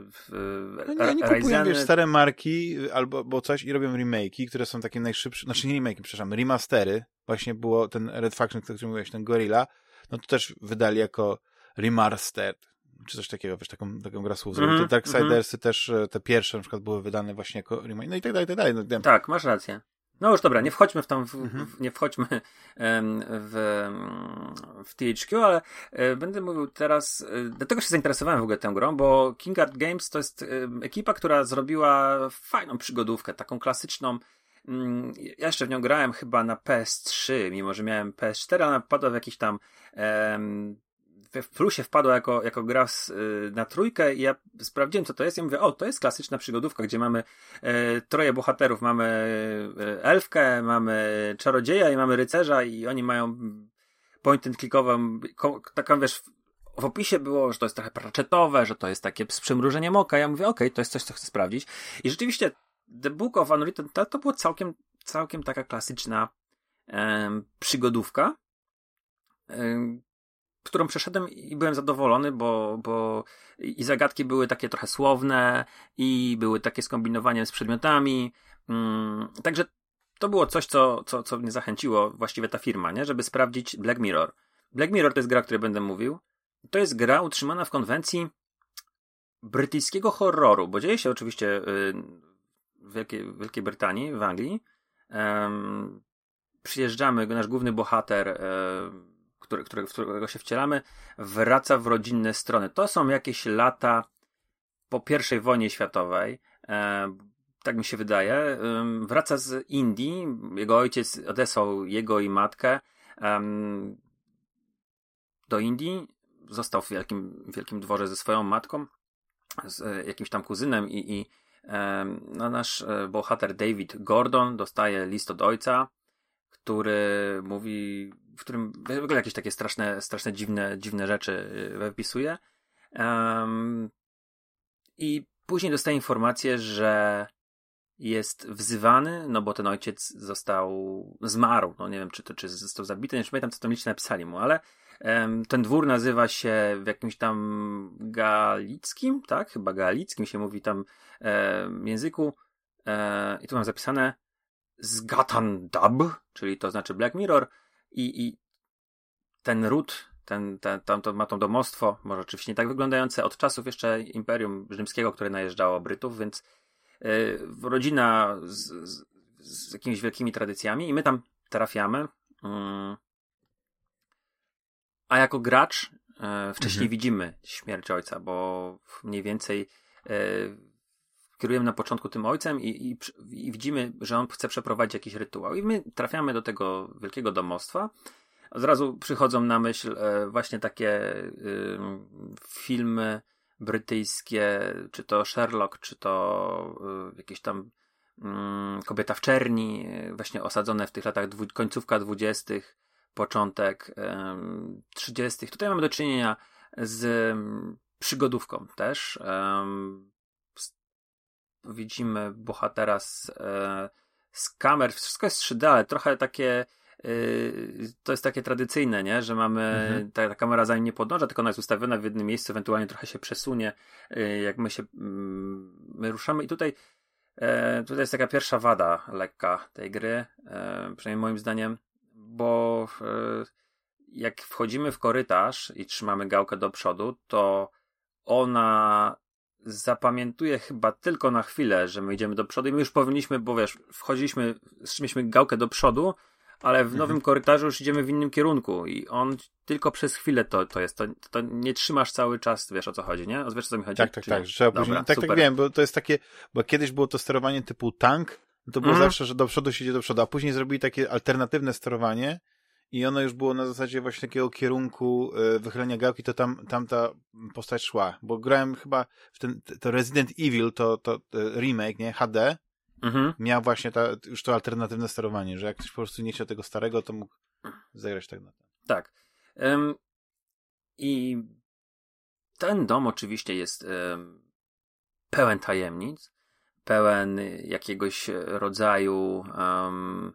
no nie, nie kupują wiesz, stare marki albo bo coś i robią remake'i, które są takie najszybsze, znaczy nie remake'i, przepraszam, remastery. Właśnie było ten Red Faction, który mówiłeś, ten Gorilla, no to też wydali jako remastered czy coś takiego, wiesz, taką, taką grę słów. Mm -hmm, te Darksidersy mm -hmm. też, e, te pierwsze na przykład były wydane właśnie jako remake, no i tak dalej, tak dalej. No, tak, masz rację. No już dobra, nie wchodźmy w tam, w, mm -hmm. w, nie wchodźmy w, w THQ, ale e, będę mówił teraz, e, dlatego się zainteresowałem w ogóle tą grą, bo King Art Games to jest ekipa, która zrobiła fajną przygodówkę, taką klasyczną, mm, ja jeszcze w nią grałem chyba na PS3, mimo że miałem PS4, ale padła w jakiś tam w plusie wpadła jako, jako gra z, y, na trójkę i ja sprawdziłem, co to jest i mówię, o, to jest klasyczna przygodówka, gdzie mamy e, troje bohaterów. Mamy e, elfkę, mamy czarodzieja i mamy rycerza i oni mają point and clickową, taką, wiesz, w opisie było, że to jest trochę praczetowe, że to jest takie z przymrużeniem oka. Ja mówię, okej, okay, to jest coś, co chcę sprawdzić. I rzeczywiście The Book of Unwritten to, to było całkiem, całkiem taka klasyczna przygodówka którą przeszedłem i byłem zadowolony, bo, bo i zagadki były takie trochę słowne, i były takie skombinowanie z przedmiotami. Mm, także to było coś, co, co, co mnie zachęciło, właściwie ta firma, nie? żeby sprawdzić Black Mirror. Black Mirror to jest gra, o której będę mówił. To jest gra utrzymana w konwencji brytyjskiego horroru, bo dzieje się oczywiście y, w Wielkiej, Wielkiej Brytanii, w Anglii. Um, przyjeżdżamy, nasz główny bohater um, który, w którego się wcielamy, wraca w rodzinne strony. To są jakieś lata po I wojnie światowej. E, tak mi się wydaje. E, wraca z Indii. Jego ojciec odesłał jego i matkę e, do Indii. Został w wielkim, wielkim dworze ze swoją matką, z jakimś tam kuzynem i, i no, nasz e, bohater David Gordon dostaje list od ojca, który mówi w którym w ogóle jakieś takie straszne, straszne dziwne, dziwne rzeczy y, wypisuje. Um, I później dostaje informację, że jest wzywany, no bo ten ojciec został, zmarł, no nie wiem, czy to, czy został zabity, nie pamiętam, co tam licznie napisali mu, ale um, ten dwór nazywa się w jakimś tam galickim, tak? Chyba galickim się mówi tam um, języku e, i tu mam zapisane Zgatan Dub, czyli to znaczy Black Mirror, i, i ten ród, ten, ten, tam to ma to domostwo, może oczywiście nie tak wyglądające, od czasów jeszcze Imperium Rzymskiego, które najeżdżało Brytów, więc yy, rodzina z, z, z, jakimiś wielkimi tradycjami i my tam trafiamy. Yy, a jako gracz yy, wcześniej mhm. widzimy śmierć ojca, bo mniej więcej yy, kierujemy na początku tym ojcem i, i, i, widzimy, że on chce przeprowadzić jakiś rytuał. I my trafiamy do tego wielkiego domostwa. Od razu przychodzą na myśl e, właśnie takie filmy brytyjskie, czy to Sherlock, czy to y, jakieś tam y, Kobieta w czerni, właśnie osadzone w tych latach końcówka dwudziestych, początek trzydziestych. Tutaj mamy do czynienia z przygodówką też. Widzimy bohatera z, e, z kamer, wszystko jest 3D, ale trochę takie y, to jest takie tradycyjne, nie? że mamy, mhm. ta, ta, kamera za nim nie podąża, tylko ona jest ustawiona w jednym miejscu, ewentualnie trochę się przesunie, y, jak my się mm, my ruszamy. I tutaj, e, tutaj jest taka pierwsza wada lekka tej gry, e, przynajmniej moim zdaniem, bo jak wchodzimy w korytarz i trzymamy gałkę do przodu, to ona zapamiętuje chyba tylko na chwilę, że my idziemy do przodu i my już powinniśmy, bo wiesz, wchodziliśmy, trzymaliśmy gałkę do przodu, ale w mhm. nowym korytarzu już idziemy w innym kierunku i on tylko przez chwilę to, to jest, to, to nie trzymasz cały czas, wiesz o co chodzi, nie? Wiesz o co mi chodzi? Tak, tak, tak, trzeba Dobra, później, tak, tak wiem, bo to jest takie, bo kiedyś było to sterowanie typu tank, to było mm. zawsze, że do przodu się idzie do przodu, a później zrobili takie alternatywne sterowanie, i ono już było na zasadzie właśnie takiego kierunku e, wychylenia gałki, to tam, tam ta postać szła, bo grałem chyba w ten, to Resident Evil, to, to remake, nie, HD, mhm. miał właśnie ta, już to alternatywne sterowanie, że jak ktoś po prostu nie chciał tego starego, to mógł zagrać tak na to. Tak. Um, I ten dom oczywiście jest um, pełen tajemnic, pełen jakiegoś rodzaju um,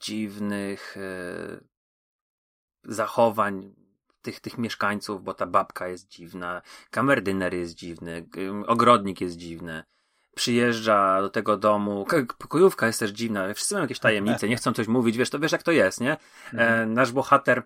dziwnych e, zachowań tych, tych mieszkańców, bo ta babka jest dziwna, kamerdyner jest dziwny, ogrodnik jest dziwny. Przyjeżdża do tego domu, pokojówka jest też dziwna, wszyscy mają jakieś tajemnice, nie chcą coś mówić, wiesz, to wiesz jak to jest, nie? E, mhm. nasz bohater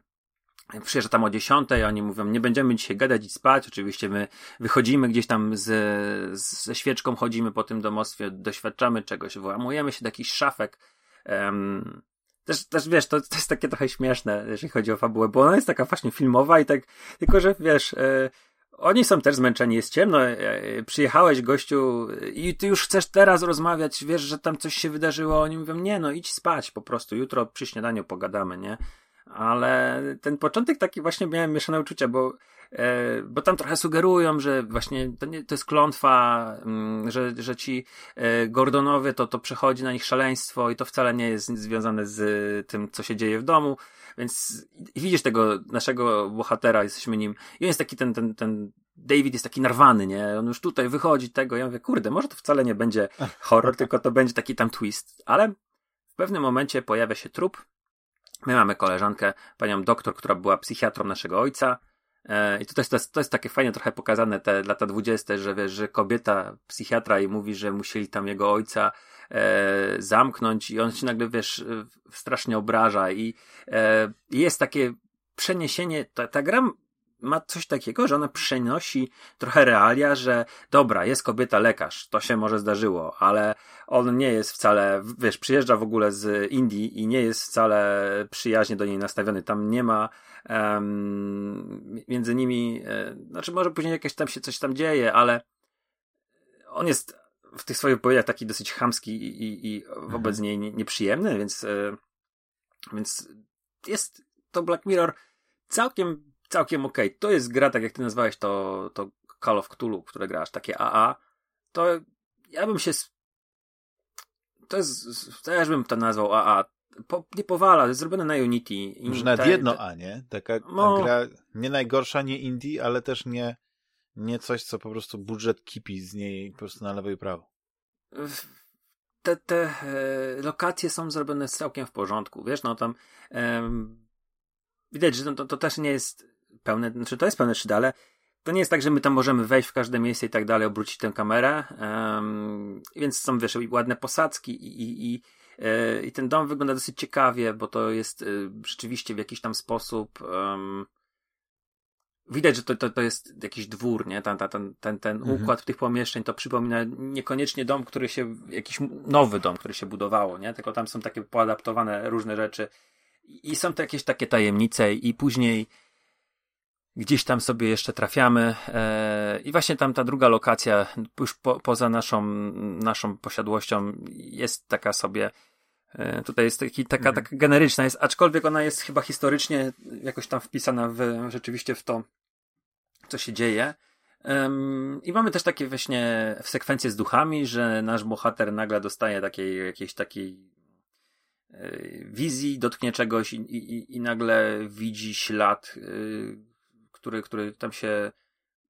przyjeżdża tam o 10, oni mówią, nie będziemy dzisiaj gadać i spać. Oczywiście my wychodzimy gdzieś tam z, ze świeczką, chodzimy po tym domostwie, doświadczamy czegoś, włamujemy się do jakichś szafek. Um, też, też wiesz, to, to jest takie trochę śmieszne, jeżeli chodzi o fabułę, bo ona jest taka właśnie filmowa i tak, tylko że wiesz, e, oni są też zmęczeni, jest ciemno, e, e przyjechałeś gościu i ty już chcesz teraz rozmawiać, wiesz, że tam coś się wydarzyło, oni mówią, nie no, idź spać po prostu, jutro przy śniadaniu pogadamy, nie? Ale ten początek taki właśnie miałem mieszane uczucia, bo bo tam trochę sugerują, że właśnie to, nie, to jest klątwa, mm, że, że ci e, Gordonowie to, to przechodzi na nich szaleństwo i to wcale nie jest związane z tym, co się dzieje w domu. Więc widzisz tego naszego bohatera, jesteśmy nim. I on jest taki ten, ten, ten David jest taki narwany, nie? On już tutaj wychodzi tego. Ja mówię, kurde, może to wcale nie będzie horror, tylko to będzie taki tam twist. Ale w pewnym momencie pojawia się trup. My mamy koleżankę, panią doktor, która była psychiatrą naszego ojca. E, I to jest, to, jest, to jest takie fajnie trochę pokazane, te lata dwudzieste, że wiesz, że kobieta, psychiatra i mówi, że musieli tam jego ojca e, zamknąć i on się nagle, wiesz, strasznie obraża i e, jest takie przeniesienie, ta, ta gra ma coś takiego, że ona przenosi trochę realia, że dobra, jest kobieta lekarz, to się może zdarzyło, ale on nie jest wcale, wiesz, przyjeżdża w ogóle z Indii i nie jest wcale przyjaźnie do niej nastawiony. Tam nie ma um, między nimi, e, znaczy może później jakieś tam się coś tam dzieje, ale on jest w tych swoich powiedziach taki dosyć chamski i, i, i wobec mhm. niej nieprzyjemny, więc, e, więc jest to Black Mirror całkiem całkiem okej. Okay. To jest gra, tak jak ty nazwałeś to, to Call of Cthulhu, które grasz, takie AA. To ja bym się. To jest. Też bym to nazwał AA. Po, nie powala, jest zrobione na Unity. Już nawet jedno A, nie? Taka no, gra nie najgorsza, nie indie, ale też nie, nie coś, co po prostu budżet kipi z niej po prostu na lewo i prawo. Te, te e, lokacje są zrobione całkiem w porządku. Wiesz, no tam e, widać, że to, to też nie jest pełne, znaczy to jest pełne 3D, ale to nie jest tak, że my tam możemy wejść w każde miejsce i tak dalej, obrócić tę kamerę, um, więc są, wiesz, ładne posadzki i, i, i, e, i ten dom wygląda dosyć ciekawie, bo to jest y, rzeczywiście w jakiś tam sposób um, widać, że to, to, to jest jakiś dwór, nie? Ten, ten, ten, ten mhm. układ tych pomieszczeń to przypomina niekoniecznie dom, który się, jakiś nowy dom, który się budowało, nie? Tylko tam są takie poadaptowane różne rzeczy i są to jakieś takie tajemnice i później gdzieś tam sobie jeszcze trafiamy e, i właśnie tam ta druga lokacja, już po, poza naszą, naszą posiadłością jest taka sobie e, Tutaj jest taki, taka, mhm. taka generyczna, jest, aczkolwiek ona jest chyba historycznie jakoś tam wpisana w, rzeczywiście w to, co się dzieje. Um, I mamy też takie właśnie sekwencje z duchami, że nasz bohater nagle dostaje takiej, jakiejś takiej e, wizji, dotknie czegoś i, i, i nagle widzi ślad, który, który tam się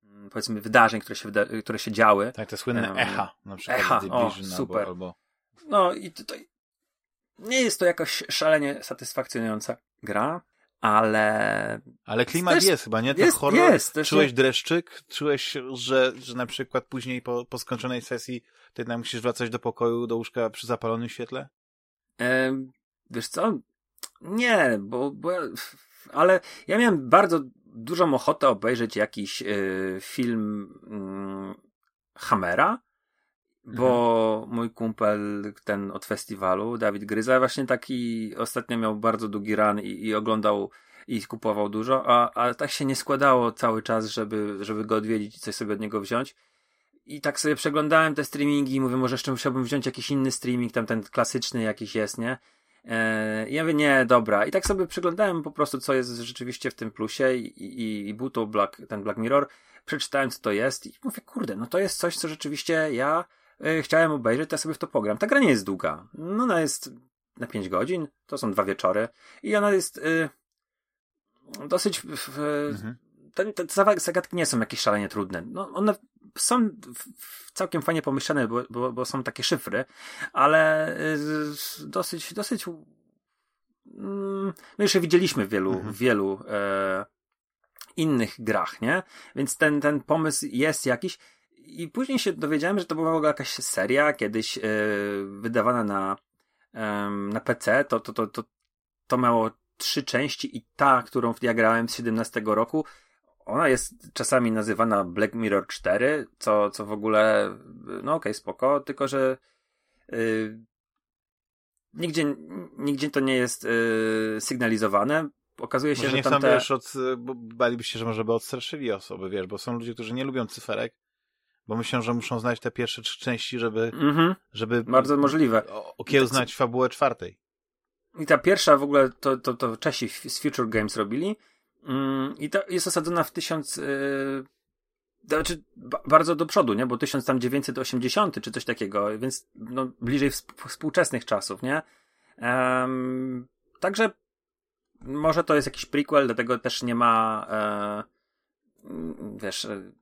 mm, powiedzmy wydarzeń, które się, wyda które się działy. Tak, te słynne um, echa, na przykład echa, o, super. Albo, No i tutaj nie jest to jakoś szalenie satysfakcjonująca gra, ale... Ale klimat też, jest chyba, nie? To jest, horror. Jest, Czułeś nie... dreszczyk? Czułeś, że, że na przykład później po, po skończonej sesji ty jednak musisz wracać do pokoju, do łóżka przy zapalonym świetle? E, wiesz co? Nie, bo, bo... Ale ja miałem bardzo dużą ochotę obejrzeć jakiś y, film y, Hammera, bo mhm. mój kumpel, ten od festiwalu, Dawid Gryza, właśnie taki ostatnio miał bardzo długi run i, i oglądał i kupował dużo, a, a tak się nie składało cały czas, żeby, żeby go odwiedzić i coś sobie od niego wziąć. I tak sobie przeglądałem te streamingi i mówię, może jeszcze musiałbym wziąć jakiś inny streaming, tam ten klasyczny jakiś jest, nie? I ja mówię, nie, dobra. I tak sobie przeglądałem po prostu, co jest rzeczywiście w tym plusie i, i, i był to Black, ten Black Mirror. Przeczytałem, co to jest i mówię, kurde, no to jest coś, co rzeczywiście ja e, chciałem obejrzeć, to ja sobie w to pogram. Ta gra nie jest długa. No ona jest na 5 godzin, to są dwa wieczory i ona jest y, dosyć... mhm. te, te zagadki nie są jakieś szalenie trudne. No, one są całkiem fajnie pomyślane, bo, bo, bo są takie szyfry, ale y, dosyć, dosyć mm, no jeszcze widzieliśmy w wielu, mhm. wielu e, innych grach, nie? Więc ten, ten pomysł jest jakiś i później się dowiedziałem, że to była w ogóle jakaś seria kiedyś e, wydawana na, e, na PC, to, to, to, to, to miało trzy części i ta, którą ja grałem z 17 roku, ona jest czasami nazywana Black Mirror 4, co, co w ogóle, no okej, okay, spoko, tylko że yy, nigdzie, nigdzie to nie jest yy, sygnalizowane. Okazuje się, Może że nie tamte... chcą, wiesz, od, bo baliby się, że może by odstraszyli osoby, wiesz, bo są ludzie, którzy nie lubią cyferek, bo myślą, że muszą znać te pierwsze trzy części, żeby, mm -hmm. żeby bardzo możliwe okiełznać fabułę czwartej. I ta pierwsza w ogóle to, to, to Czesi z Future Games robili I to jest osadzona w tysiąc. Yy, znaczy, bardzo do przodu, nie? Bo 1980 czy coś takiego, więc no, bliżej współczesnych czasów, nie? Um, także może to jest jakiś prequel, dlatego też nie ma e, wiesz e,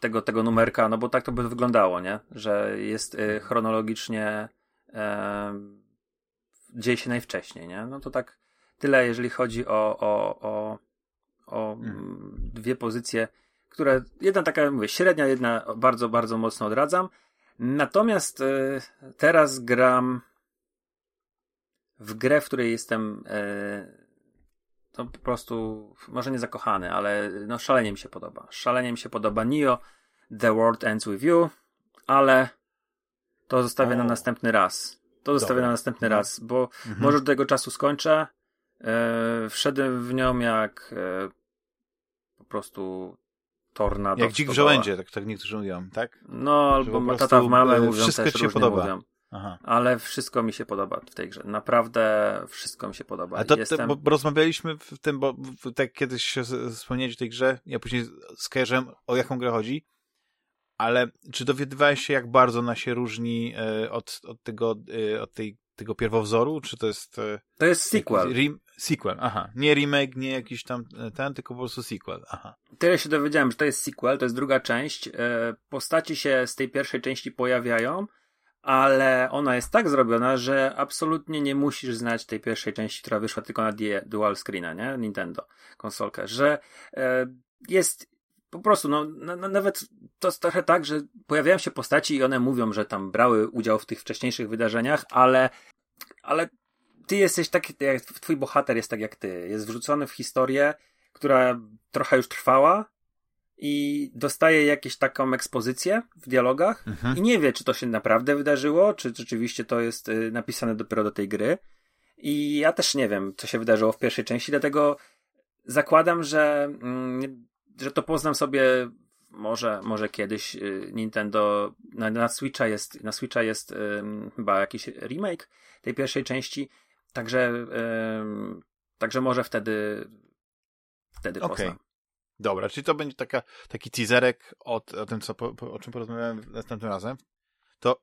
tego, tego numerka, no bo tak to by wyglądało, nie? Że jest e, chronologicznie e, dzieje się najwcześniej, nie? No to tak Tyle, jeżeli chodzi o, o, o, o mm. dwie pozycje, które jedna taka, mówię, średnia, jedna bardzo, bardzo mocno odradzam. Natomiast y, teraz gram w grę, w której jestem y, to po prostu, może nie zakochany, ale no szalenie mi się podoba. Szalenie mi się podoba Nio, The World Ends With You, ale to zostawię o. na następny raz. To zostawię na następny no. raz, bo mhm. może do tego czasu skończę, E, wszedłem w nią jak e, po prostu tornado. Jak dzik w żołędzie, tak, tak niektórzy mówią, tak? No, albo tata w mamę e, mówią wszystko też ci się podoba. Mówią. Aha. Ale wszystko mi się podoba w tej grze. Naprawdę wszystko mi się podoba. A to, Jestem... to, bo rozmawialiśmy w tym, bo tak kiedyś wspomniałeś o tej grze, ja później skojarzyłem o jaką grę chodzi, ale czy dowiadywałeś się, jak bardzo ona się różni od, od, tego, od tej tego pierwowzoru, czy to jest... E, to jest sequel. sequel, aha. Nie remake, nie jakiś tam e, ten, tylko po prostu sequel, aha. Tyle się dowiedziałem, że to jest sequel, to jest druga część. E, postaci się z tej pierwszej części pojawiają, ale ona jest tak zrobiona, że absolutnie nie musisz znać tej pierwszej części, która wyszła tylko na dual screena, nie? Nintendo konsolkę, że jest po prostu, no, nawet to jest trochę tak, że pojawiają się postaci i one mówią, że tam brały udział w tych wcześniejszych wydarzeniach, ale, ale ty jesteś taki, jak twój bohater jest tak jak ty. Jest wrzucony w historię, która trochę już trwała i dostaje jakąś taką ekspozycję w dialogach mhm. i nie wie, czy to się naprawdę wydarzyło, czy rzeczywiście to jest y, napisane dopiero do tej gry. I ja też nie wiem, co się wydarzyło w pierwszej części, dlatego zakładam, że, mm, że to poznam sobie może, może kiedyś y, Nintendo na, na Switcha jest, na Switcha jest um, chyba jakiś remake tej pierwszej części, także, um, także może wtedy wtedy okay. poznam. Dobra, czyli to będzie taka, taki teaserek od, o tym, co, po, o czym porozmawiałem następnym razem. To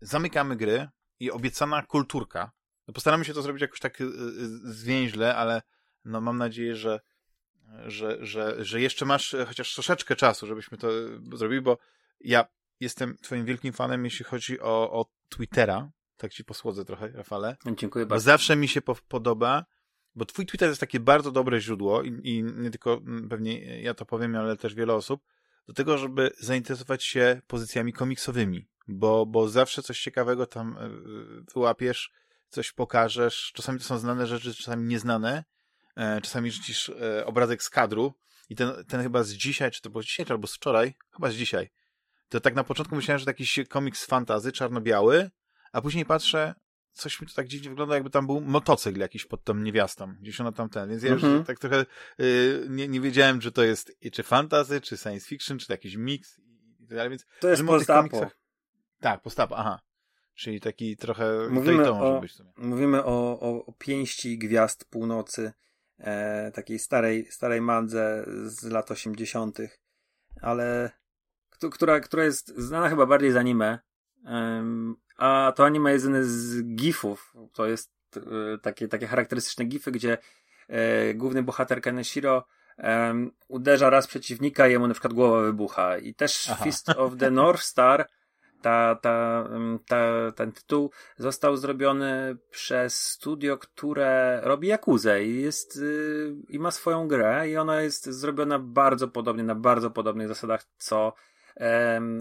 zamykamy gry i obiecana kulturka. No postaramy się to zrobić jakoś tak y, y, zwięźle, ale no mam nadzieję, że że, że, że jeszcze masz e, chociaż troszeczkę czasu, żebyśmy to zrobili, bo ja jestem twoim wielkim fanem, jeśli chodzi o, o Twittera. Tak ci posłodzę trochę, Rafale. Dziękuję bardzo. Bo zawsze mi się po podoba, bo twój Twitter jest takie bardzo dobre źródło i, i nie tylko pewnie ja to powiem, ale też wiele osób, do tego, żeby zainteresować się pozycjami komiksowymi, bo, bo zawsze coś ciekawego tam e, wyłapiesz, coś pokażesz. Czasami to są znane rzeczy, czasami nieznane E, czasami rzucisz e, obrazek z kadru i ten, ten chyba z dzisiaj, czy to było dzisiaj, czy albo z wczoraj, chyba z dzisiaj, to tak na początku myślałem, że to jakiś komiks fantazy, czarno-biały, a później patrzę, coś mi to tak dziwnie wygląda, jakby tam był motocykl jakiś pod tą niewiastą, gdzieś ona tam ten, więc ja już mhm. tak trochę y, nie, nie wiedziałem, czy to jest czy fantazy, czy science fiction, czy to jakiś mix i tak dalej, więc... To jest postapo. Tak, postapo, aha. Czyli taki trochę... Mówimy, to, to o, mówimy o, o, o pięści gwiazd północy, e, takiej starej, starej mandze z lat 80., ale która, która jest znana chyba bardziej z anime. Um, a to anime jest jeden z gifów. To jest e, takie, takie charakterystyczne gify, gdzie e, główny bohater Keneshiro um, uderza raz przeciwnika i jemu na przykład głowa wybucha. I też Aha. Fist of the North Star ta, ta, ta, ten tytuł został zrobiony przez studio, które robi Jakuzę i jest yy, i ma swoją grę i ona jest zrobiona bardzo podobnie, na bardzo podobnych zasadach, co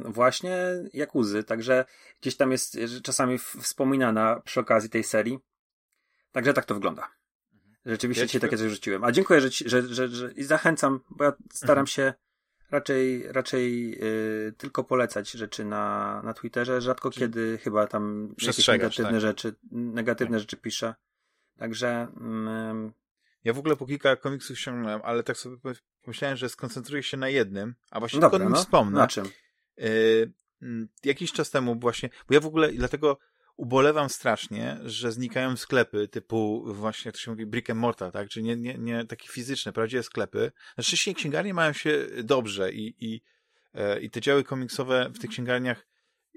właśnie Jakuzy, także gdzieś tam jest czasami wspominana przy okazji tej serii. Także tak to wygląda. Rzeczywiście ja ci takie coś rzuciłem. A dziękuję, że, ci, że, że, że i zachęcam, bo ja staram mhm. się raczej, raczej yy, tylko polecać rzeczy na, na Twitterze. Rzadko Czyli kiedy chyba tam jakieś negatywne tak. rzeczy, negatywne tak. rzeczy piszę. Także. Yy, ja w ogóle po kilka komiksów ściągnąłem, ale tak sobie pomyślałem, że skoncentruję się na jednym, a właśnie Dobra, tylko o nim no. wspomnę. Na czym? Yy, jakiś czas temu właśnie, bo ja w ogóle dlatego ubolewam strasznie, że znikają sklepy typu właśnie, jak to się mówi, brick and mortar, tak? Czyli nie, nie, nie takie fizyczne, prawdziwe sklepy. Na szczęście księgarnie mają się dobrze i, i, e, i te działy komiksowe w tych księgarniach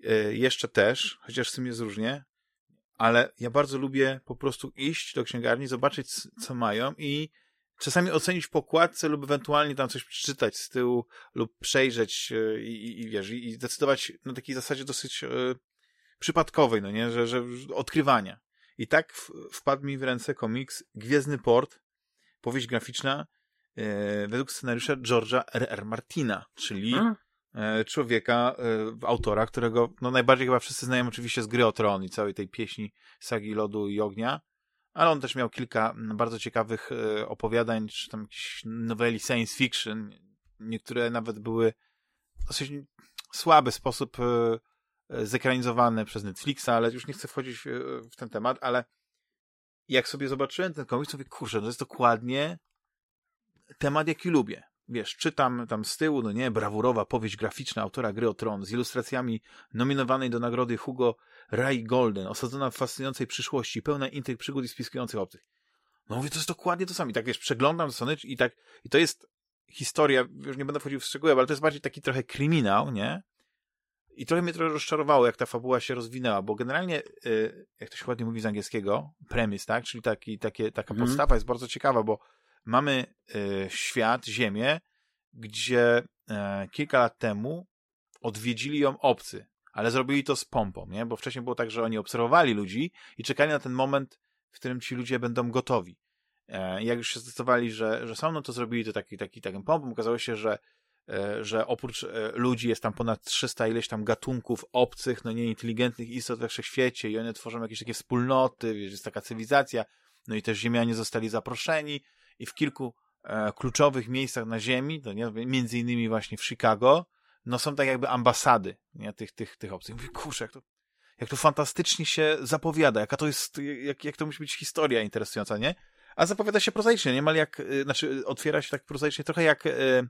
e, jeszcze też, chociaż z tym jest różnie, ale ja bardzo lubię po prostu iść do księgarni, zobaczyć, co mają i czasami ocenić pokładce lub ewentualnie tam coś przeczytać z tyłu lub przejrzeć e, i, i, i wiesz, i zdecydować na takiej zasadzie dosyć przypadkowej, no nie, że, że odkrywania. I tak w, wpadł mi w ręce komiks Gwiezdny Port, powieść graficzna e, według scenariusza George'a R.R. Martina, czyli e, człowieka, e, autora, którego no, najbardziej chyba wszyscy znają oczywiście z Gry o Tron i całej tej pieśni Sagi Lodu i Ognia, ale on też miał kilka bardzo ciekawych e, opowiadań, czy tam jakieś noweli science fiction, niektóre nawet były dosyć słaby sposób E, zekranizowane przez Netflixa, ale już nie chcę wchodzić e, w ten temat, ale jak sobie zobaczyłem ten komiks, to mówię, kurczę, no to jest dokładnie temat, jaki lubię. Wiesz, czytam tam z tyłu, no nie, brawurowa powieść graficzna autora Gry o Tron z ilustracjami nominowanej do nagrody Hugo Ray Golden, osadzona w fascynującej przyszłości, pełna intryg, przygód i spiskujących obcych. No mówię, to jest dokładnie to samo. I tak wiesz, przeglądam strony i tak, i to jest historia, już nie będę wchodził w szczegóły, ale to jest bardziej taki trochę kryminał, nie? I trochę mnie trochę rozczarowało, jak ta fabuła się rozwinęła, bo generalnie, y, jak to się ładnie mówi z angielskiego, premis, tak? Czyli taki, takie, taka mm. podstawa jest bardzo ciekawa, bo mamy y, świat, ziemię, gdzie e, kilka lat temu odwiedzili ją obcy, ale zrobili to z pompą, nie? Bo wcześniej było tak, że oni obserwowali ludzi i czekali na ten moment, w którym ci ludzie będą gotowi. E, jak już się zdecydowali, że, że są, no to zrobili to taki, taki, takim pompą. Okazało się, że że oprócz e, ludzi jest tam ponad 300 ileś tam gatunków obcych, no nieinteligentnych istot we wszechświecie i one tworzą jakieś takie wspólnoty, wiesz, jest taka cywilizacja, no i też ziemianie zostali zaproszeni i w kilku e, kluczowych miejscach na ziemi, to nie, między innymi właśnie w Chicago, no są tak jakby ambasady, nie, tych, tych, tych obcych. Mówię, kurczę, jak to, jak to fantastycznie się zapowiada, jaka to jest, jak, jak to musi być historia interesująca, nie? A zapowiada się prozaicznie, niemal jak, y, znaczy otwiera się tak prozaicznie, trochę jak y,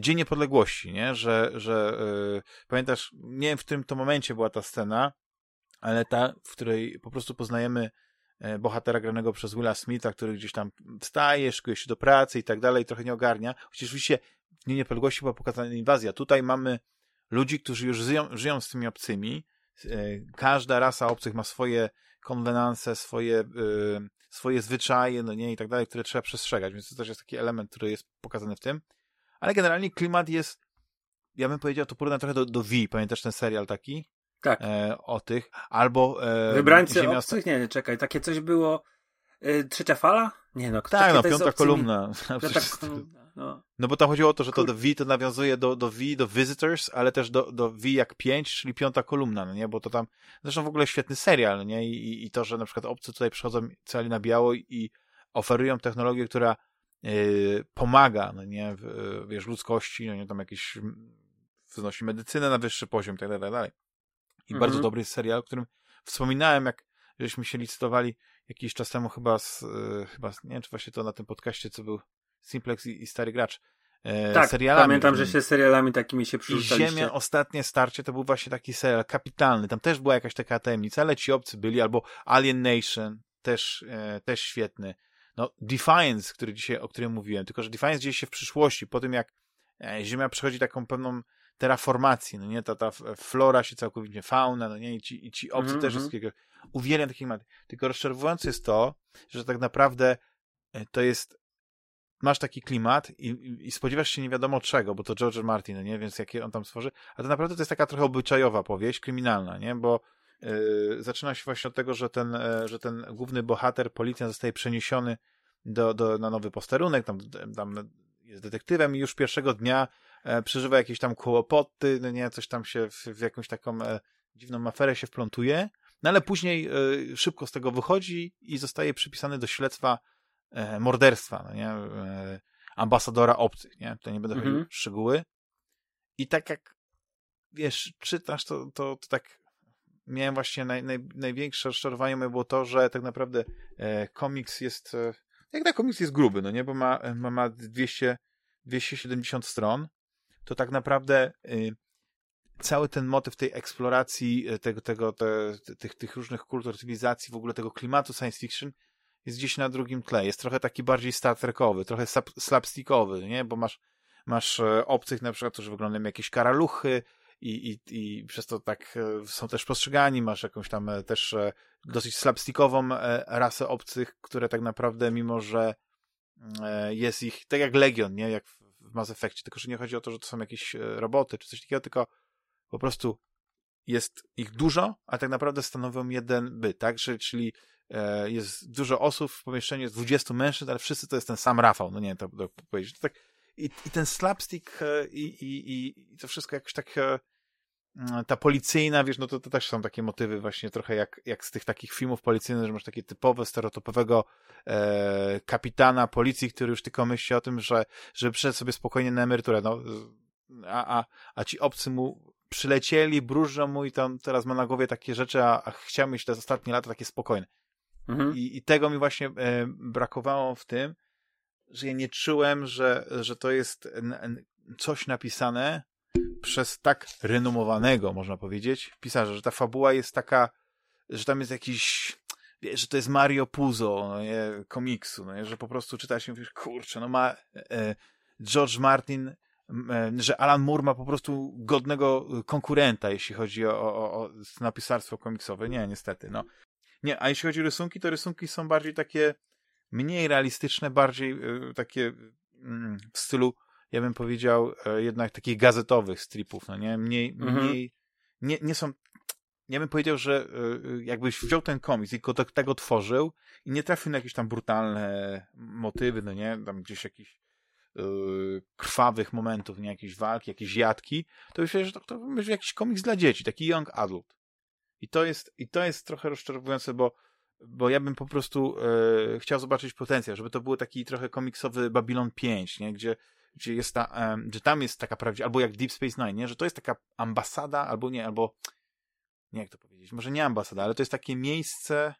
Dzień Niepodległości, nie? Że, że y, pamiętasz, nie wiem w którym to momencie była ta scena, ale ta, w której po prostu poznajemy e, bohatera granego przez Willa Smitha, który gdzieś tam wstaje, szykuje się do pracy i tak dalej, trochę nie ogarnia. Chociaż oczywiście w Dniu Niepodległości była pokazana inwazja. Tutaj mamy ludzi, którzy już żyją, żyją z tymi obcymi. E, Każda rasa obcych ma swoje konwenanse, swoje, e, swoje zwyczaje, no nie, i tak dalej, które trzeba przestrzegać, więc to też jest taki element, który jest pokazany w tym. Ale generalnie klimat jest, ja bym powiedział, to porównam trochę do, do V, pamiętasz ten serial taki? Tak. E, o tych, albo e, Wybrańcy Ziemia obcych? Nie, nie, czekaj, takie coś było... Y, trzecia fala? Nie no, Tak, no, piąta kolumna. Piąta kolumna, no. No bo tam chodziło o to, że to do V to nawiązuje do, do V, do Visitors, ale też do, do V jak 5, czyli piąta kolumna, no nie? Bo to tam, zresztą w ogóle świetny serial, no nie? I, i, i to, że na przykład obcy tutaj przychodzą cali na biało i oferują technologię, która pomaga, no nie? Yy, wiesz, ludzkości, no nie? Tam jakieś wznosi medycynę na wyższy poziom, i tak dalej, tak dalej. I Mhm. bardzo dobry serial, o którym wspominałem, jak żeśmy się licytowali jakiś czas temu chyba z, yy, chyba, nie wiem, czy właśnie to na tym podcaście, co był Simplex i, i Stary Gracz, e, Tak, serialami. pamiętam, że się serialami takimi się I przerzucaliście. Ziemia, ostatnie starcie, to był właśnie taki serial kapitalny. Tam też była jakaś taka tajemnica, ale ci obcy byli, albo Alien Nation, też, e, też świetny. No, Defiance, który dzisiaj, o którym mówiłem, tylko że Defiance dzieje się w przyszłości, po tym jak e, Ziemia przechodzi taką pewną terraformację, no nie, ta, ta flora się całkowicie, fauna, no nie, i ci, i ci obcy Mhm, też mhm. wszystkiego. Uwielbiam takie klimaty. Tylko rozczarowujące jest to, że tak naprawdę e, to jest masz taki klimat i, i, spodziewasz się nie wiadomo czego, bo to George. Martin, no nie, więc jakie on tam stworzy, a to naprawdę to jest taka trochę obyczajowa powieść, kryminalna, nie, bo zaczyna się właśnie od tego, że ten, e, że ten główny bohater, policjant zostaje przeniesiony do, do, na nowy posterunek, tam, tam jest detektywem i już pierwszego dnia e, przeżywa jakieś tam kłopoty, no nie, coś tam się w, w jakąś taką e, dziwną aferę się wplątuje, no ale później szybko z tego wychodzi i zostaje przypisany do śledztwa morderstwa, no nie, ambasadora obcych, nie, to nie będę Mhm. chodził w szczegóły. I tak jak, wiesz, czytasz, to, to, to tak miałem właśnie naj, naj, największe rozczarowanie moje było to, że tak naprawdę e, komiks jest, e, jak na komiks jest gruby, no nie, bo ma, ma, ma 200, 270 stron, to tak naprawdę y, cały ten motyw tej eksploracji e, tego, tego, te, tych, tych różnych kultur, cywilizacji, w ogóle tego klimatu science fiction jest gdzieś na drugim tle. Jest trochę taki bardziej Star Trekowy, trochę slap- slapstickowy, nie? Bo masz, masz e, obcych na przykład, którzy wyglądają jak jakieś karaluchy i, i, i przez to tak e, są też postrzegani. Masz jakąś tam e, też e, dosyć slapstickową rasę obcych, które tak naprawdę, mimo że e, jest ich, tak jak Legion, nie? Jak w Mass Effectie, tylko że nie chodzi o to, że to są jakieś roboty czy coś takiego, tylko po prostu jest ich dużo, a tak naprawdę stanowią jeden byt, tak? Czyli, jest dużo osób w pomieszczeniu, jest 20 mężczyzn, ale wszyscy to jest ten sam Rafał, no nie wiem, to, to powiedzieć. To tak, i, I ten slapstick i, i, i, to wszystko jakoś tak mm, ta policyjna, wiesz, no to, to też są takie motywy właśnie trochę jak, jak z tych takich filmów policyjnych, że masz takie typowe, stereotypowego e, kapitana policji, który już tylko myśli o tym, że żeby przyszedł sobie spokojnie na emeryturę, no, a, a, a ci obcy mu przylecieli, bróżą mu i tam teraz ma na głowie takie rzeczy, a, a chciał mieć te ostatnie lata takie spokojne. Mhm. I, I tego mi właśnie e, brakowało w tym, że ja nie czułem, że, że to jest coś napisane przez tak renomowanego, można powiedzieć, pisarza, że ta fabuła jest taka, że tam jest jakiś, że to jest Mario Puzo, no nie, komiksu, no nie, że po prostu czyta się, mówisz, kurczę, no ma e, George Martin, e, że Alan Moore ma po prostu godnego konkurenta, jeśli chodzi o, o, o napisarstwo komiksowe. Nie, niestety, no. Nie, a jeśli chodzi o rysunki, to rysunki są bardziej takie mniej realistyczne, bardziej e, takie mm, w stylu, ja bym powiedział, e, jednak takich gazetowych stripów, no nie? Mniej, Mhm. mniej nie, nie są ja bym powiedział, że e, jakbyś wziął ten komiks i tylko tak, tego tworzył i nie trafił na jakieś tam brutalne motywy, no nie? Tam gdzieś jakiś e, krwawych momentów, nie? Jakieś walki, jakieś jadki, to myślę, że to, to będzie jakiś komiks dla dzieci, taki young adult. I to jest, i to jest trochę rozczarowujące, bo, bo ja bym po prostu chciał zobaczyć potencjał, żeby to był taki trochę komiksowy Babylon 5, nie? Gdzie, gdzie jest ta, em, że tam jest taka prawdziwa, albo jak Deep Space Nine, nie? Że to jest taka ambasada, albo nie, albo nie jak to powiedzieć, może nie ambasada, ale to jest takie miejsce,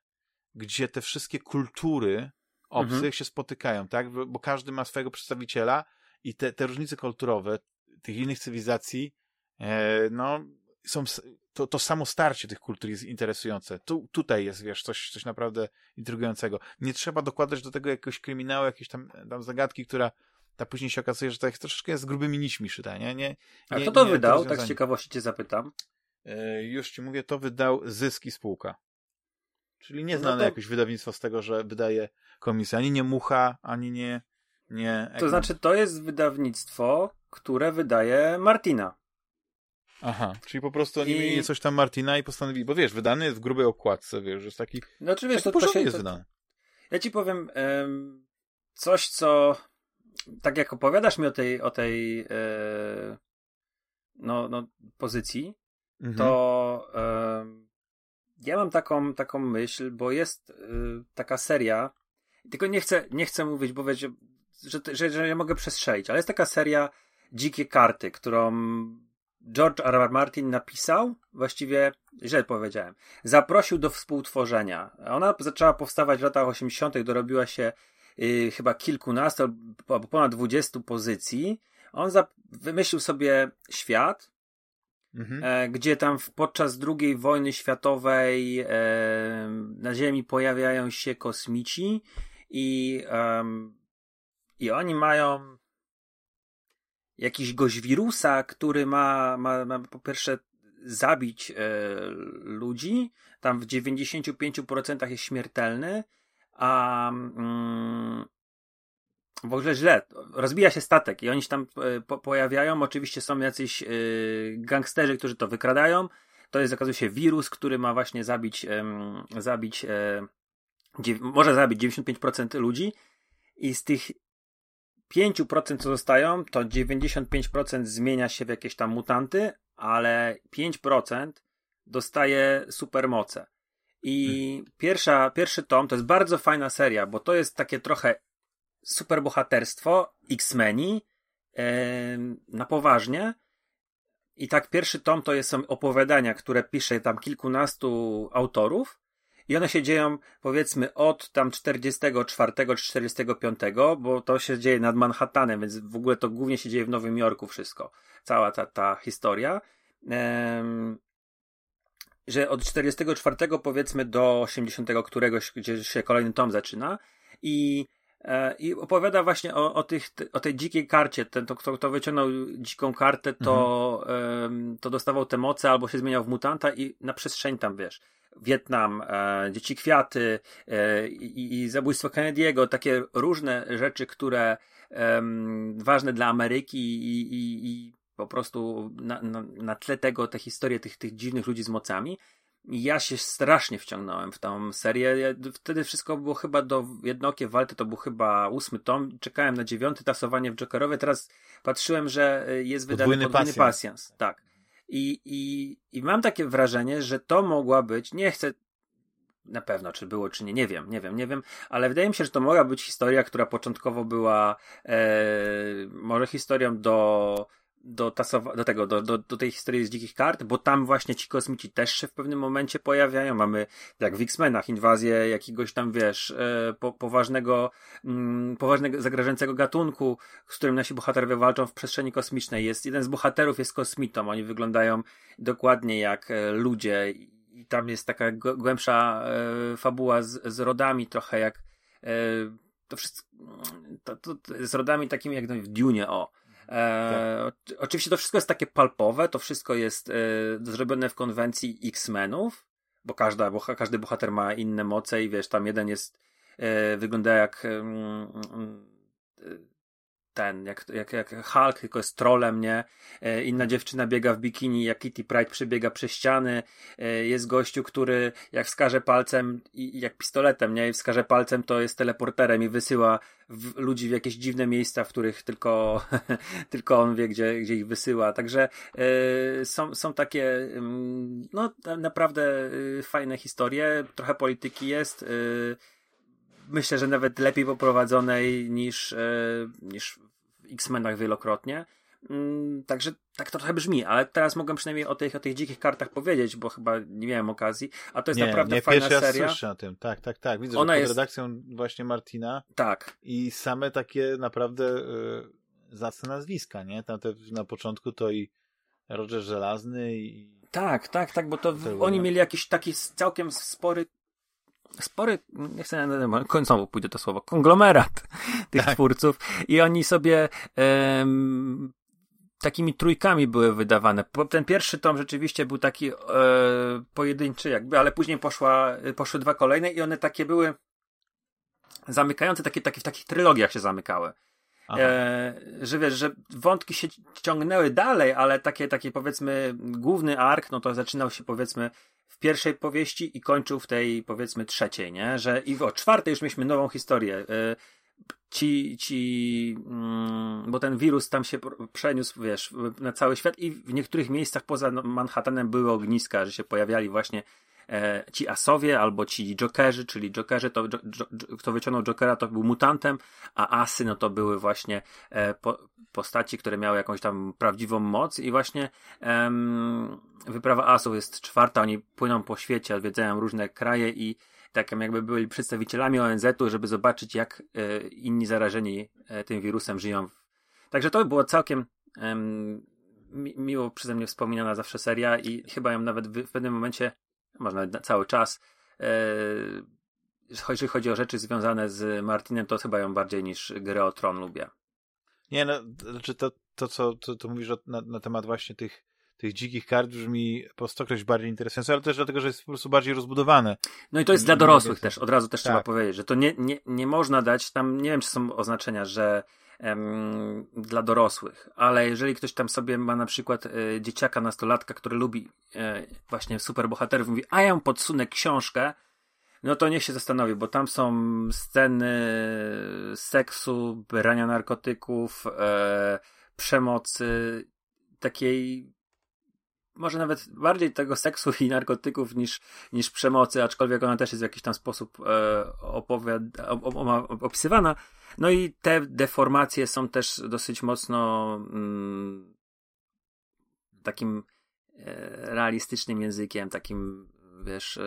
gdzie te wszystkie kultury, obcych mhm. się spotykają, tak? Bo każdy ma swojego przedstawiciela i te, te różnice kulturowe tych innych cywilizacji, e, no, są, to, to samo starcie tych kultur jest interesujące. Tu, tutaj jest, wiesz, coś, coś naprawdę intrygującego. Nie trzeba dokładać do tego jakiegoś kryminału, jakiejś tam, tam zagadki, która ta później się okazuje, że to jest troszeczkę z grubymi nićmi szyta, nie? nie, nie A kto to nie, wydał? tak z ciekawości cię zapytam. E, już ci mówię, to wydał Zyski Spółka. Czyli nieznane no to... jakieś wydawnictwo z tego, że wydaje komisja. Ani nie Mucha, ani nie... nie to znaczy, to jest wydawnictwo, które wydaje Martina. Aha, czyli po prostu oni I... mieli coś tam Martina i postanowili, bo wiesz, wydany jest w grubej okładce, wiesz, jest taki. No czy wiesz, to, to się, jest to, wydane. Ja ci powiem coś, co tak jak opowiadasz mi o tej, o tej e, no, no, pozycji, mhm. to ja mam taką, taką myśl, bo jest e, taka seria, tylko nie chcę, nie chcę mówić, bo wiesz, że, że, że ja mogę przestrzelić, ale jest taka seria Dzikie Karty, którą George R. R. Martin napisał, właściwie źle powiedziałem, zaprosił do współtworzenia. Ona zaczęła powstawać w latach 80., dorobiła się y, chyba kilkunastu albo ponad dwudziestu pozycji. On wymyślił sobie świat, mhm. e, gdzie tam w, podczas II wojny światowej e, na Ziemi pojawiają się kosmici i, i oni mają jakiś goźwirusa, który ma, ma, ma po pierwsze zabić e, ludzi, tam w 95% jest śmiertelny, a mm, w ogóle źle, rozbija się statek i oni się tam e, po, pojawiają, oczywiście są jacyś e, gangsterzy, którzy to wykradają, to jest okazuje się wirus, który ma właśnie zabić, zabić e, może zabić 95% ludzi i z tych 5% co zostają, to 95% zmienia się w jakieś tam mutanty, ale 5% dostaje supermoce. I hmm. pierwsza, pierwszy tom to jest bardzo fajna seria, bo to jest takie trochę superbohaterstwo, X-Meni, yy, na poważnie. I tak pierwszy tom to jest, są opowiadania, które pisze tam kilkunastu autorów i one się dzieją powiedzmy od tam 44 czy 45, bo to się dzieje nad Manhattanem, więc w ogóle to głównie się dzieje w Nowym Jorku wszystko. Cała ta, ta historia. Ehm, że od 44 powiedzmy do 80 któregoś, gdzie się kolejny tom zaczyna i e, i opowiada właśnie o, o, tych, o tej dzikiej karcie. Ten, to, kto, kto wyciągnął dziką kartę, to, mhm. to dostawał te moce albo się zmieniał w mutanta i na przestrzeń tam wiesz. Wietnam, e, Dzieci Kwiaty e, i, i zabójstwo Kennedy'ego, takie różne rzeczy, które e, ważne dla Ameryki i, i, i po prostu na, na, na, tle tego te historie tych, tych dziwnych ludzi z mocami. I ja się strasznie wciągnąłem w tą serię. Wtedy wszystko było chyba do jednokie walty, to był chyba ósmy tom. Czekałem na dziewiąty tasowanie w Jokerowie. Teraz patrzyłem, że jest wydany podwójny, podwójny pasjans. pasjans. Tak. I, i, I mam takie wrażenie, że to mogła być, nie chcę na pewno, czy było, czy nie, nie wiem, nie wiem, nie wiem, ale wydaje mi się, że to mogła być historia, która początkowo była e, może historią do do, tasowa- do tego, do, do, do tej historii z dzikich kart, bo tam właśnie ci kosmici też się w pewnym momencie pojawiają. Mamy, jak w X-Menach, inwazję jakiegoś tam, wiesz, e, po, poważnego, mm, poważnego, zagrażającego gatunku, z którym nasi bohaterowie walczą w przestrzeni kosmicznej. Jest, jeden z bohaterów jest kosmitą, oni wyglądają dokładnie jak e, ludzie i tam jest taka głębsza e, fabuła z, z rodami, trochę jak to wszystko, to, to, z rodami takimi jak w Dune, o E, tak. Oczywiście to wszystko jest takie palpowe, to wszystko jest e, zrobione w konwencji X-Menów, bo każda, bo każdy bohater ma inne moce i wiesz, tam jeden jest, e, wygląda jak mm, ten, jak, jak, jak Hulk, tylko jest trolem, nie? E, inna dziewczyna biega w bikini, jak Kitty Pride przebiega przez ściany. E, jest gościu, który jak wskaże palcem, i, jak pistoletem, nie? I wskaże palcem, to jest teleporterem i wysyła w, ludzi w jakieś dziwne miejsca, w których tylko, tylko on wie, gdzie, gdzie ich wysyła. Także e, są, są takie, mm, no, naprawdę fajne historie. Trochę polityki jest myślę, że nawet lepiej poprowadzonej niż, e, niż w X-Menach wielokrotnie. Mm, także tak to trochę brzmi, ale teraz mogę przynajmniej o tych, o tych dzikich kartach powiedzieć, bo chyba nie miałem okazji, a to jest nie, naprawdę nie, fajna pierwszy seria. Raz słyszę o tym. Tak, tak, tak. Widzę, Ona że pod jest- redakcją właśnie Martina Tak, i same takie naprawdę y, zacne nazwiska, nie? Tam te, na początku to i Roger Żelazny i tak, tak, tak, bo to Tego oni mieli jakiś taki całkiem spory spory, nie chcę, końcowo pójdę to słowo, konglomerat tych Tak. twórców i oni sobie em, takimi trójkami były wydawane. Ten pierwszy tom rzeczywiście był taki e, pojedynczy jakby, ale później poszła, poszły dwa kolejne i one takie były zamykające, takie, takie w takich trylogiach się zamykały. E, że wiesz, że wątki się ciągnęły dalej, ale takie, takie powiedzmy główny ark, no to zaczynał się powiedzmy w pierwszej powieści i kończył w tej powiedzmy trzeciej, nie? Że i o czwartej już mieliśmy nową historię. E, ci, ci, mm, bo ten wirus tam się pr- przeniósł, wiesz, na cały świat i w niektórych miejscach poza Manhattanem były ogniska, że się pojawiali właśnie e, ci asowie albo ci jokerzy, czyli jokerzy, to, jo, jo, kto wyciągnął jokera, to był mutantem, a asy, no to były właśnie e, po, postaci, które miały jakąś tam prawdziwą moc i właśnie em, wyprawa asów jest czwarta, oni płyną po świecie, odwiedzają różne kraje i tak jakby byli przedstawicielami ONZ-u, żeby zobaczyć, jak e, inni zarażeni e, tym wirusem żyją. Także to była całkiem em, mi, miło przeze mnie wspominana zawsze seria i chyba ją nawet w, w pewnym momencie, może nawet na cały czas, e, jeżeli chodzi o rzeczy związane z Martinem, to chyba ją bardziej niż grę o Tron lubię. Nie, no, znaczy to, to co to, to mówisz na, na temat właśnie tych, tych dzikich kart brzmi po stokroć bardziej interesująco, ale też dlatego, że jest po prostu bardziej rozbudowane. No i to jest dla dorosłych też, od razu też Tak. trzeba powiedzieć, że to nie, nie, nie można dać tam, nie wiem czy są oznaczenia, że em, dla dorosłych, ale jeżeli ktoś tam sobie ma na przykład e, dzieciaka, nastolatka, który lubi e, właśnie superbohaterów, mówi, a ja mu podsunę książkę, no to niech się zastanowi, bo tam są sceny seksu, brania narkotyków, e, przemocy, takiej może nawet bardziej tego seksu i narkotyków niż, niż przemocy, aczkolwiek ona też jest w jakiś tam sposób e, opowiada, op, op, opisywana. No i te deformacje są też dosyć mocno mm, takim e, realistycznym językiem, takim wiesz, e,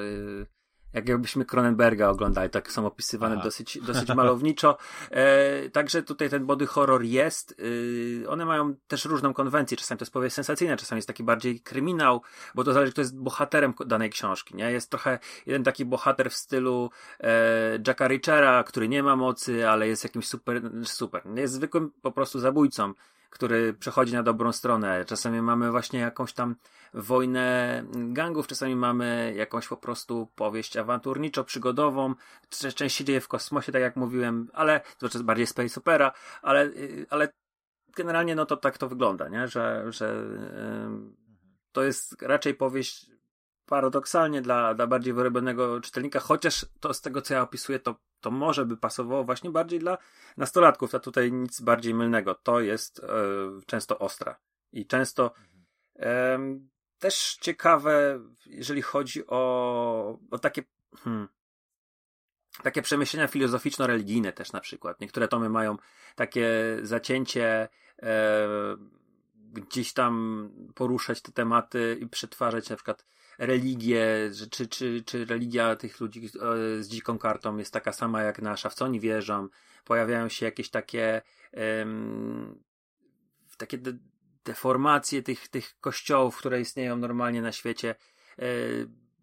jak jakbyśmy Cronenberga oglądali, tak są opisywane Aha. dosyć, dosyć malowniczo. E, także tutaj ten body horror jest. E, one mają też różną konwencję. Czasami to jest powieść sensacyjna, czasami jest taki bardziej kryminał, bo to zależy, kto jest bohaterem danej książki. Nie? Jest trochę jeden taki bohater w stylu e, Jacka Richera, który nie ma mocy, ale jest jakimś super, super. Jest zwykłym po prostu zabójcą który przechodzi na dobrą stronę. Czasami mamy właśnie jakąś tam wojnę gangów, czasami mamy jakąś po prostu powieść awanturniczo-przygodową. Część się dzieje w kosmosie, tak jak mówiłem, ale to jest bardziej space opera, ale, ale generalnie no to tak to wygląda, nie? Że, że ym, to jest raczej powieść paradoksalnie dla, dla bardziej wyrobionego czytelnika, chociaż to z tego, co ja opisuję, to, to może by pasowało właśnie bardziej dla nastolatków, a tutaj nic bardziej mylnego. To jest e, często ostra i często też ciekawe, jeżeli chodzi o, o takie hmm, takie przemyślenia filozoficzno-religijne też na przykład. Niektóre tomy mają takie zacięcie e, gdzieś tam poruszać te tematy i przetwarzać na przykład religię, że czy, czy, czy religia tych ludzi e, z dziką kartą jest taka sama jak nasza, w co oni wierzą. Pojawiają się jakieś takie em, takie de deformacje tych, tych kościołów, które istnieją normalnie na świecie. E,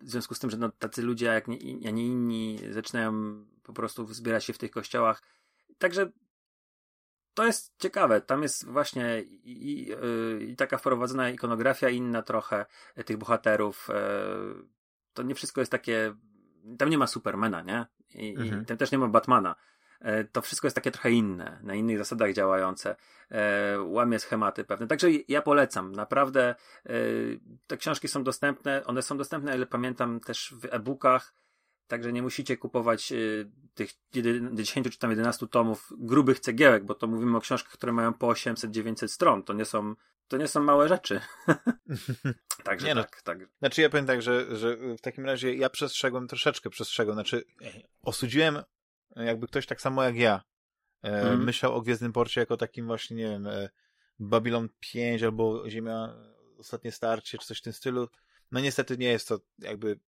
w związku z tym, że no, tacy ludzie jak nie, a nie inni zaczynają po prostu zbierać się w tych kościołach. Także to jest ciekawe. Tam jest właśnie i, i, i taka wprowadzona ikonografia inna trochę e, tych bohaterów. E, to nie wszystko jest takie. Tam nie ma Supermana, nie? I, Mhm. i tam też nie ma Batmana. E, to wszystko jest takie trochę inne, na innych zasadach działające. Łamie schematy pewne. Także ja polecam. Naprawdę te książki są dostępne. One są dostępne, ale pamiętam też w e-bookach. Także nie musicie kupować y, tych 10 czy tam 11 tomów grubych cegiełek, bo to mówimy o książkach, które mają po 800-900 stron. To nie są, to nie są małe rzeczy. Także Nie no. tak, tak. Znaczy ja powiem tak, że, że w takim razie ja przestrzegłem, troszeczkę przestrzegłem, znaczy osudziłem jakby ktoś tak samo jak ja e, Mhm. myślał o Gwiezdnym Porcie jako takim właśnie, nie wiem, e, Babylon 5 albo Ziemia Ostatnie Starcie, czy coś w tym stylu. No niestety nie jest to jakby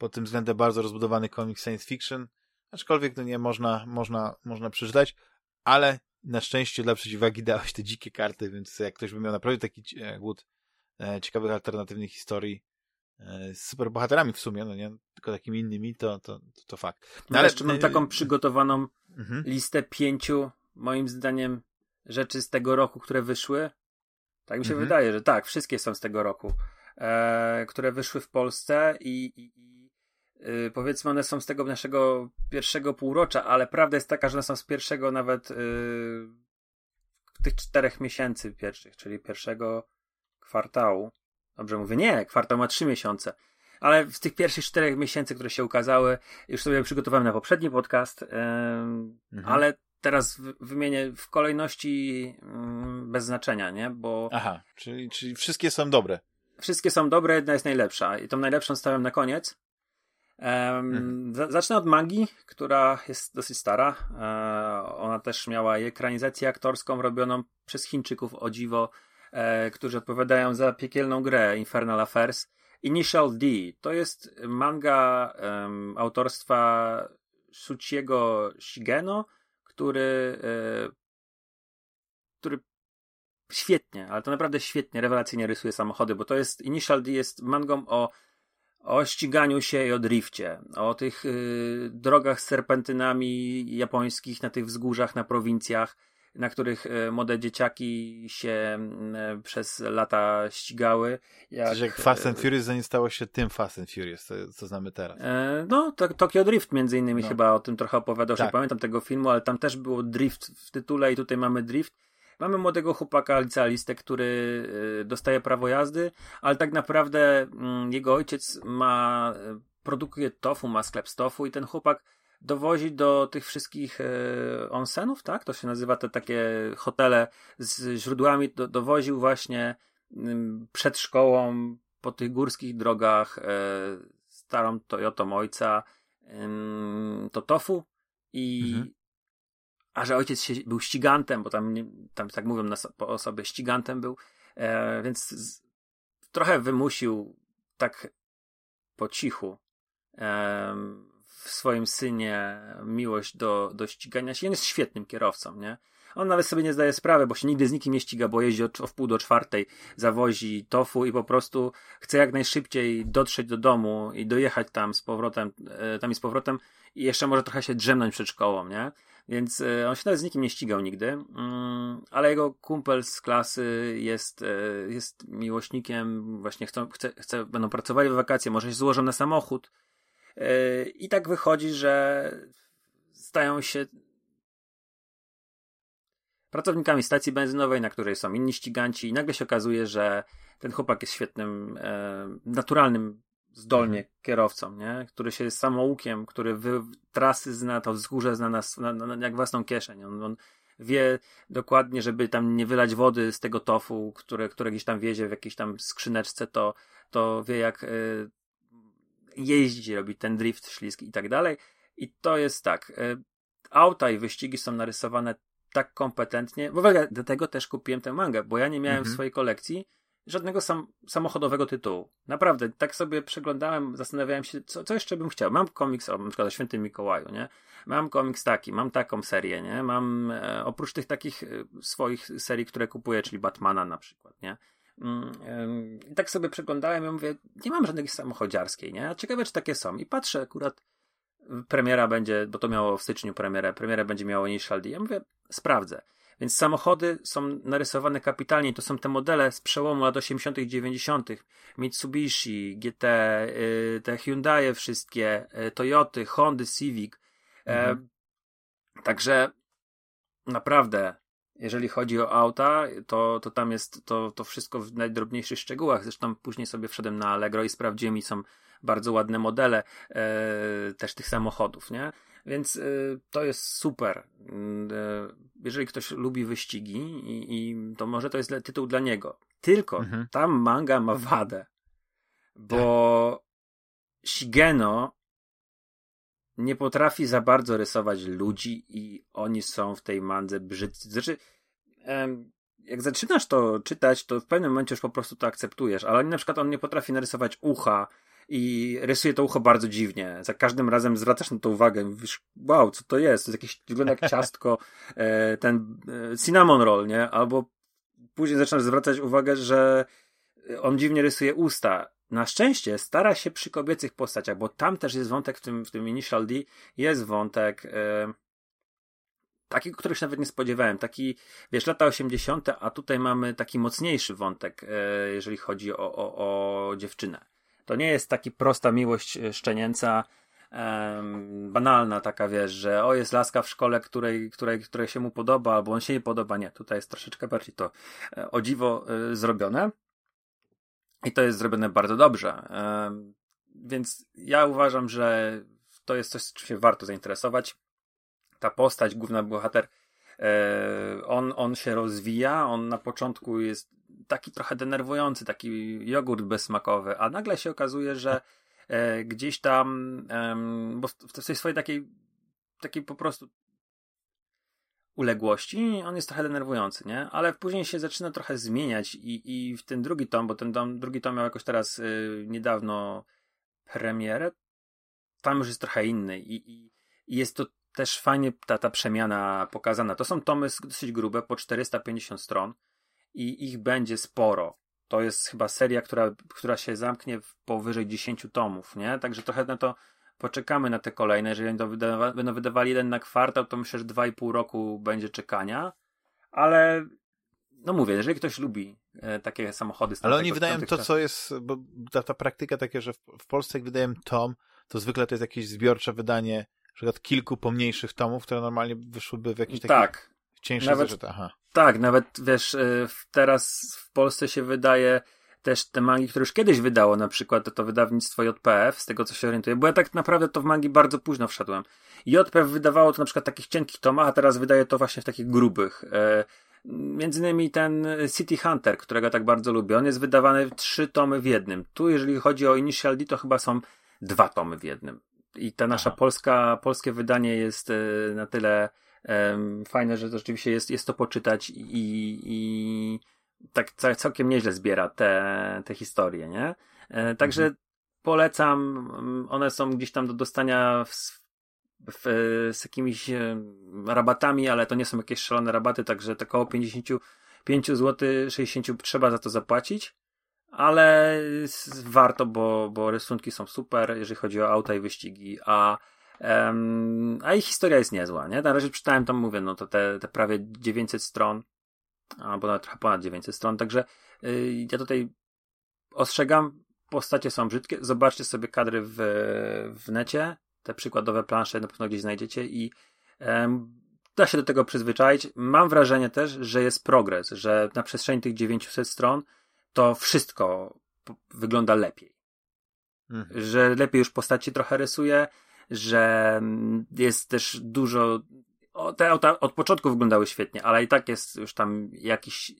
pod tym względem bardzo rozbudowany komiks science fiction, aczkolwiek no nie można, można, można przeczytać, ale na szczęście dla przeciwwagi dałeś te dzikie karty, więc jak ktoś by miał naprawdę taki e, głód e, ciekawych, alternatywnych historii e, z superbohaterami w sumie, no nie tylko takimi innymi, to, to, to, fakt. No ale jeszcze mam taką przygotowaną mhm. listę pięciu, moim zdaniem, rzeczy z tego roku, które wyszły. Tak mi się mhm. wydaje, że tak, wszystkie są z tego roku, e, które wyszły w Polsce i, i, i y, powiedzmy one są z tego naszego pierwszego półrocza, ale prawda jest taka, że one są z pierwszego nawet y, tych czterech miesięcy pierwszych, czyli pierwszego kwartału. Dobrze mówię? Nie, kwartał ma trzy miesiące. Ale w tych pierwszych czterech miesięcy, które się ukazały, już sobie przygotowałem na poprzedni podcast, mhm. ale teraz wymienię w kolejności mm, bez znaczenia, nie? Bo. Aha, czyli, czyli wszystkie są dobre. Wszystkie są dobre, jedna jest najlepsza. I tą najlepszą stawiam na koniec. Um. Zacznę od Magii, która jest dosyć stara. E, ona też miała ekranizację aktorską robioną przez Chińczyków o dziwo, e, którzy odpowiadają za piekielną grę Infernal Affairs. Initial D to jest manga um, autorstwa Shuchiego Shigeno, który, e, który świetnie, ale to naprawdę świetnie, rewelacyjnie rysuje samochody, bo to jest, Initial D jest mangą o, o ściganiu się i o drifcie, o tych y, drogach z serpentynami japońskich na tych wzgórzach, na prowincjach, na których e, młode dzieciaki się e, przez lata ścigały. Jak, Coś jak Fast and Furious, zanim stało się tym Fast and Furious, co, co znamy teraz. E, no, to, Tokyo Drift między innymi no. chyba o tym trochę opowiadał, tak. nie pamiętam tego filmu, ale tam też było drift w tytule i tutaj mamy drift. Mamy młodego chłopaka, licealistę, który dostaje prawo jazdy, ale tak naprawdę mm, jego ojciec ma, produkuje tofu, ma sklep z tofu i ten chłopak dowozi do tych wszystkich e, onsenów, tak? To się nazywa te takie hotele z źródłami, do, dowoził właśnie przed szkołą po tych górskich drogach starą Toyotą ojca to tofu i mhm. A że ojciec się, był ścigantem, bo tam, tam tak mówią na, po osobie, ścigantem był, e, więc z, trochę wymusił tak po cichu w swoim synie miłość do, do ścigania się. On jest świetnym kierowcą, nie? On nawet sobie nie zdaje sprawy, bo się nigdy z nikim nie ściga, bo jeździ o wpół do czwartej, zawozi tofu i po prostu chce jak najszybciej dotrzeć do domu i dojechać tam z powrotem, e, tam i z powrotem i jeszcze może trochę się drzemnąć przed szkołą, nie? Więc e, on się nawet z nikim nie ścigał nigdy, mm, ale jego kumpel z klasy jest, e, jest miłośnikiem, właśnie chcą, chce, chce, będą pracowali w wakacje, może się złożą na samochód, i tak wychodzi, że stają się pracownikami stacji benzynowej, na której są inni ściganci, i nagle się okazuje, że ten chłopak jest świetnym, e, naturalnym zdolnie mhm. kierowcą, nie? który się jest samoukiem, który wy, trasy zna, to wzgórze zna nas na, na, jak własną kieszeń. On, on wie dokładnie, żeby tam nie wylać wody z tego tofu, które, które gdzieś tam wiezie w jakiejś tam skrzyneczce, to, to wie jak y, jeździć, robić ten drift, śliski i tak dalej. I to jest tak. E, auta i wyścigi są narysowane tak kompetentnie. W ogóle dlatego też kupiłem tę mangę, bo ja nie miałem mhm. w swojej kolekcji żadnego sam, samochodowego tytułu. Naprawdę, tak sobie przeglądałem, zastanawiałem się, co, co jeszcze bym chciał. Mam komiks o, na przykład o Świętym Mikołaju, nie? Mam komiks taki, mam taką serię, nie? Mam e, oprócz tych takich e, swoich serii, które kupuję, czyli Batmana na przykład, nie? Mm, I tak sobie przeglądałem i mówię, nie mam żadnej samochodziarskiej, nie? A ciekawe, czy takie są. I patrzę, akurat premiera będzie, bo to miało w styczniu premierę, premiera będzie miało Initial D. Ja mówię, sprawdzę. Więc samochody są narysowane kapitalnie. To są te modele z przełomu lat 80. i 90. Mitsubishi, GT, y, te Hyundai wszystkie, y, Toyoty, Hondy, Civic. E, mhm. także naprawdę jeżeli chodzi o auta, to, to tam jest to, to wszystko w najdrobniejszych szczegółach. Zresztą później sobie wszedłem na Allegro i sprawdziłem i są bardzo ładne modele e, też tych samochodów, nie? Więc e, to jest super. E, jeżeli ktoś lubi wyścigi, i, i, to może to jest tytuł dla niego. Tylko mhm. tam manga ma wadę, bo tak. Shigeno nie potrafi za bardzo rysować ludzi i oni są w tej mandze brzydcy. Znaczy, em, jak zaczynasz to czytać, to w pewnym momencie już po prostu to akceptujesz, ale na przykład on nie potrafi narysować ucha i rysuje to ucho bardzo dziwnie. Za każdym razem zwracasz na to uwagę mówisz, wow, co to jest? To jest jakieś, wygląda jak ciastko, e, ten e, cinnamon roll, nie? Albo później zaczynasz zwracać uwagę, że on dziwnie rysuje usta. Na szczęście stara się przy kobiecych postaciach, bo tam też jest wątek w tym, w tym Initial D, jest wątek e, taki, których się nawet nie spodziewałem. Taki, wiesz, lata 80., a tutaj mamy taki mocniejszy wątek, jeżeli chodzi o, o, o dziewczynę. To nie jest taki prosta miłość e, szczenięca, um, banalna taka, wiesz, że o, jest laska w szkole, której, której, której się mu podoba, albo on się nie podoba. Nie, tutaj jest troszeczkę bardziej to e, o dziwo e, zrobione. I to jest zrobione bardzo dobrze. Więc ja uważam, że to jest coś, czym się warto zainteresować. Ta postać, główna bohater, on, on się rozwija, on na początku jest taki trochę denerwujący, taki jogurt bezsmakowy, a nagle się okazuje, że e, gdzieś tam, e, bo w, tej swojej takiej, takiej po prostu uległości, on jest trochę denerwujący, nie? Ale później się zaczyna trochę zmieniać i, i w ten drugi tom, bo ten dom, drugi tom miał jakoś teraz y, niedawno premierę, tam już jest trochę inny i, i, i jest to też fajnie ta, ta przemiana pokazana. To są tomy dosyć grube, po 450 stron i ich będzie sporo. To jest chyba seria, która, która się zamknie w powyżej 10 tomów, nie? Także trochę na to poczekamy na te kolejne. Jeżeli będą, wydawa będą wydawali jeden na kwartał, to myślę, że 2,5 roku będzie czekania. Ale no mówię, jeżeli ktoś lubi e, takie samochody... Ale oni wydają to, co jest, bo ta, ta praktyka takie, że w, w Polsce jak wydają tom, to zwykle to jest jakieś zbiorcze wydanie, na przykład kilku pomniejszych tomów, które normalnie wyszłyby w jakiś taki tak. cieńszy nawet, zeszyt. Aha. Tak, nawet wiesz, e, teraz w Polsce się wydaje też te mangi, które już kiedyś wydało, na przykład to wydawnictwo JPF, z tego co się orientuję, bo ja tak naprawdę to w mangi bardzo późno wszedłem. JPF wydawało to na przykład w takich cienkich tomach, a teraz wydaje to właśnie w takich grubych. E, między innymi ten City Hunter, którego tak bardzo lubię, on jest wydawany w trzy tomy w jednym. Tu, jeżeli chodzi o Initial D, to chyba są dwa tomy w jednym. I ta nasza polska, polskie wydanie jest e, na tyle fajne, że to rzeczywiście jest, jest to poczytać i, i tak całkiem nieźle zbiera te, te historie, nie? E, także mhm. polecam, one są gdzieś tam do dostania w, w, z jakimiś rabatami, ale to nie są jakieś szalone rabaty, także to około 55 zł, 60 trzeba za to zapłacić, ale warto, bo, bo rysunki są super, jeżeli chodzi o auta i wyścigi, a Um, a ich historia jest niezła, nie? Na razie czytałem tam, mówię, no to te, te prawie 900 stron, albo nawet trochę ponad 900 stron, także yy, ja tutaj ostrzegam, postacie są brzydkie, zobaczcie sobie kadry w, w necie, te przykładowe plansze na pewno gdzieś znajdziecie i um, da się do tego przyzwyczaić. Mam wrażenie też, że jest progres, że na przestrzeni tych 900 stron to wszystko wygląda lepiej. Mhm. Że lepiej już postaci trochę rysuje, że mm, jest też dużo. Te auta od początku wyglądały świetnie, ale i tak jest już tam jakiś.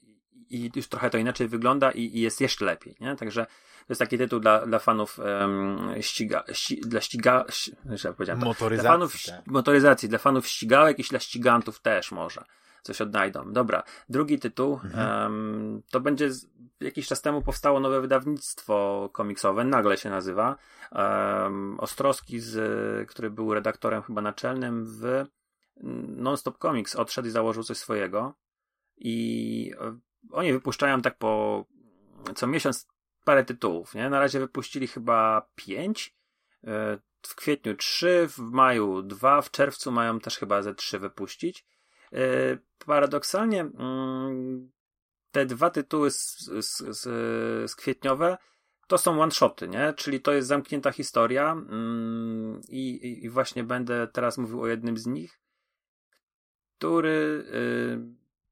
I już trochę to inaczej wygląda i, i jest jeszcze lepiej, nie? Także to jest taki tytuł dla, dla fanów um, ściga, ści, dla ściga, ści, ja powiedziałem, motoryzacji, dla fanów tak. motoryzacji, dla fanów ścigałek i dla ścigantów też może coś odnajdą. Dobra, drugi tytuł mhm. um, to będzie z, jakiś czas temu powstało nowe wydawnictwo komiksowe, nagle się nazywa. Um, Ostrowski, z, który był redaktorem chyba naczelnym w Nonstop Comics, odszedł i założył coś swojego. I e, oni wypuszczają tak po co miesiąc parę tytułów. Nie? Na razie wypuścili chyba pięć. E, w kwietniu trzy, w maju dwa, w czerwcu mają też chyba ze trzy wypuścić. E, paradoksalnie mm, te dwa tytuły z, kwietniowe to są one-shoty, nie? Czyli to jest zamknięta historia mm, i, i, właśnie będę teraz mówił o jednym z nich, który y,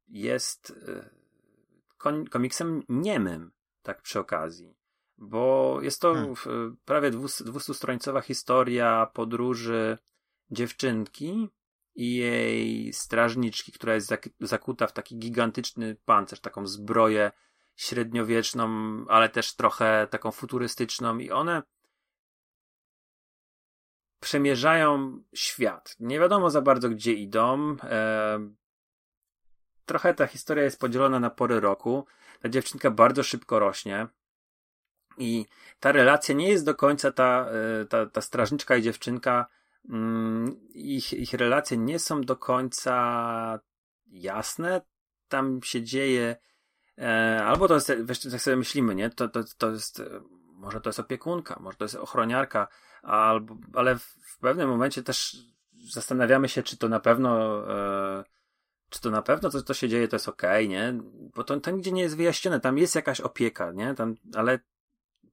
jest y, komiksem niemym, tak przy okazji. Bo jest to hmm. prawie 200-stronicowa historia podróży dziewczynki, i jej strażniczki, która jest zakuta w taki gigantyczny pancerz, taką zbroję średniowieczną, ale też trochę taką futurystyczną i one przemierzają świat. Nie wiadomo za bardzo, gdzie idą. Trochę ta historia jest podzielona na pory roku. Ta dziewczynka bardzo szybko rośnie. I ta relacja nie jest do końca ta, e, ta, ta strażniczka i dziewczynka. Mm, ich, ich relacje nie są do końca jasne. Tam się dzieje. E, albo to jest, wiesz, jak sobie myślimy, nie? To, to, to jest, e, może to jest opiekunka, może to jest ochroniarka, albo, ale w, w pewnym momencie też zastanawiamy się, czy to na pewno, e, czy to na pewno to, co się dzieje, to jest okej, nie? Bo to, to nigdzie nie jest wyjaśnione. Tam jest jakaś opieka, nie? Tam, ale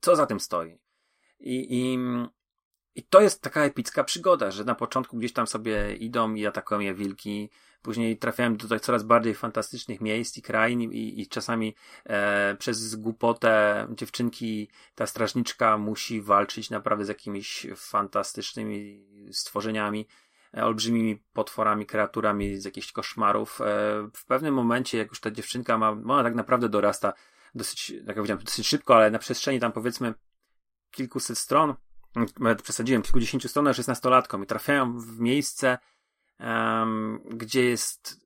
co za tym stoi? I, i, I to jest taka epicka przygoda, że na początku gdzieś tam sobie idą i atakują je wilki, później trafiają do coraz bardziej fantastycznych miejsc i krain i, i czasami e, przez głupotę dziewczynki ta strażniczka musi walczyć naprawdę z jakimiś fantastycznymi stworzeniami E, olbrzymimi potworami, kreaturami z jakichś koszmarów. E, w pewnym momencie, jak już ta dziewczynka ma, ona tak naprawdę dorasta dosyć, jak powiedziałem, dosyć szybko, ale na przestrzeni tam powiedzmy kilkuset stron, przesadziłem, kilkudziesięciu stron, już jest nastolatką i trafiają w miejsce, um, gdzie jest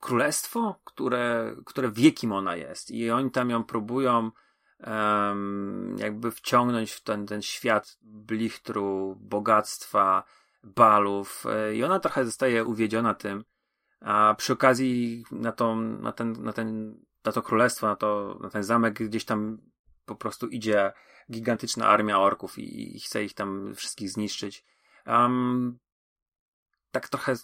królestwo, które, które wie kim ona jest. I oni tam ją próbują um, jakby wciągnąć w ten, ten świat blichtru, bogactwa, balów. I ona trochę zostaje uwiedziona tym, a przy okazji na, tą, na, ten, na, ten, na to królestwo, na, to, na ten zamek gdzieś tam po prostu idzie gigantyczna armia orków i, i chce ich tam wszystkich zniszczyć. Um, tak trochę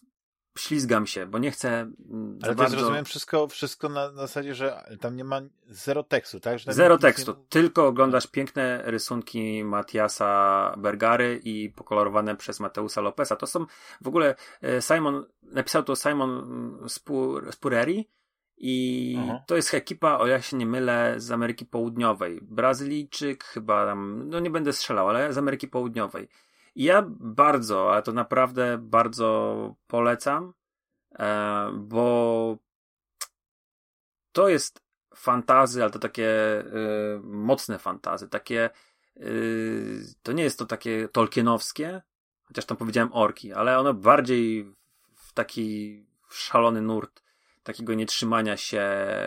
ślizgam się, bo nie chcę. Mm, Ale to bardzo... zrozumiem wszystko, wszystko na, na zasadzie, że tam nie ma zero tekstu, tak? zero tekstu. Nie... Tylko oglądasz piękne rysunki Matiasa Bergary i pokolorowane przez Mateusa Lopeza. To są w ogóle e, Simon, napisał to Simon mm, Spur, Spureri i Aha. to jest ekipa, o ja się nie mylę, z Ameryki Południowej. Brazylijczyk chyba tam, no nie będę strzelał, ale z Ameryki Południowej. I ja bardzo, ale to naprawdę bardzo polecam, e, bo to jest fantazy, ale to takie e, mocne fantazy, takie e, to nie jest to takie tolkienowskie, chociaż tam powiedziałem orki, ale ono bardziej w taki szalony nurt takiego nietrzymania się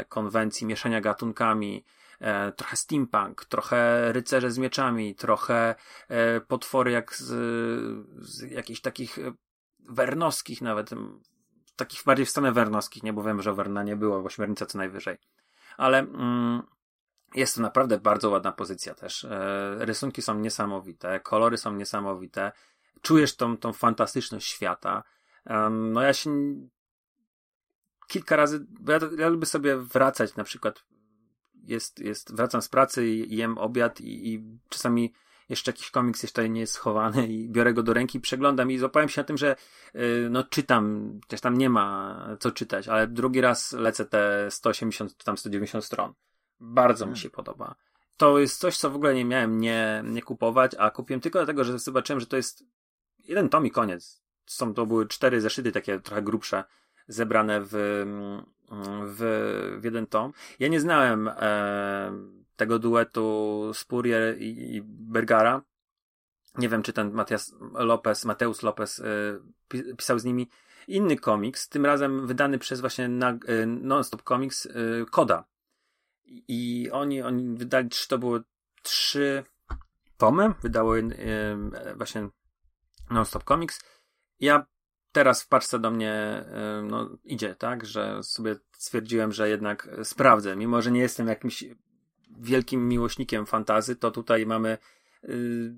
konwencji, mieszania gatunkami, e, trochę steampunk, trochę rycerze z mieczami, trochę e, potwory jak z, z jakichś takich e, wernowskich nawet, takich bardziej w stronę wernowskich, nie, bo wiem, że Werna nie było, bo śmiernica co najwyżej. Ale mm, jest to naprawdę bardzo ładna pozycja też. Rysunki są niesamowite, kolory są niesamowite, czujesz tą, tą fantastyczność świata. No ja się kilka razy, bo ja, ja lubię sobie wracać na przykład jest, jest, wracam z pracy i jem obiad i, i czasami jeszcze jakiś komiks jeszcze nie jest schowany i biorę go do ręki, przeglądam i złapałem się na tym, że yy, no czytam, też tam nie ma co czytać, ale drugi raz lecę te 180, tam 190 stron. Bardzo hmm. mi się podoba. To jest coś, co w ogóle nie miałem nie, nie kupować, a kupiłem tylko dlatego, że zobaczyłem, że to jest jeden tom i koniec. Są to były cztery zeszyty takie trochę grubsze, zebrane w, w, w jeden tom. Ja nie znałem e, tego duetu Spurrier i, i Bergara. Nie wiem, czy ten Matias Lopez, Mateusz Lopez e, pisał z nimi inny komiks, tym razem wydany przez właśnie na, e, Non-Stop Comics e, Koda. I oni, oni wydali, to były trzy tomy, wydało e, właśnie Non-Stop Comics. Ja teraz w paczce do mnie no, idzie, tak, że sobie stwierdziłem, że jednak sprawdzę. Mimo, że nie jestem jakimś wielkim miłośnikiem fantazy, to tutaj mamy y,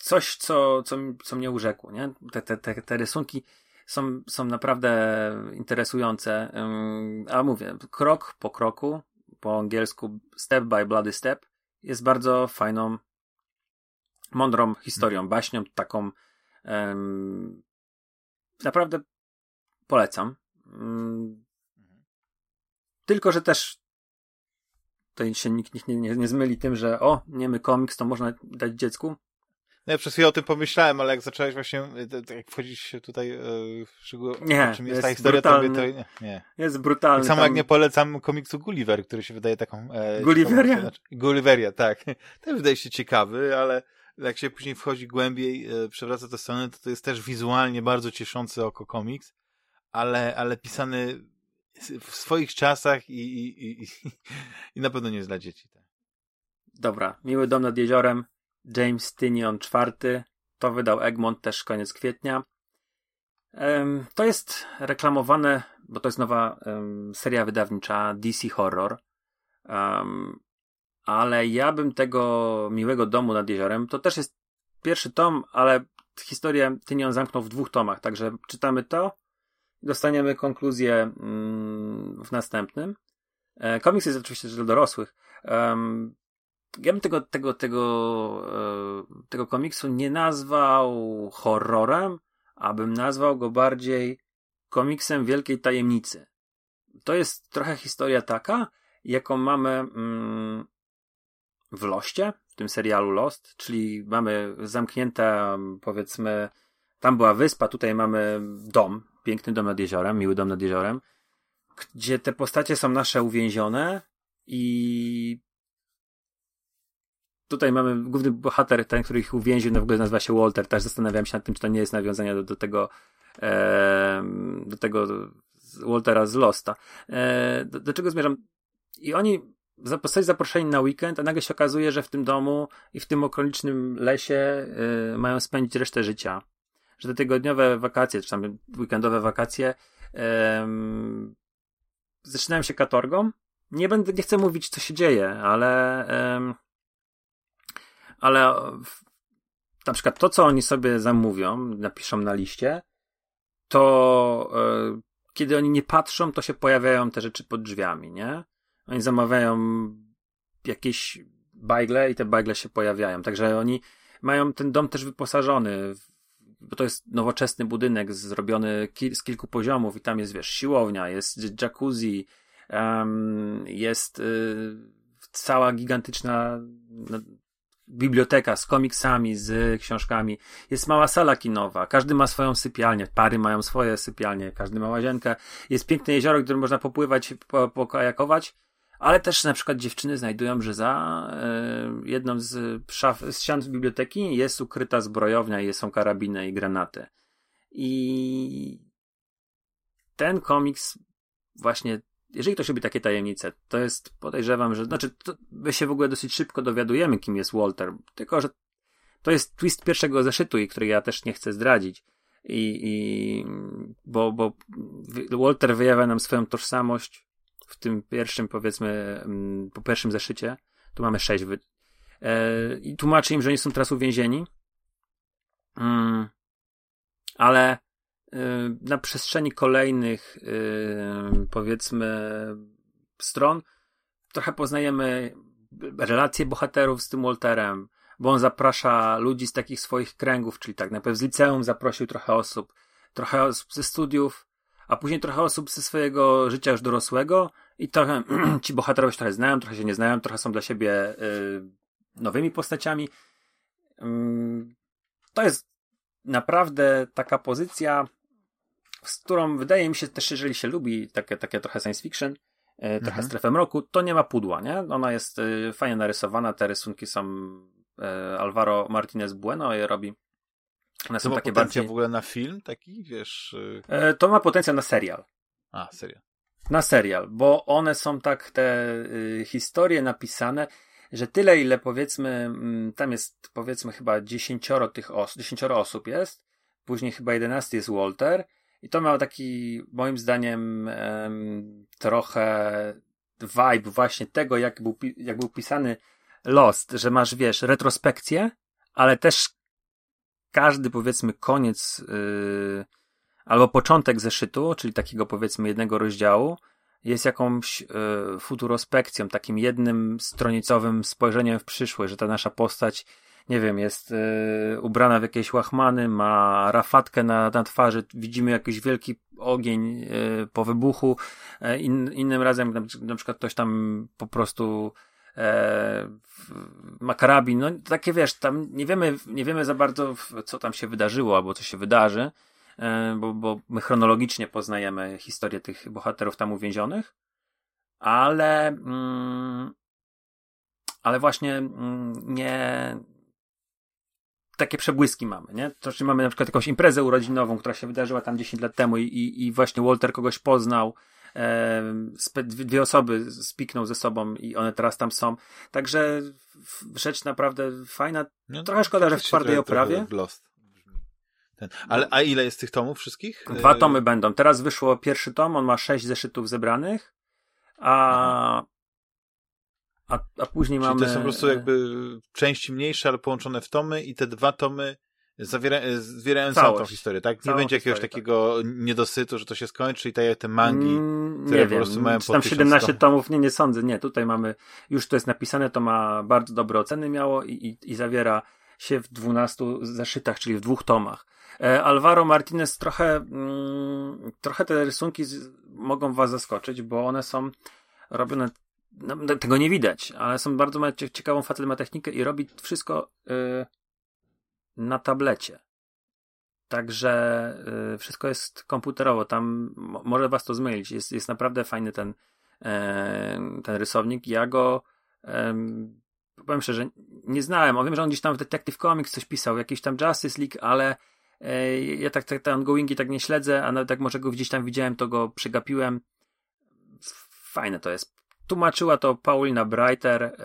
coś, co, co, co mnie urzekło, nie? Te, te, te, te rysunki są, są naprawdę interesujące. A mówię, krok po kroku, po angielsku step by bloody step, jest bardzo fajną, mądrą historią, baśnią, taką naprawdę polecam. Mm. Tylko, że też tutaj się nikt, nikt nie, nie, nie zmyli tym, że o, niemy komiks, to można dać dziecku. No ja przez chwilę o tym pomyślałem, ale jak zacząłeś właśnie, e, jak wchodzić tutaj e, w szczegóły, nie, czym jest, jest ta historia, to, to nie, nie. Jest brutalny. Tak samo tam... jak nie polecam komiksu Gulliver, który się wydaje taką... E, Gulliveria? Znaczy, Gulliveria, tak. Też wydaje się ciekawy, ale jak się później wchodzi głębiej, e, przewraca tę stronę, to to jest też wizualnie bardzo cieszący oko komiks, ale, ale pisany w swoich czasach i, i, i, i na pewno nie jest dla dzieci. Tak. Dobra, Miły Dom nad Jeziorem, James Tynion IV, to wydał Egmont też koniec kwietnia. To jest reklamowane, bo to jest nowa seria wydawnicza DC Horror. Ale ja bym tego Miłego Domu nad Jeziorem, to też jest pierwszy tom, ale historię Tynion zamknął w dwóch tomach, także czytamy to dostaniemy konkluzję mm, w następnym. E, komiks jest oczywiście dla dorosłych. Ja bym tego, tego, tego, e, tego komiksu nie nazwał horrorem, abym nazwał go bardziej komiksem wielkiej tajemnicy. To jest trochę historia taka, jaką mamy mm, w Loście, w tym serialu Lost, czyli mamy zamknięte, powiedzmy, tam była wyspa, tutaj mamy dom, piękny dom nad jeziorem, miły dom nad jeziorem, gdzie te postacie są nasze uwięzione i tutaj mamy główny bohater, ten, który ich uwięził, no w ogóle nazywa się Walter, też zastanawiam się nad tym, czy to nie jest nawiązanie do, do tego e, do tego Waltera z Losta. E, do, do czego zmierzam? I oni zostali zaproszeni na weekend, a nagle się okazuje, że w tym domu i w tym okolicznym lesie y, mają spędzić resztę życia że te tygodniowe wakacje, czy tam weekendowe wakacje um, zaczynają się katorgą. Nie będę, nie chcę mówić, co się dzieje, ale um, ale w, na przykład to, co oni sobie zamówią, napiszą na liście, to e, kiedy oni nie patrzą, to się pojawiają te rzeczy pod drzwiami, nie? Oni zamawiają jakieś bajgle i te bajgle się pojawiają. Także oni mają ten dom też wyposażony bo to jest nowoczesny budynek zrobiony ki z kilku poziomów i tam jest, wiesz, siłownia, jest jacuzzi, um, jest y, cała gigantyczna no, biblioteka z komiksami, z książkami. Jest mała sala kinowa, każdy ma swoją sypialnię, pary mają swoje sypialnie, każdy ma łazienkę. Jest piękne jezioro, w którym można popływać, pokajakować ale też na przykład dziewczyny znajdują, że za e, jedną z, szaf, z ścian z biblioteki jest ukryta zbrojownia i są karabiny i granaty. I ten komiks właśnie, jeżeli ktoś lubi takie tajemnice, to jest, podejrzewam, że, znaczy, to my się w ogóle dosyć szybko dowiadujemy, kim jest Walter, tylko, że to jest twist pierwszego zeszytu i który ja też nie chcę zdradzić. I, i bo, bo Walter wyjawia nam swoją tożsamość w tym pierwszym, powiedzmy, mm, po pierwszym zeszycie, tu mamy sześć wy... E, i tłumaczy im, że nie są teraz uwięzieni, mm, ale e, na przestrzeni kolejnych, e, powiedzmy, stron, trochę poznajemy relacje bohaterów z tym Walterem, bo on zaprasza ludzi z takich swoich kręgów, czyli tak, najpierw z liceum zaprosił trochę osób, trochę osób ze studiów, a później trochę osób ze swojego życia już dorosłego i trochę ci bohaterowie się trochę znają, trochę się nie znają, trochę są dla siebie y, nowymi postaciami. Y, to jest naprawdę taka pozycja, z którą wydaje mi się też, jeżeli się lubi takie, takie trochę science fiction, y, trochę mhm. strefę mroku, to nie ma pudła, nie? Ona jest y, fajnie narysowana, te rysunki są y, Alvaro Martinez Bueno je robi. One to są ma takie bardziej... w ogóle na film taki, wiesz? E, to ma potencjał na serial. A, serial. Na serial, bo one są tak, te y, historie napisane, że tyle, ile powiedzmy, mm, tam jest powiedzmy chyba dziesięcioro tych osób, dziesięcioro osób jest, później chyba jedenasty jest Walter i to miał taki, moim zdaniem, em, trochę vibe właśnie tego, jak był, jak był pisany Lost, że masz, wiesz, retrospekcję, ale też każdy, powiedzmy, koniec yy, albo początek zeszytu, czyli takiego, powiedzmy, jednego rozdziału, jest jakąś yy, futurospekcją, takim jednym stronicowym spojrzeniem w przyszłość, że ta nasza postać, nie wiem, jest yy, ubrana w jakieś łachmany, ma rafatkę na, na twarzy, widzimy jakiś wielki ogień yy, po wybuchu, yy, in, innym razem na, na przykład ktoś tam po prostu e, no takie wiesz, tam nie wiemy, nie wiemy za bardzo, co tam się wydarzyło, albo co się wydarzy, e, bo, bo my chronologicznie poznajemy historię tych bohaterów tam uwięzionych, ale, mm, ale właśnie mm, nie, takie przebłyski mamy, nie? To znaczy mamy na przykład jakąś imprezę urodzinową, która się wydarzyła tam 10 lat temu i, i, właśnie Walter kogoś poznał, dwie osoby spikną ze sobą i one teraz tam są. Także rzecz naprawdę fajna. No, trochę szkoda, że w twardej oprawie. Ten. Ale, a ile jest tych tomów wszystkich? Dwa tomy będą. Teraz wyszło pierwszy tom, on ma sześć zeszytów zebranych, a, a, a później Czyli mamy... to są po prostu jakby części mniejsze, ale połączone w tomy i te dwa tomy zawiera, zawierają całą tą historię, tak? Nie będzie jakiegoś historię, takiego tak. niedosytu, że to się skończy i tak jak te mangi, mm, które nie po wiem, prostu mają po tam 17 tomów. tomów, nie, nie sądzę, nie, tutaj mamy, już to jest napisane, to ma bardzo dobre oceny miało i, i, i zawiera się w 12 zeszytach, czyli w dwóch tomach. E, Alvaro Martinez trochę, mm, trochę te rysunki z, mogą was zaskoczyć, bo one są robione, no, tego nie widać, ale są bardzo mają ciekawą ma technikę i robi wszystko y, na tablecie. Także y, wszystko jest komputerowo. Tam może was to zmylić. Jest, jest naprawdę fajny ten, e, ten rysownik. Ja go powiem szczerze, nie znałem. O wiem, że on gdzieś tam w Detective Comics coś pisał, jakiś tam Justice League, ale e, ja tak, tak te ongoingi tak nie śledzę, a nawet jak może go gdzieś tam widziałem, to go przegapiłem. Fajne to jest. Tłumaczyła to Paulina Breiter.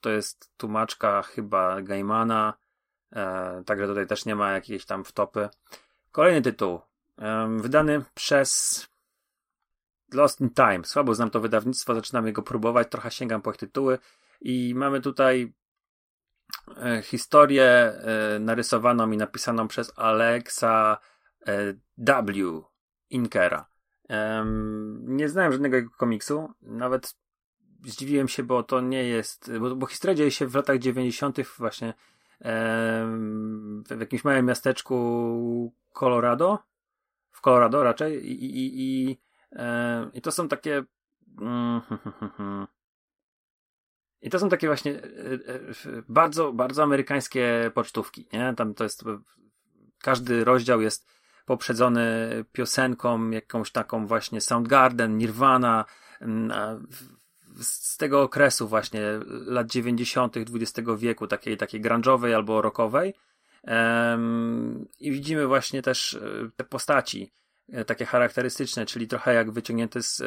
To jest tłumaczka chyba Gaimana. E, także tutaj też nie ma jakiejś tam wtopy. Kolejny tytuł. Wydany przez Lost in Time. Słabo znam to wydawnictwo, zaczynam go próbować, trochę sięgam po ich tytuły. I mamy tutaj e, historię e, narysowaną i napisaną przez Alexa W. Inkera. Nie znałem żadnego jego komiksu, nawet zdziwiłem się, bo to nie jest, bo, bo historia dzieje się w latach 90. właśnie w jakimś małym miasteczku Colorado, w Colorado raczej i, i, i, i to są takie mm, I to są takie właśnie e, e, bardzo, bardzo amerykańskie pocztówki, nie? Tam to jest, każdy rozdział jest poprzedzony piosenką, jakąś taką właśnie Soundgarden, Nirvana, z tego okresu właśnie lat 90. XX wieku, takiej, takiej grunge'owej albo rockowej. I widzimy właśnie też e, te postaci, takie charakterystyczne, czyli trochę jak wyciągnięte z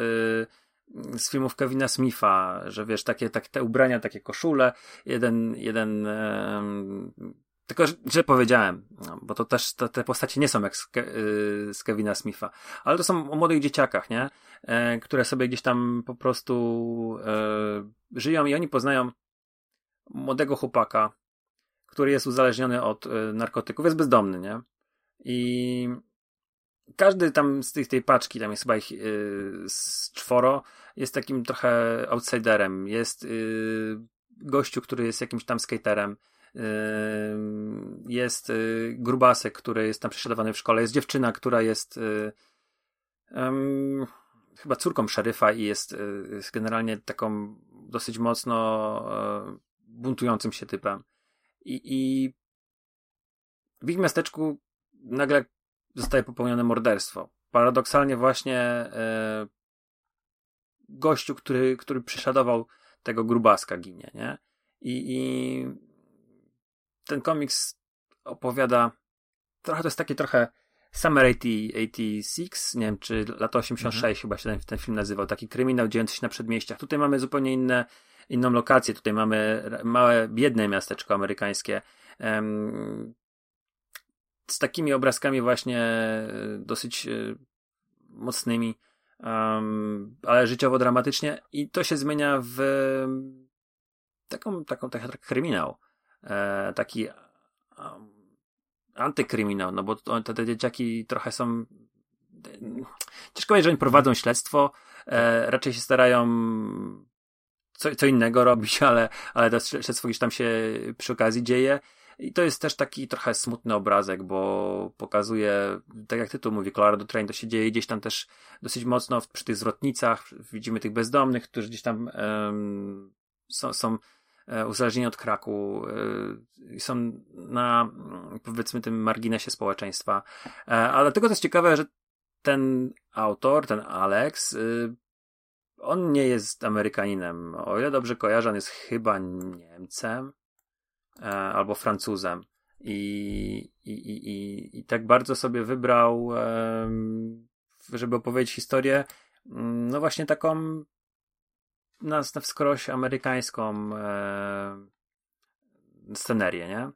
z filmów Kevina Smitha, że wiesz, takie, takie te ubrania, takie koszule, jeden, jeden, tylko, że powiedziałem, no, bo to też te, te postacie nie są jak z, Ke, y, z Kevina Smitha, ale to są o młodych dzieciakach, nie? E, które sobie gdzieś tam po prostu e, żyją i oni poznają młodego chłopaka, który jest uzależniony od e, narkotyków, jest bezdomny, nie? I każdy tam z tych, tej paczki, tam jest chyba ich yy, z czworo, jest takim trochę outsiderem. Jest yy, gościu, który jest jakimś tam skaterem. Jest yy, grubasek, który jest tam prześladowany w szkole. Jest dziewczyna, która jest yy, chyba córką szeryfa i jest, jest generalnie taką dosyć mocno yy, buntującym się typem. I, i w ich miasteczku nagle zostaje popełnione morderstwo. Paradoksalnie właśnie e, gościu, który, który prześladował tego grubaska ginie, nie? I, I ten komiks opowiada trochę, to jest takie trochę Summer 86, nie wiem, czy lata 86 mhm. chyba się ten, ten film nazywał, taki kryminał dziejący się na przedmieściach. Tutaj mamy zupełnie inne, inną lokację, tutaj mamy małe, biedne miasteczko amerykańskie. Um, z takimi obrazkami właśnie e, dosyć e, mocnymi, um, ale życiowo dramatycznie i to się zmienia w taką, taką, taki kryminał. E, taki um, antykryminał, no bo te, te dzieciaki trochę są ciężko powiedzieć, że oni prowadzą śledztwo, e, raczej się starają co, co innego robić, ale, ale to śledztwo gdzieś tam się przy okazji dzieje i to jest też taki trochę smutny obrazek, bo pokazuje, tak jak tytuł mówi, Colorado Train, to się dzieje gdzieś tam też dosyć mocno przy tych zwrotnicach. Widzimy tych bezdomnych, którzy gdzieś tam um, są, są uzależnieni od kraku e, są na powiedzmy tym marginesie społeczeństwa. E, ale dlatego to jest ciekawe, że ten autor, ten Alex, on nie jest Amerykaninem. O ile dobrze kojarzę, on jest chyba Niemcem. E, albo Francuzem. I, i, i, i, tak bardzo sobie wybrał, żeby opowiedzieć historię mm, no właśnie taką na, na wskroś amerykańską e, scenerię, nie?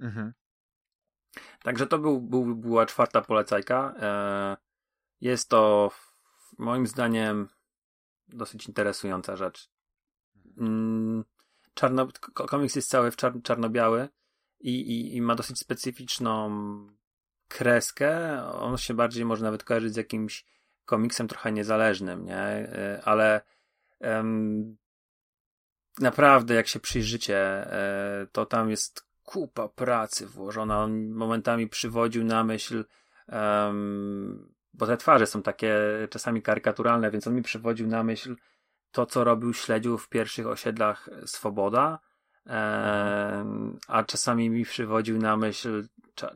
Mhm. Także to był, był, była czwarta polecajka. E, jest to moim zdaniem dosyć interesująca rzecz. Mm, czarno, komiks jest cały w czar, czarno-biały i, i, i ma dosyć specyficzną kreskę. On się bardziej może nawet kojarzyć z jakimś komiksem trochę niezależnym, nie? E, ale naprawdę jak się przyjrzycie, e, to tam jest kupa pracy włożona. On momentami przywodził na myśl bo te twarze są takie czasami karykaturalne, więc on mi przywodził na myśl to, co robił śledził w pierwszych osiedlach Swoboda, a czasami mi przywodził na myśl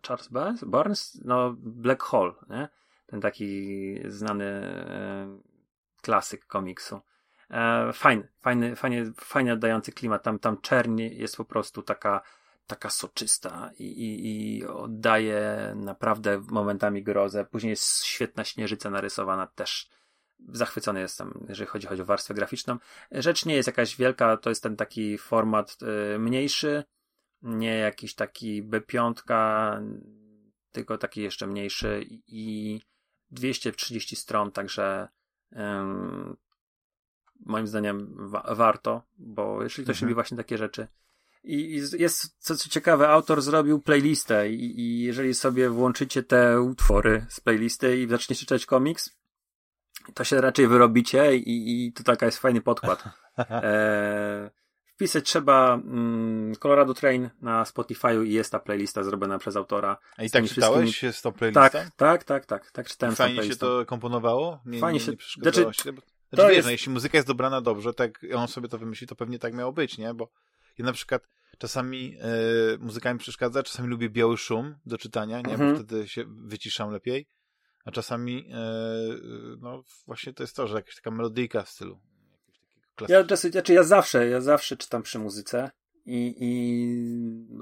Charles? Burns? No, Black Hole, nie? Ten taki znany klasyk komiksu. E, fajny, fajny, fajnie, fajnie oddający klimat. Tam, tam czerń jest po prostu taka taka soczysta i, i, i oddaje naprawdę momentami grozę. Później jest świetna śnieżyca narysowana też. Zachwycony jestem, jeżeli chodzi, chodzi o warstwę graficzną. Rzecz nie jest jakaś wielka, to jest ten taki format y, mniejszy, nie jakiś taki B5, tylko taki jeszcze mniejszy i, i 230 stron, także moim zdaniem wa warto, bo jeśli ktoś mhm. lubi właśnie takie rzeczy, i jest, co, co ciekawe, autor zrobił playlistę i, i jeżeli sobie włączycie te utwory z playlisty i zaczniecie czytać komiks, to się raczej wyrobicie i, i to taka jest fajny podkład. E, wpisać trzeba mm, Colorado Train na Spotify'u i jest ta playlista zrobiona przez autora. A i tak czytałeś wszystkimi... z tą playlistą? Tak, tak, tak, tak, tak czytałem Fajnie się to komponowało? Nie, Fajnie nie, nie się... Znaczy, się? Znaczy, wiesz, jest... no, jeśli muzyka jest dobrana dobrze, tak on sobie to wymyśli, to pewnie tak miało być, nie? Bo ja na przykład czasami e, muzyka mi przeszkadza, czasami lubię biały szum do czytania, nie? Mhm. Bo wtedy się wyciszam lepiej. A czasami e, no właśnie to jest to, że jakaś taka melodyjka w stylu. Ja, znaczy ja zawsze, ja zawsze czytam przy muzyce i, i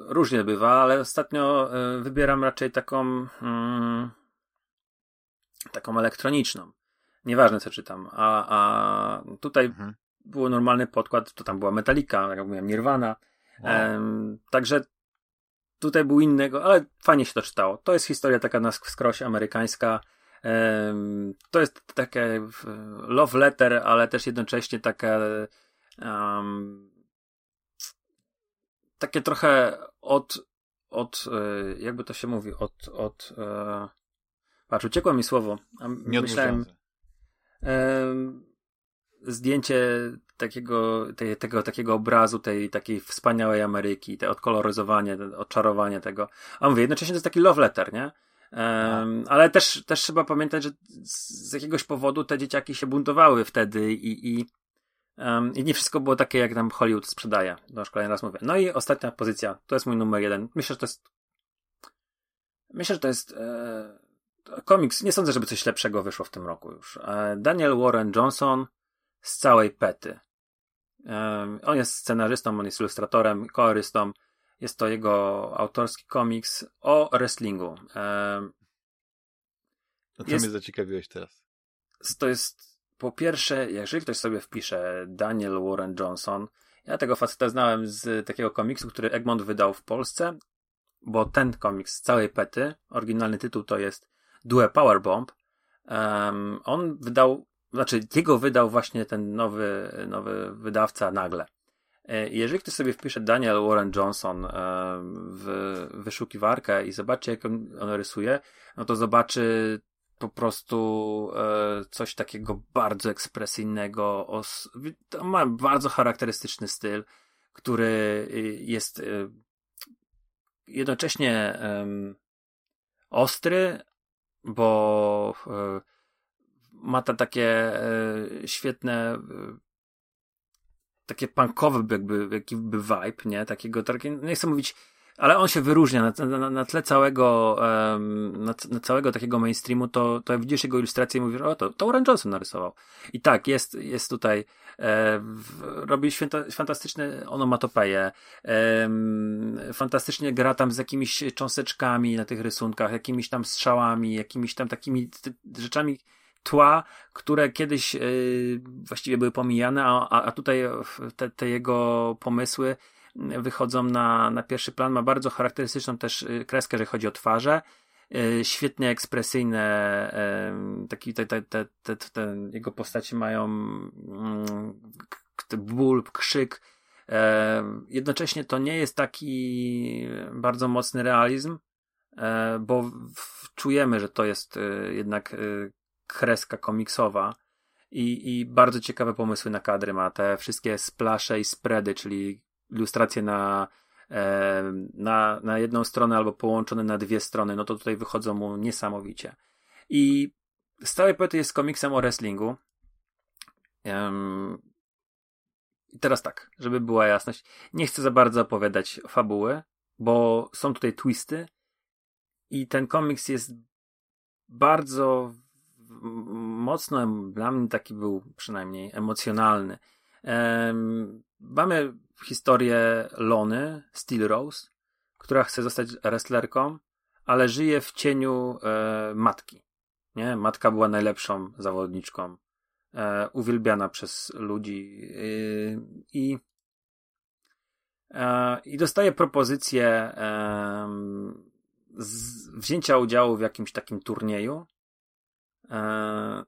różnie bywa, ale ostatnio e, wybieram raczej taką mm, taką elektroniczną. Nieważne co czytam. A, a tutaj mhm było normalny podkład, to tam była Metallica, jak mówiłem, Nirvana. Wow. Um, także tutaj był innego, ale fajnie się to czytało. To jest historia taka na skroś amerykańska. Um, to jest takie love letter, ale też jednocześnie taka um, takie trochę od, od e, jakby to się mówi, od, od e, patrz, uciekło mi słowo. Myślałem, zdjęcie takiego, tej, tego takiego obrazu, tej takiej wspaniałej Ameryki, te odkoloryzowanie, odczarowanie tego. A mówię, jednocześnie to jest taki love letter, nie? Um, ale też, też trzeba pamiętać, że z jakiegoś powodu te dzieciaki się buntowały wtedy i, i, um, i nie wszystko było takie, jak nam Hollywood sprzedaje. No już kolejny raz mówię. No i ostatnia pozycja, to jest mój numer jeden. Myślę, że to jest myślę, że to jest e, komiks. Nie sądzę, żeby coś lepszego wyszło w tym roku już. E, Daniel Warren Johnson z całej pety. Um, on jest scenarzystą, on jest ilustratorem, kolorystą. Jest to jego autorski komiks o wrestlingu. Um, no co jest, mnie zaciekawiłeś teraz? To jest po pierwsze, jeżeli ktoś sobie wpisze Daniel Warren Johnson, ja tego faceta znałem z takiego komiksu, który Egmont wydał w Polsce, bo ten komiks z całej pety, oryginalny tytuł to jest Due Powerbomb, um, on wydał znaczy jego wydał właśnie ten nowy, nowy wydawca nagle. E, jeżeli ktoś sobie wpisze Daniel Warren Johnson w wyszukiwarkę i zobaczy, jak on, on rysuje, no to zobaczy po prostu e, coś takiego bardzo ekspresyjnego. ma bardzo charakterystyczny styl, który jest jednocześnie ostry, bo ma to takie e, świetne e, takie punkowe jakby, jakby vibe, nie? Takiego, takie, nie chcę mówić, ale on się wyróżnia na, na, na tle całego um, na, na, całego takiego mainstreamu, to, to widzisz jego ilustrację i mówisz, o to, to Warren Johnson narysował. I tak, jest, jest tutaj e, robi święta, fantastyczne onomatopeje, e, fantastycznie gra tam z jakimiś cząsteczkami na tych rysunkach, jakimiś tam strzałami, jakimiś tam takimi rzeczami, tła, które kiedyś właściwie były pomijane, a, a tutaj te, te jego pomysły wychodzą na, na pierwszy plan. Ma bardzo charakterystyczną też kreskę, jeżeli chodzi o twarze. Świetnie ekspresyjne, taki, te, te, te, te, jego postacie mają mm, ból, krzyk, Jednocześnie to nie jest taki bardzo mocny realizm, e, bo czujemy, że to jest e, jednak e, kreska komiksowa i, i bardzo ciekawe pomysły na kadry ma. Te wszystkie splasze i spready, czyli ilustracje na, na, na jedną stronę albo połączone na dwie strony, no to tutaj wychodzą mu niesamowicie. I Stałe Poety jest komiksem o wrestlingu. I teraz tak, żeby była jasność. Nie chcę za bardzo opowiadać fabuły, bo są tutaj twisty i ten komiks jest bardzo mocno, dla mnie taki był przynajmniej emocjonalny. Mamy historię Lony, Steel Rose, która chce zostać wrestlerką, ale żyje w cieniu e, matki. Nie? Matka była najlepszą zawodniczką e, uwielbiana przez ludzi yy, i e, i dostaje propozycję e, z, wzięcia udziału w jakimś takim turnieju e,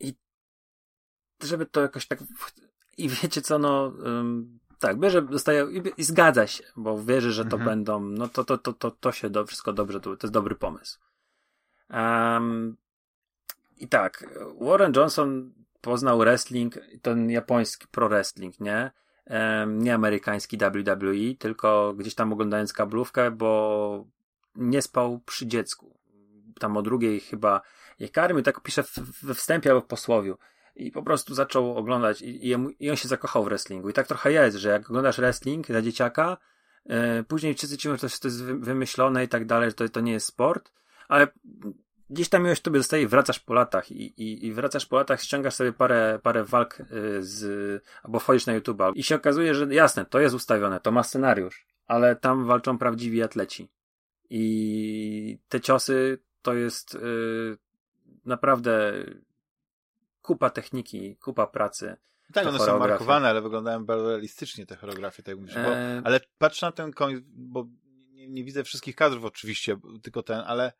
i żeby to jakoś tak i wiecie co, no tak, bierze, dostaje i, i zgadza się, bo wierzy, że to mhm. będą, no to, to, to, to, to się do, wszystko dobrze, to, to jest dobry pomysł. Um, i tak, Warren Johnson poznał wrestling, ten japoński pro wrestling, nie? nie amerykański WWE, tylko gdzieś tam oglądając kablówkę, bo nie spał przy dziecku. Tam o drugiej chyba je karmił, tak pisze we wstępie albo w posłowiu. I po prostu zaczął oglądać i, i, on się zakochał w wrestlingu. I tak trochę jest, że jak oglądasz wrestling dla dzieciaka, e, później wszyscy ci mówią, że to jest wymyślone i tak dalej, że to, to nie jest sport, ale gdzieś tam miłość tobie zostaje, wracasz po latach i, i, i wracasz po latach, ściągasz sobie parę, parę walk y, z, albo wchodzisz na YouTube i się okazuje, że jasne, to jest ustawione, to ma scenariusz, ale tam walczą prawdziwi atleci. I te ciosy to jest yy, naprawdę kupa techniki, kupa pracy. Tak, one są markowane, ale wyglądają bardzo realistycznie te choreografie, tak mówisz. Bo, e... Ale patrz na ten koń, bo nie, nie, widzę wszystkich kadrów oczywiście, tylko ten, ale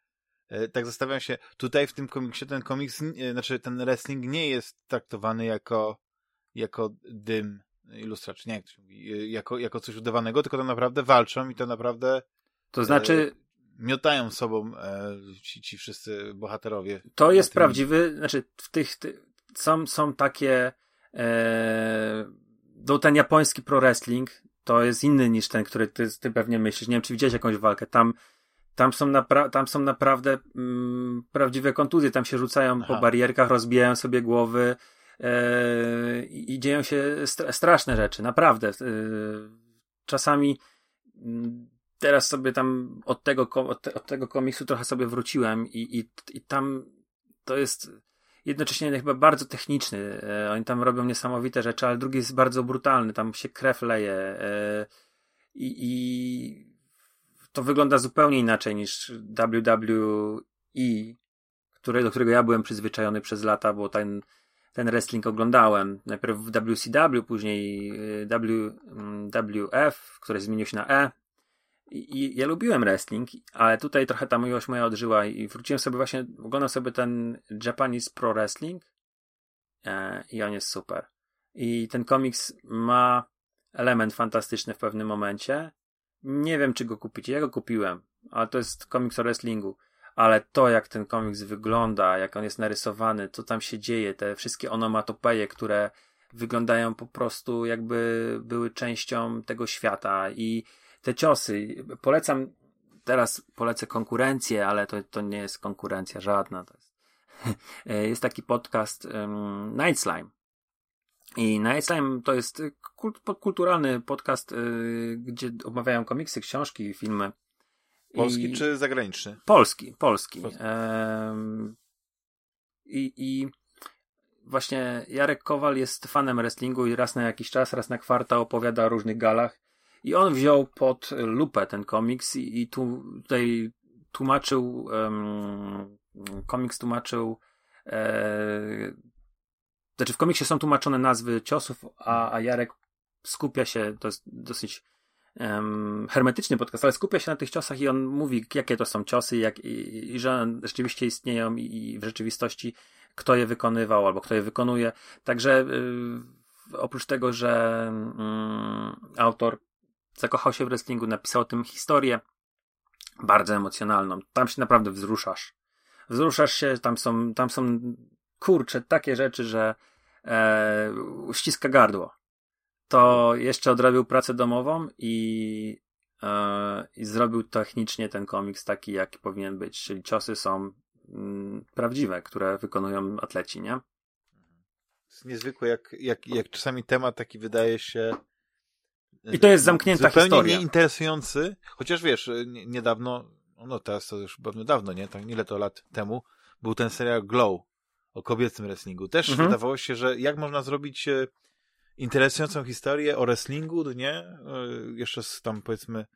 E, tak zastanawiam się, tutaj w tym komiksie ten komiks, znaczy ten wrestling nie jest traktowany jako, jako dym ilustracji, nie jak to się mówi, e, jako, jako coś udawanego, tylko to naprawdę walczą i to naprawdę to znaczy e, miotają sobą e, ci, ci wszyscy bohaterowie. To jest tym... prawdziwy, znaczy w tych, ty, są, są takie e, do ten japoński pro wrestling to jest inny niż ten, który ty, ty pewnie myślisz. Nie wiem, czy widziałeś jakąś walkę. Tam tam są, napra- tam są naprawdę mm, prawdziwe kontuzje, tam się rzucają Aha. po barierkach, rozbijają sobie głowy yy, i dzieją się straszne rzeczy, naprawdę. Yy, czasami yy, teraz sobie tam od tego, od, te, od, tego komiksu trochę sobie wróciłem i, i, i tam to jest jednocześnie chyba bardzo techniczny. E, oni tam robią niesamowite rzeczy, ale drugi jest bardzo brutalny, tam się krew leje e, i, i to wygląda zupełnie inaczej niż WWE, do którego ja byłem przyzwyczajony przez lata, bo ten, ten wrestling oglądałem. Najpierw w WCW, później y, WWF, który zmienił się na E. I, ja lubiłem wrestling, ale tutaj trochę ta miłość moja odżyła i wróciłem sobie właśnie, oglądam sobie ten Japanese Pro Wrestling e, i on jest super. I ten komiks ma element fantastyczny w pewnym momencie nie wiem, czy go kupić. Ja go kupiłem, ale to jest komiks o wrestlingu. Ale to, jak ten komiks wygląda, jak on jest narysowany, co tam się dzieje, te wszystkie onomatopeje, które wyglądają po prostu jakby były częścią tego świata i te ciosy. Polecam, teraz polecę konkurencję, ale to, to nie jest konkurencja żadna. To jest, jest taki podcast um, Night Slime i Night Slime to jest kult, kulturalny podcast, yy, gdzie omawiają komiksy, książki, filmy. Polski I... czy zagraniczny? Polski, polski. polski. i, I właśnie Jarek Kowal jest fanem wrestlingu i raz na jakiś czas, raz na kwartał opowiada o różnych galach. I on wziął pod lupę ten komiks i, i tu, tutaj tłumaczył, um, komiks tłumaczył e, znaczy w komiksie są tłumaczone nazwy ciosów, a, a Jarek skupia się, to jest dosyć um, hermetyczny podcast, ale skupia się na tych ciosach i on mówi, jakie to są ciosy jak, i, i że rzeczywiście istnieją i, i, w rzeczywistości kto je wykonywał albo kto je wykonuje. Także yy, oprócz tego, że yy, autor zakochał się w wrestlingu, napisał o tym historię bardzo emocjonalną. Tam się naprawdę wzruszasz. Wzruszasz się, tam są, tam są kurcze takie rzeczy, że e, ściska gardło. To jeszcze odrobił pracę domową i, e, i zrobił technicznie ten komiks taki, jaki powinien być. Czyli ciosy są mm, prawdziwe, które wykonują atleci, nie? jest niezwykłe, jak, jak, jak czasami temat taki wydaje się i to jest zamknięta zupełnie historia. nieinteresujący, chociaż wiesz, niedawno, no teraz to już pewnie dawno, nie? Tak ile to lat temu, był ten serial Glow o kobiecym wrestlingu. Też mhm. wydawało się, że jak można zrobić e, interesującą historię o wrestlingu, nie? E, jeszcze z tam powiedzmy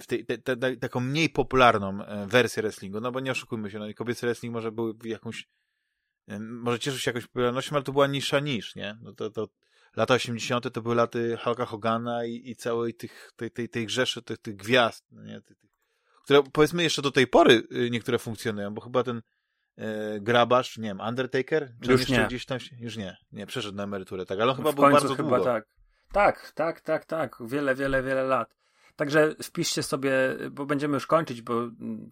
w tej, te, te, taką mniej popularną wersję wrestlingu, no bo nie oszukujmy się, no kobiecy wrestling może był jakąś może cieszył się jakąś popularnością, ale to była nisza niż, nie? No to, to lata 80. to były laty Hulka Hogana i, i całej tych, tej, tej, tej grzeszy, tych, tych gwiazd, no nie? Tych, tych, które powiedzmy jeszcze do tej pory y, niektóre funkcjonują, bo chyba ten e, grabarz, nie wiem, Undertaker? Czy już nie. gdzieś tam się, już nie, nie, przeszedł na emeryturę, tak, ale on chyba był bardzo chyba długo. tak. Tak, tak, tak, tak, wiele, wiele, wiele lat. Także wpiszcie sobie, bo będziemy już kończyć, bo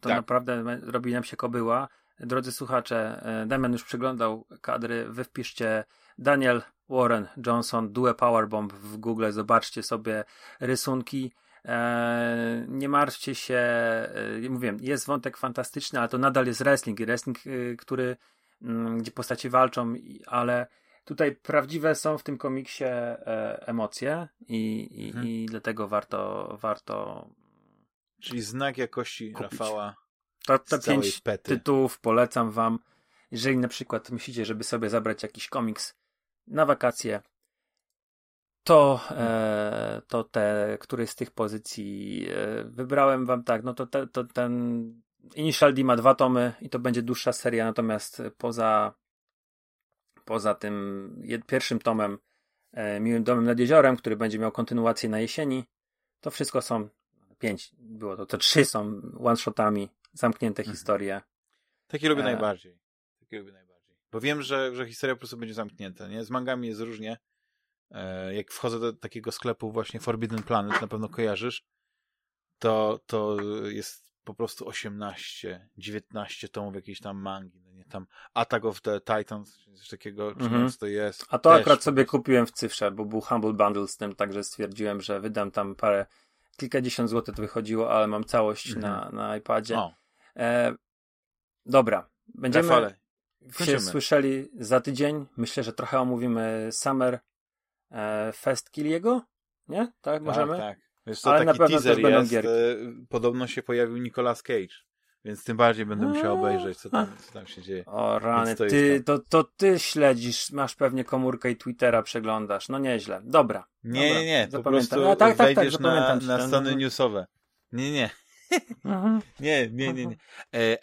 to tak. naprawdę robi nam się kobyła. Drodzy słuchacze, e, Damian już przyglądał kadry, wy wpiszcie Daniel Warren Johnson, Due Powerbomb w Google, zobaczcie sobie rysunki. Eee, nie martwcie się, e, mówię, jest wątek fantastyczny, ale to nadal jest wrestling. Wrestling, e, który, mm, gdzie postaci walczą, ale tutaj prawdziwe są w tym komiksie e, emocje i, i, mhm. i dlatego warto, warto. Czyli znak jakości kupić. Rafała. To, to pięć pety. tytułów polecam wam. Jeżeli na przykład myślicie, żeby sobie zabrać jakiś komiks na wakacje, to, e, to te, który z tych pozycji e, wybrałem wam tak, no to, te, to ten Initial D ma dwa tomy i to będzie dłuższa seria, natomiast poza poza tym jed, pierwszym tomem e, Miłym Domem nad Jeziorem, który będzie miał kontynuację na jesieni, to wszystko są pięć, było to, to trzy są one-shotami, zamknięte mhm. historie. Takie lubię e... najbardziej. Takie lubię najbardziej. Bo wiem, że, że historia po prostu będzie zamknięta, nie? Z mangami jest różnie. E, jak wchodzę do takiego sklepu właśnie Forbidden Planet, na pewno kojarzysz, to, to jest po prostu 18, 19 tomów jakiejś tam mangi, no nie? Tam Attack of the Titans, coś takiego, czy mm -hmm. to jest. A to Też, akurat sobie kupiłem w cyfrze, bo był Humble Bundle z tym, także stwierdziłem, że wydam tam parę, kilkadziesiąt złotych to wychodziło, ale mam całość mm -hmm. na, na iPadzie. E, dobra, będziemy... Rafale, się słyszeli za tydzień. Myślę, że trochę omówimy Summer e, Fest Kiliego. Nie? Tak, tak możemy? Tak, Wiesz co, Ale na pewno teaser jest. E, podobno się pojawił Nicolas Cage. Więc tym bardziej będę musiał obejrzeć, co tam, co tam się dzieje. O rany, to ty, to, to ty śledzisz, masz pewnie komórkę i Twittera przeglądasz. No nieźle. Dobra. Nie, dobra. nie, nie. Po prostu no, tak, tak, tak, na, na strony newsowe. Nie, nie. Mhm. nie, nie, nie, nie. E,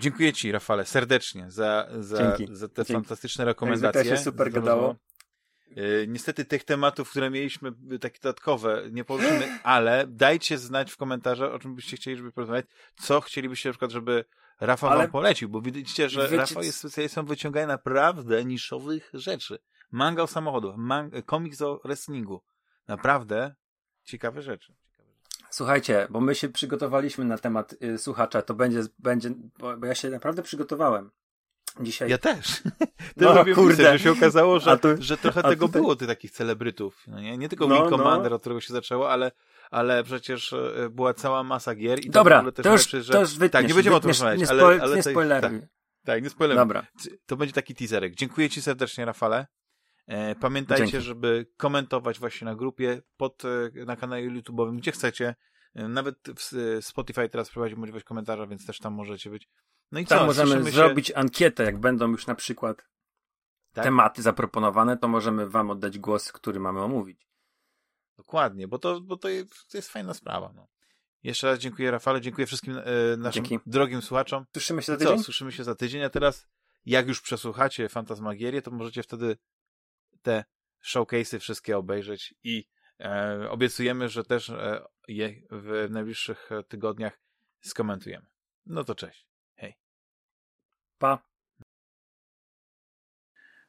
Dziękuję Ci, Rafale, serdecznie za, za, za te Dzięki. fantastyczne rekomendacje. Jak się super gadało. E, niestety tych tematów, które mieliśmy, takie dodatkowe, nie poruszymy, ale dajcie znać w komentarzach, o czym byście chcieli, żeby porozmawiać, co chcielibyście na przykład, żeby Rafał ale... wam polecił, bo widzicie, że Wiecie... Rafał jest specjalistą wyciągania naprawdę niszowych rzeczy. Manga o samochodach, mang- komiks o wrestlingu. Naprawdę ciekawe rzeczy. Słuchajcie, bo my się przygotowaliśmy na temat y, słuchacza, to będzie, będzie bo, bo ja się naprawdę przygotowałem. Dzisiaj. Ja też. To no, kurde. że się okazało, że, tu, że trochę tego tutaj... było, tych takich celebrytów. No nie, nie tylko no, Wing Commander, no. od którego się zaczęło, ale, ale przecież e, była cała masa gier. I Dobra, to, to już, rzeczy, że... to już wytniesz, Tak, nie będziemy wytniesz, o tym rozmawiać, ale, ale nie spoileruj. Tak, tak, nie spoileruj. Dobra. To będzie taki teaserek. Dziękuję Ci serdecznie, Rafale. E, pamiętajcie, Dzięki. żeby komentować właśnie na grupie, pod, e, na kanale YouTube'owym, gdzie chcecie. E, nawet w Spotify teraz prowadzi możliwość komentarza, więc też tam możecie być. No i tam co? możemy się... zrobić ankietę, jak będą już na przykład tak? tematy zaproponowane, to możemy wam oddać głos, który mamy omówić. Dokładnie, bo to, bo to, jest, to jest fajna sprawa. No. Jeszcze raz dziękuję Rafale, dziękuję wszystkim e, naszym Dzięki. drogim słuchaczom. Słyszymy się za tydzień? Co? Słyszymy się za tydzień, a teraz jak już przesłuchacie Fantasmagierię, to możecie wtedy te showcase'y wszystkie obejrzeć i e, obiecujemy, że też e, je w najbliższych tygodniach skomentujemy. No to cześć. Hej. Pa.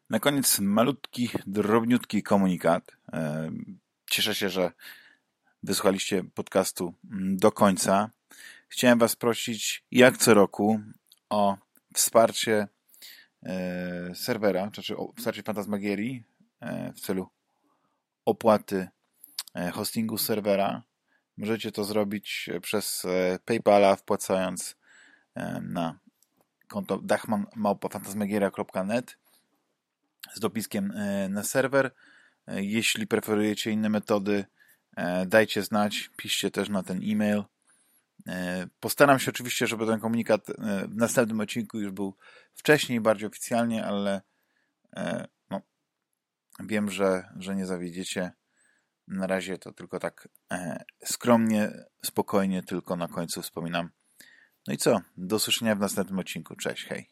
Na koniec malutki, drobniutki komunikat. E, cieszę się, że wysłuchaliście podcastu mm, do końca. Chciałem Was prosić, jak co roku, o wsparcie e, serwera, znaczy o wsparcie Fantasmagierii e, w celu opłaty hostingu serwera. Możecie to zrobić przez PayPala, wpłacając na konto dachmanmałpafantasmagieria.net z dopiskiem e, na serwer. E, jeśli preferujecie inne metody, e, dajcie znać, piszcie też na ten e-mail. Postaram się oczywiście, żeby ten komunikat w następnym odcinku już był wcześniej, bardziej oficjalnie, ale wiem, że, że nie zawiedziecie. Na razie to tylko tak skromnie, spokojnie, tylko na końcu wspominam. No i co? Do usłyszenia w następnym odcinku. Cześć, hej.